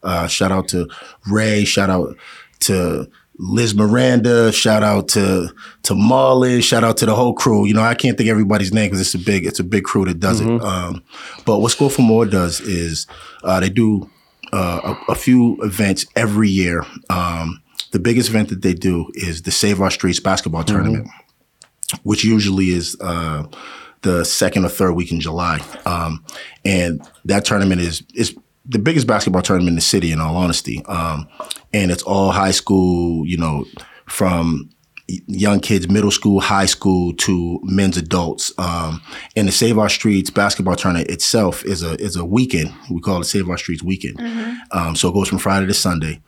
Speaker 2: Uh, shout out to Ray. Shout out to Liz Miranda. Shout out to to Marlon. Shout out to the whole crew. You know, I can't think of everybody's name because it's a big it's a big crew that does it. Um, but what Score for More does is uh, they do uh, a, a few events every year. Um, the biggest event that they do is the Save Our Streets basketball tournament which usually is uh, the second or third week in July. Um, and that tournament is is the biggest basketball tournament in the city, in all honesty. Um, and it's all high school, you know, from young kids, middle school, high school to men's adults. Um, and the Save Our Streets basketball tournament itself is a is a weekend. We call it Save Our Streets weekend. Um, so it goes from Friday to Sunday.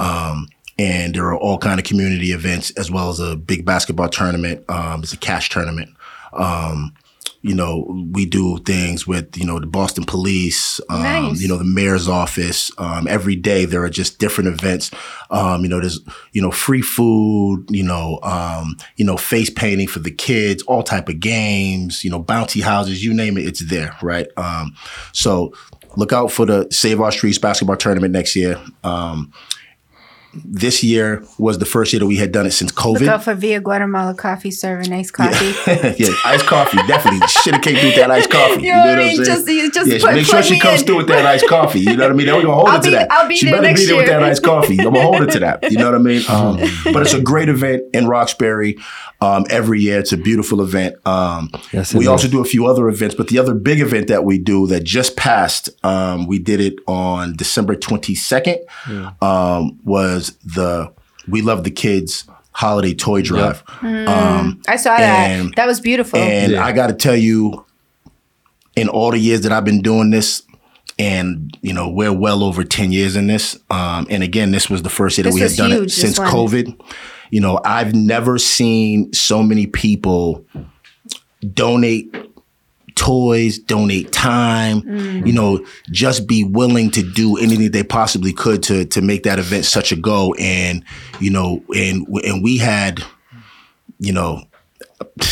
Speaker 2: Um, and there are all kind of community events as well as a big basketball tournament. Um, it's a cash tournament. Um, you know, we do things with, you know, the Boston Police, um,
Speaker 1: Nice.
Speaker 2: you know, the mayor's office. Um, every day there are just different events. Um, you know, there's, you know, free food, you know, um, you know, face painting for the kids, all type of games, you know, bounty houses, you name it, it's there, right? Um, so look out for the Save Our Streets basketball tournament next year. Um, this year was the first year that we had done it since COVID.
Speaker 1: Look out for Via Guatemala Coffee serving nice coffee.
Speaker 2: yeah, iced coffee. Definitely. Should have came through with that iced coffee.
Speaker 1: You know what I mean? Just- you just
Speaker 2: yeah,
Speaker 1: put-
Speaker 2: make sure she comes
Speaker 1: in.
Speaker 2: through with that iced coffee. You know what I mean? We're gonna hold
Speaker 1: I'll
Speaker 2: her to
Speaker 1: be-
Speaker 2: that.
Speaker 1: I'll be
Speaker 2: she
Speaker 1: there
Speaker 2: better
Speaker 1: next
Speaker 2: be there with that iced coffee. I'm gonna hold her to that. You know what I mean? Um, but it's a great event in Roxbury um, every year. It's a beautiful event. Um,
Speaker 3: Yes,
Speaker 2: we
Speaker 3: is.
Speaker 2: also do a few other events, but the other big event that we do that just passed, um, we did it on December 22nd, um, was the We Love the Kids holiday toy drive. Um,
Speaker 1: I saw that.
Speaker 2: And-
Speaker 1: that was beautiful.
Speaker 2: and
Speaker 3: Yeah.
Speaker 2: I got to tell you, in all the years that I've been doing this, and you know we're well over ten years in this. Um, and again, this was the first year that
Speaker 1: This
Speaker 2: we had done
Speaker 1: huge,
Speaker 2: it since. COVID. You know, I've never seen so many people donate toys, donate time,
Speaker 1: Mm.
Speaker 2: you know, just be willing to do anything they possibly could to to make that event such a go. And you know, and and we had, you know,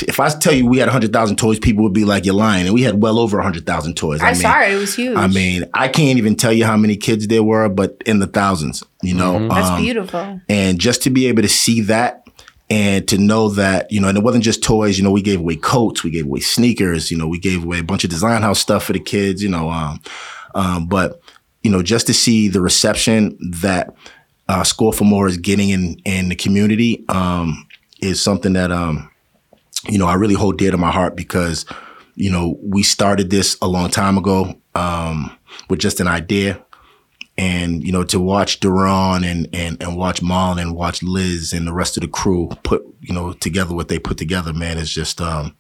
Speaker 2: if I tell you we had hundred thousand toys, people would be like, "You're lying." And we had well over hundred thousand toys.
Speaker 1: I,
Speaker 2: mean,
Speaker 1: saw it. It was huge.
Speaker 2: I mean, I can't even tell you how many kids there were, but in the thousands. You know,
Speaker 1: that's
Speaker 2: Um,
Speaker 1: beautiful.
Speaker 2: and just to be able to see that and to know that, you know, and it wasn't just toys, you know, we gave away coats, we gave away sneakers, you know, we gave away a bunch of design house stuff for the kids, you know, um, um, but, you know, just to see the reception that uh, Score for More is getting in, in the community um, is something that, um, you know, I really hold dear to my heart because, you know, we started this a long time ago um, with just an idea and you know to watch Duran and and and watch Marlon and watch Liz and the rest of the crew put you know together what they put together, man, is just um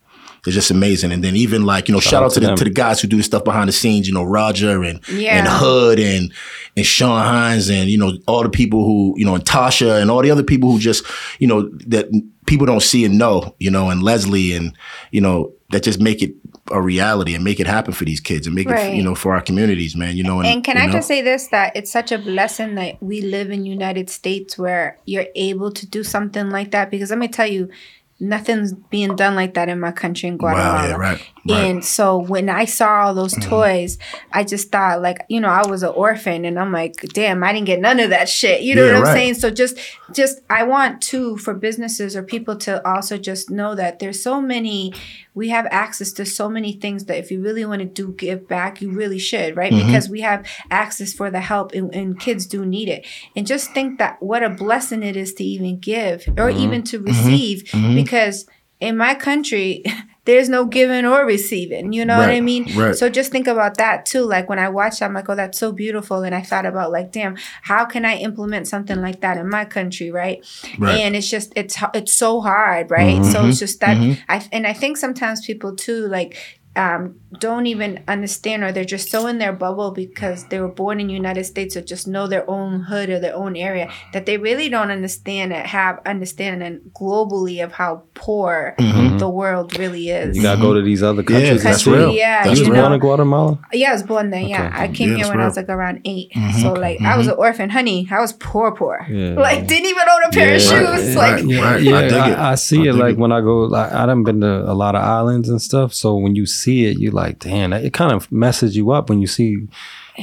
Speaker 2: it's just amazing. And then even like you know shout, out to the to the guys who do the stuff behind the scenes, you know Roger and
Speaker 1: Yeah.
Speaker 2: and Hood and and Sean Hines and you know all the people who you know and Tasha and all the other people who just you know that people don't see and know, you know, and Leslie and you know that just make it a reality and make it happen for these kids and make it you know for our communities, man. You know, and,
Speaker 1: And can I
Speaker 2: know?
Speaker 1: just say this that it's such a blessing that we live in United States where you're able to do something like that because let me tell you nothing's being done like that in my country in Guatemala.
Speaker 2: Wow, yeah, right, right.
Speaker 1: And so when I saw all those
Speaker 2: Mm-hmm.
Speaker 1: toys, I just thought like, you know, I was an orphan and I'm like, damn, I didn't get none of that shit. You know
Speaker 2: Yeah,
Speaker 1: what I'm
Speaker 2: right.
Speaker 1: saying? So just just I want to for businesses or people to also just know that there's so many we have access to so many things that if you really want to do give back, you really should, right?
Speaker 2: Mm-hmm.
Speaker 1: Because we have access for the help and, and kids do need it. And just think that what a blessing it is to even give or
Speaker 2: Mm-hmm.
Speaker 1: even to receive because in my country there's no giving or receiving you know what i mean
Speaker 2: right.
Speaker 1: so just think about that too like when i watched i'm like oh that's so beautiful and i thought about like damn how can i implement something like that in my country right,
Speaker 2: Right.
Speaker 1: and it's just it's it's so hard right so
Speaker 2: Mm-hmm.
Speaker 1: it's just that i and i think sometimes people too like um, don't even understand or they're just so in their bubble because they were born in United States or just know their own hood or their own area that they really don't understand and have understanding globally of how poor the world really is.
Speaker 3: Mm-hmm. You gotta go to these other countries.
Speaker 2: Yeah, that's
Speaker 3: see.
Speaker 2: real.
Speaker 1: Yeah,
Speaker 2: That's
Speaker 3: You
Speaker 1: you
Speaker 3: was
Speaker 2: real.
Speaker 3: born in Guatemala?
Speaker 1: Yeah, I was born there. Yeah,
Speaker 3: Okay.
Speaker 1: I came
Speaker 2: Yeah,
Speaker 1: here
Speaker 2: that's
Speaker 1: when I was like around 8 So like I was an orphan, honey. I was poor, poor.
Speaker 3: Yeah.
Speaker 1: Like didn't even own a pair of shoes.
Speaker 2: Right,
Speaker 1: Like
Speaker 2: right.
Speaker 3: Yeah,
Speaker 2: I
Speaker 3: I. I see
Speaker 2: I
Speaker 3: it like
Speaker 2: it.
Speaker 3: when I go. Like, I done been to a lot of islands and stuff. So when you see it, you like, damn, it kind of messes you up when you see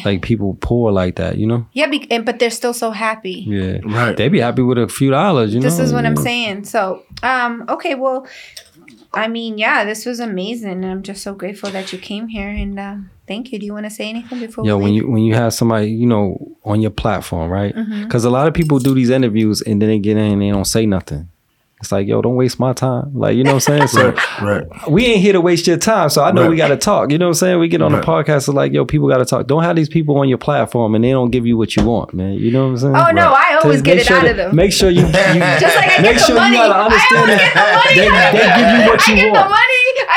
Speaker 3: like people poor like that. You know?
Speaker 1: yeah, be, and, but they're still so happy.
Speaker 3: Yeah,
Speaker 2: Right.
Speaker 3: They be happy with a few dollars. You know?
Speaker 1: This is what I'm saying. So, um, okay, well, I mean, yeah, this was amazing, and I'm just so grateful that you came here. And um, thank you. Do you want to say anything before?
Speaker 3: Yo,
Speaker 1: we
Speaker 3: when you when you have somebody you know on your platform, right?
Speaker 1: Mm-hmm.
Speaker 3: Because a lot of people do these interviews and then they get in and they don't say nothing. It's like, yo, don't waste my time. Like, you know what I'm saying? So
Speaker 2: Right, right.
Speaker 3: we ain't here to waste your time. So I know
Speaker 2: Right.
Speaker 3: we got to talk. You know what I'm saying? We get on
Speaker 2: Right.
Speaker 3: the podcast, so like, yo, people got to talk. Don't have these people on your platform and they don't give you what you want, man. You know what I'm saying?
Speaker 1: oh no, I always get
Speaker 3: make
Speaker 1: it
Speaker 3: sure
Speaker 1: out
Speaker 3: that-
Speaker 1: of them.
Speaker 3: Make sure you, you
Speaker 1: just like I
Speaker 3: make
Speaker 1: get the
Speaker 3: sure
Speaker 1: money.
Speaker 3: you gotta
Speaker 1: I
Speaker 3: understand
Speaker 1: always get the money.
Speaker 3: that they, they give you what
Speaker 1: I
Speaker 3: you
Speaker 1: get
Speaker 3: want.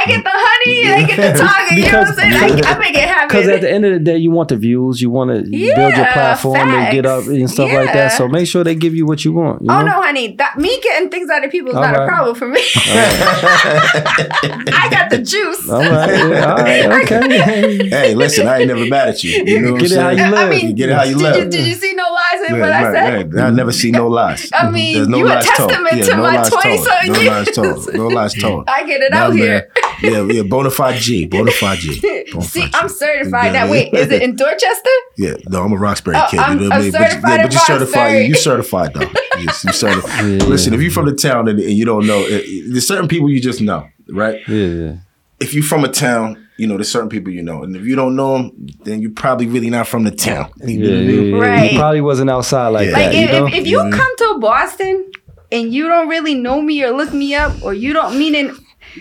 Speaker 1: The money. I get the honey and I get the talking. You know what I'm saying? I, I make it happen.
Speaker 3: Because at the end of the day, you want the views, you want to build your
Speaker 1: Yeah,
Speaker 3: platform and get up and stuff like that. So make sure they give you what you want. You
Speaker 1: Oh
Speaker 3: know?
Speaker 1: no, honey! That, me getting things out of people is
Speaker 3: All
Speaker 1: not a problem for me. I got the juice.
Speaker 3: All right, yeah, all right, okay.
Speaker 2: hey, listen, I ain't never mad at you. You know what
Speaker 3: Get it how
Speaker 2: I'm
Speaker 3: you
Speaker 2: saying?
Speaker 3: live.
Speaker 1: I mean,
Speaker 2: You get it how you
Speaker 1: did
Speaker 2: live.
Speaker 1: you did you see no lies in
Speaker 2: Yeah,
Speaker 1: what I said?
Speaker 2: right. I never see no lies.
Speaker 1: I mean,
Speaker 2: There's no
Speaker 1: you a
Speaker 2: lies told.
Speaker 1: testament
Speaker 2: Yeah,
Speaker 1: to
Speaker 2: no
Speaker 1: my
Speaker 2: lies
Speaker 1: 20
Speaker 2: told.
Speaker 1: something
Speaker 2: No
Speaker 1: years.
Speaker 2: lies told. No lies told.
Speaker 1: I get it
Speaker 2: Nah,
Speaker 1: out here.
Speaker 2: Yeah, yeah, bona fide G, bona fide G. Bona
Speaker 1: See,
Speaker 2: fide
Speaker 1: I'm certified.
Speaker 2: Yeah,
Speaker 1: Now, wait, is it in Dorchester?
Speaker 2: Yeah, no, I'm a Roxbury
Speaker 1: Oh,
Speaker 2: kid.
Speaker 1: I'm-
Speaker 2: you know what I
Speaker 1: I'm
Speaker 2: mean? But you-
Speaker 1: certified
Speaker 2: yeah,
Speaker 1: in
Speaker 2: but you certified.
Speaker 1: Roxbury.
Speaker 2: You certified though. Yes, you certified.
Speaker 3: Yeah.
Speaker 2: Listen, if you're from the town and, and you don't know, it, it- there's certain people you just know, right?
Speaker 3: Yeah, yeah.
Speaker 2: If you're from a town, you know there's certain people you know, and if you don't know them, then you're probably really not from the town. You
Speaker 3: Yeah,
Speaker 2: what
Speaker 3: yeah, yeah.
Speaker 1: Right.
Speaker 3: He probably wasn't outside like
Speaker 2: Yeah.
Speaker 3: that.
Speaker 1: Like,
Speaker 3: you
Speaker 1: if,
Speaker 3: know?
Speaker 1: if, if you come to Boston and you don't really know me or look me up, or you don't mean it,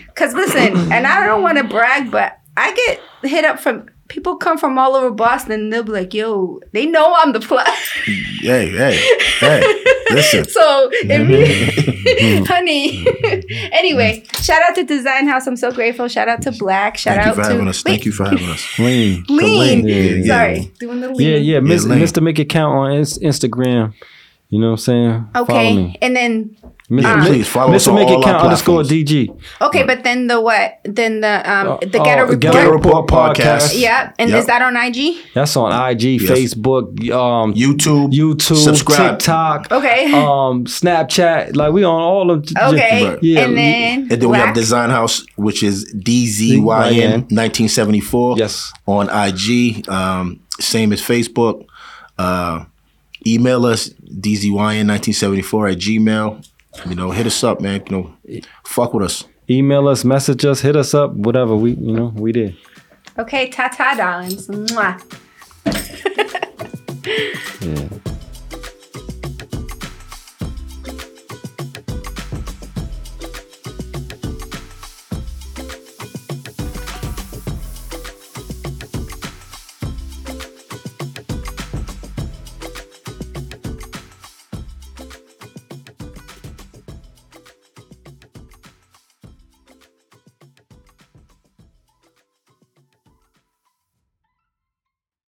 Speaker 1: because listen, and I don't want to brag, but I get hit up from people come from all over Boston and they'll be like, yo, they know I'm the plug.
Speaker 2: Hey, hey, hey, listen.
Speaker 1: So, if you, honey. anyway, shout out to Design House. I'm so grateful. Shout out to Black. Shout
Speaker 2: Thank you for having us. Thank you for having us.
Speaker 3: Lean.
Speaker 1: Lean.
Speaker 3: Yeah, yeah.
Speaker 1: Sorry, doing the lean.
Speaker 3: Yeah, yeah. Miss,
Speaker 2: Lane.
Speaker 3: Mr. Make It Count on Instagram. You know what I'm saying? Follow
Speaker 1: Okay,
Speaker 3: me.
Speaker 1: and then
Speaker 3: Mr.
Speaker 2: Yeah,
Speaker 3: Mi-
Speaker 2: please follow us on
Speaker 3: Make
Speaker 2: all
Speaker 3: It
Speaker 2: our
Speaker 3: Count underscore
Speaker 2: platforms.
Speaker 3: DG.
Speaker 1: okay, but then the what? Then the um
Speaker 3: Uh,
Speaker 1: the Ghetto Report.
Speaker 3: Ghetto
Speaker 2: Report podcast.
Speaker 1: Yeah, and
Speaker 2: Yep.
Speaker 1: is that on IG?
Speaker 3: That's on IG,
Speaker 2: Yes.
Speaker 3: Facebook, um,
Speaker 2: YouTube,
Speaker 3: YouTube,
Speaker 2: subscribe.
Speaker 3: TikTok,
Speaker 1: Okay.
Speaker 3: um, Snapchat. Like we on all of.
Speaker 1: okay,
Speaker 2: right.
Speaker 3: Yeah,
Speaker 1: and then
Speaker 2: And then we have Design House, which is DZYN 1974
Speaker 3: Yes.
Speaker 2: on IG. Um, same as Facebook. Uh, email us DZYN1974 at Gmail. You know, hit us up, man. You know, fuck with us.
Speaker 3: Email us, message us, hit us up, whatever. We, you know, we did.
Speaker 1: Okay, ta ta, darlings. Mwah.
Speaker 3: Yeah.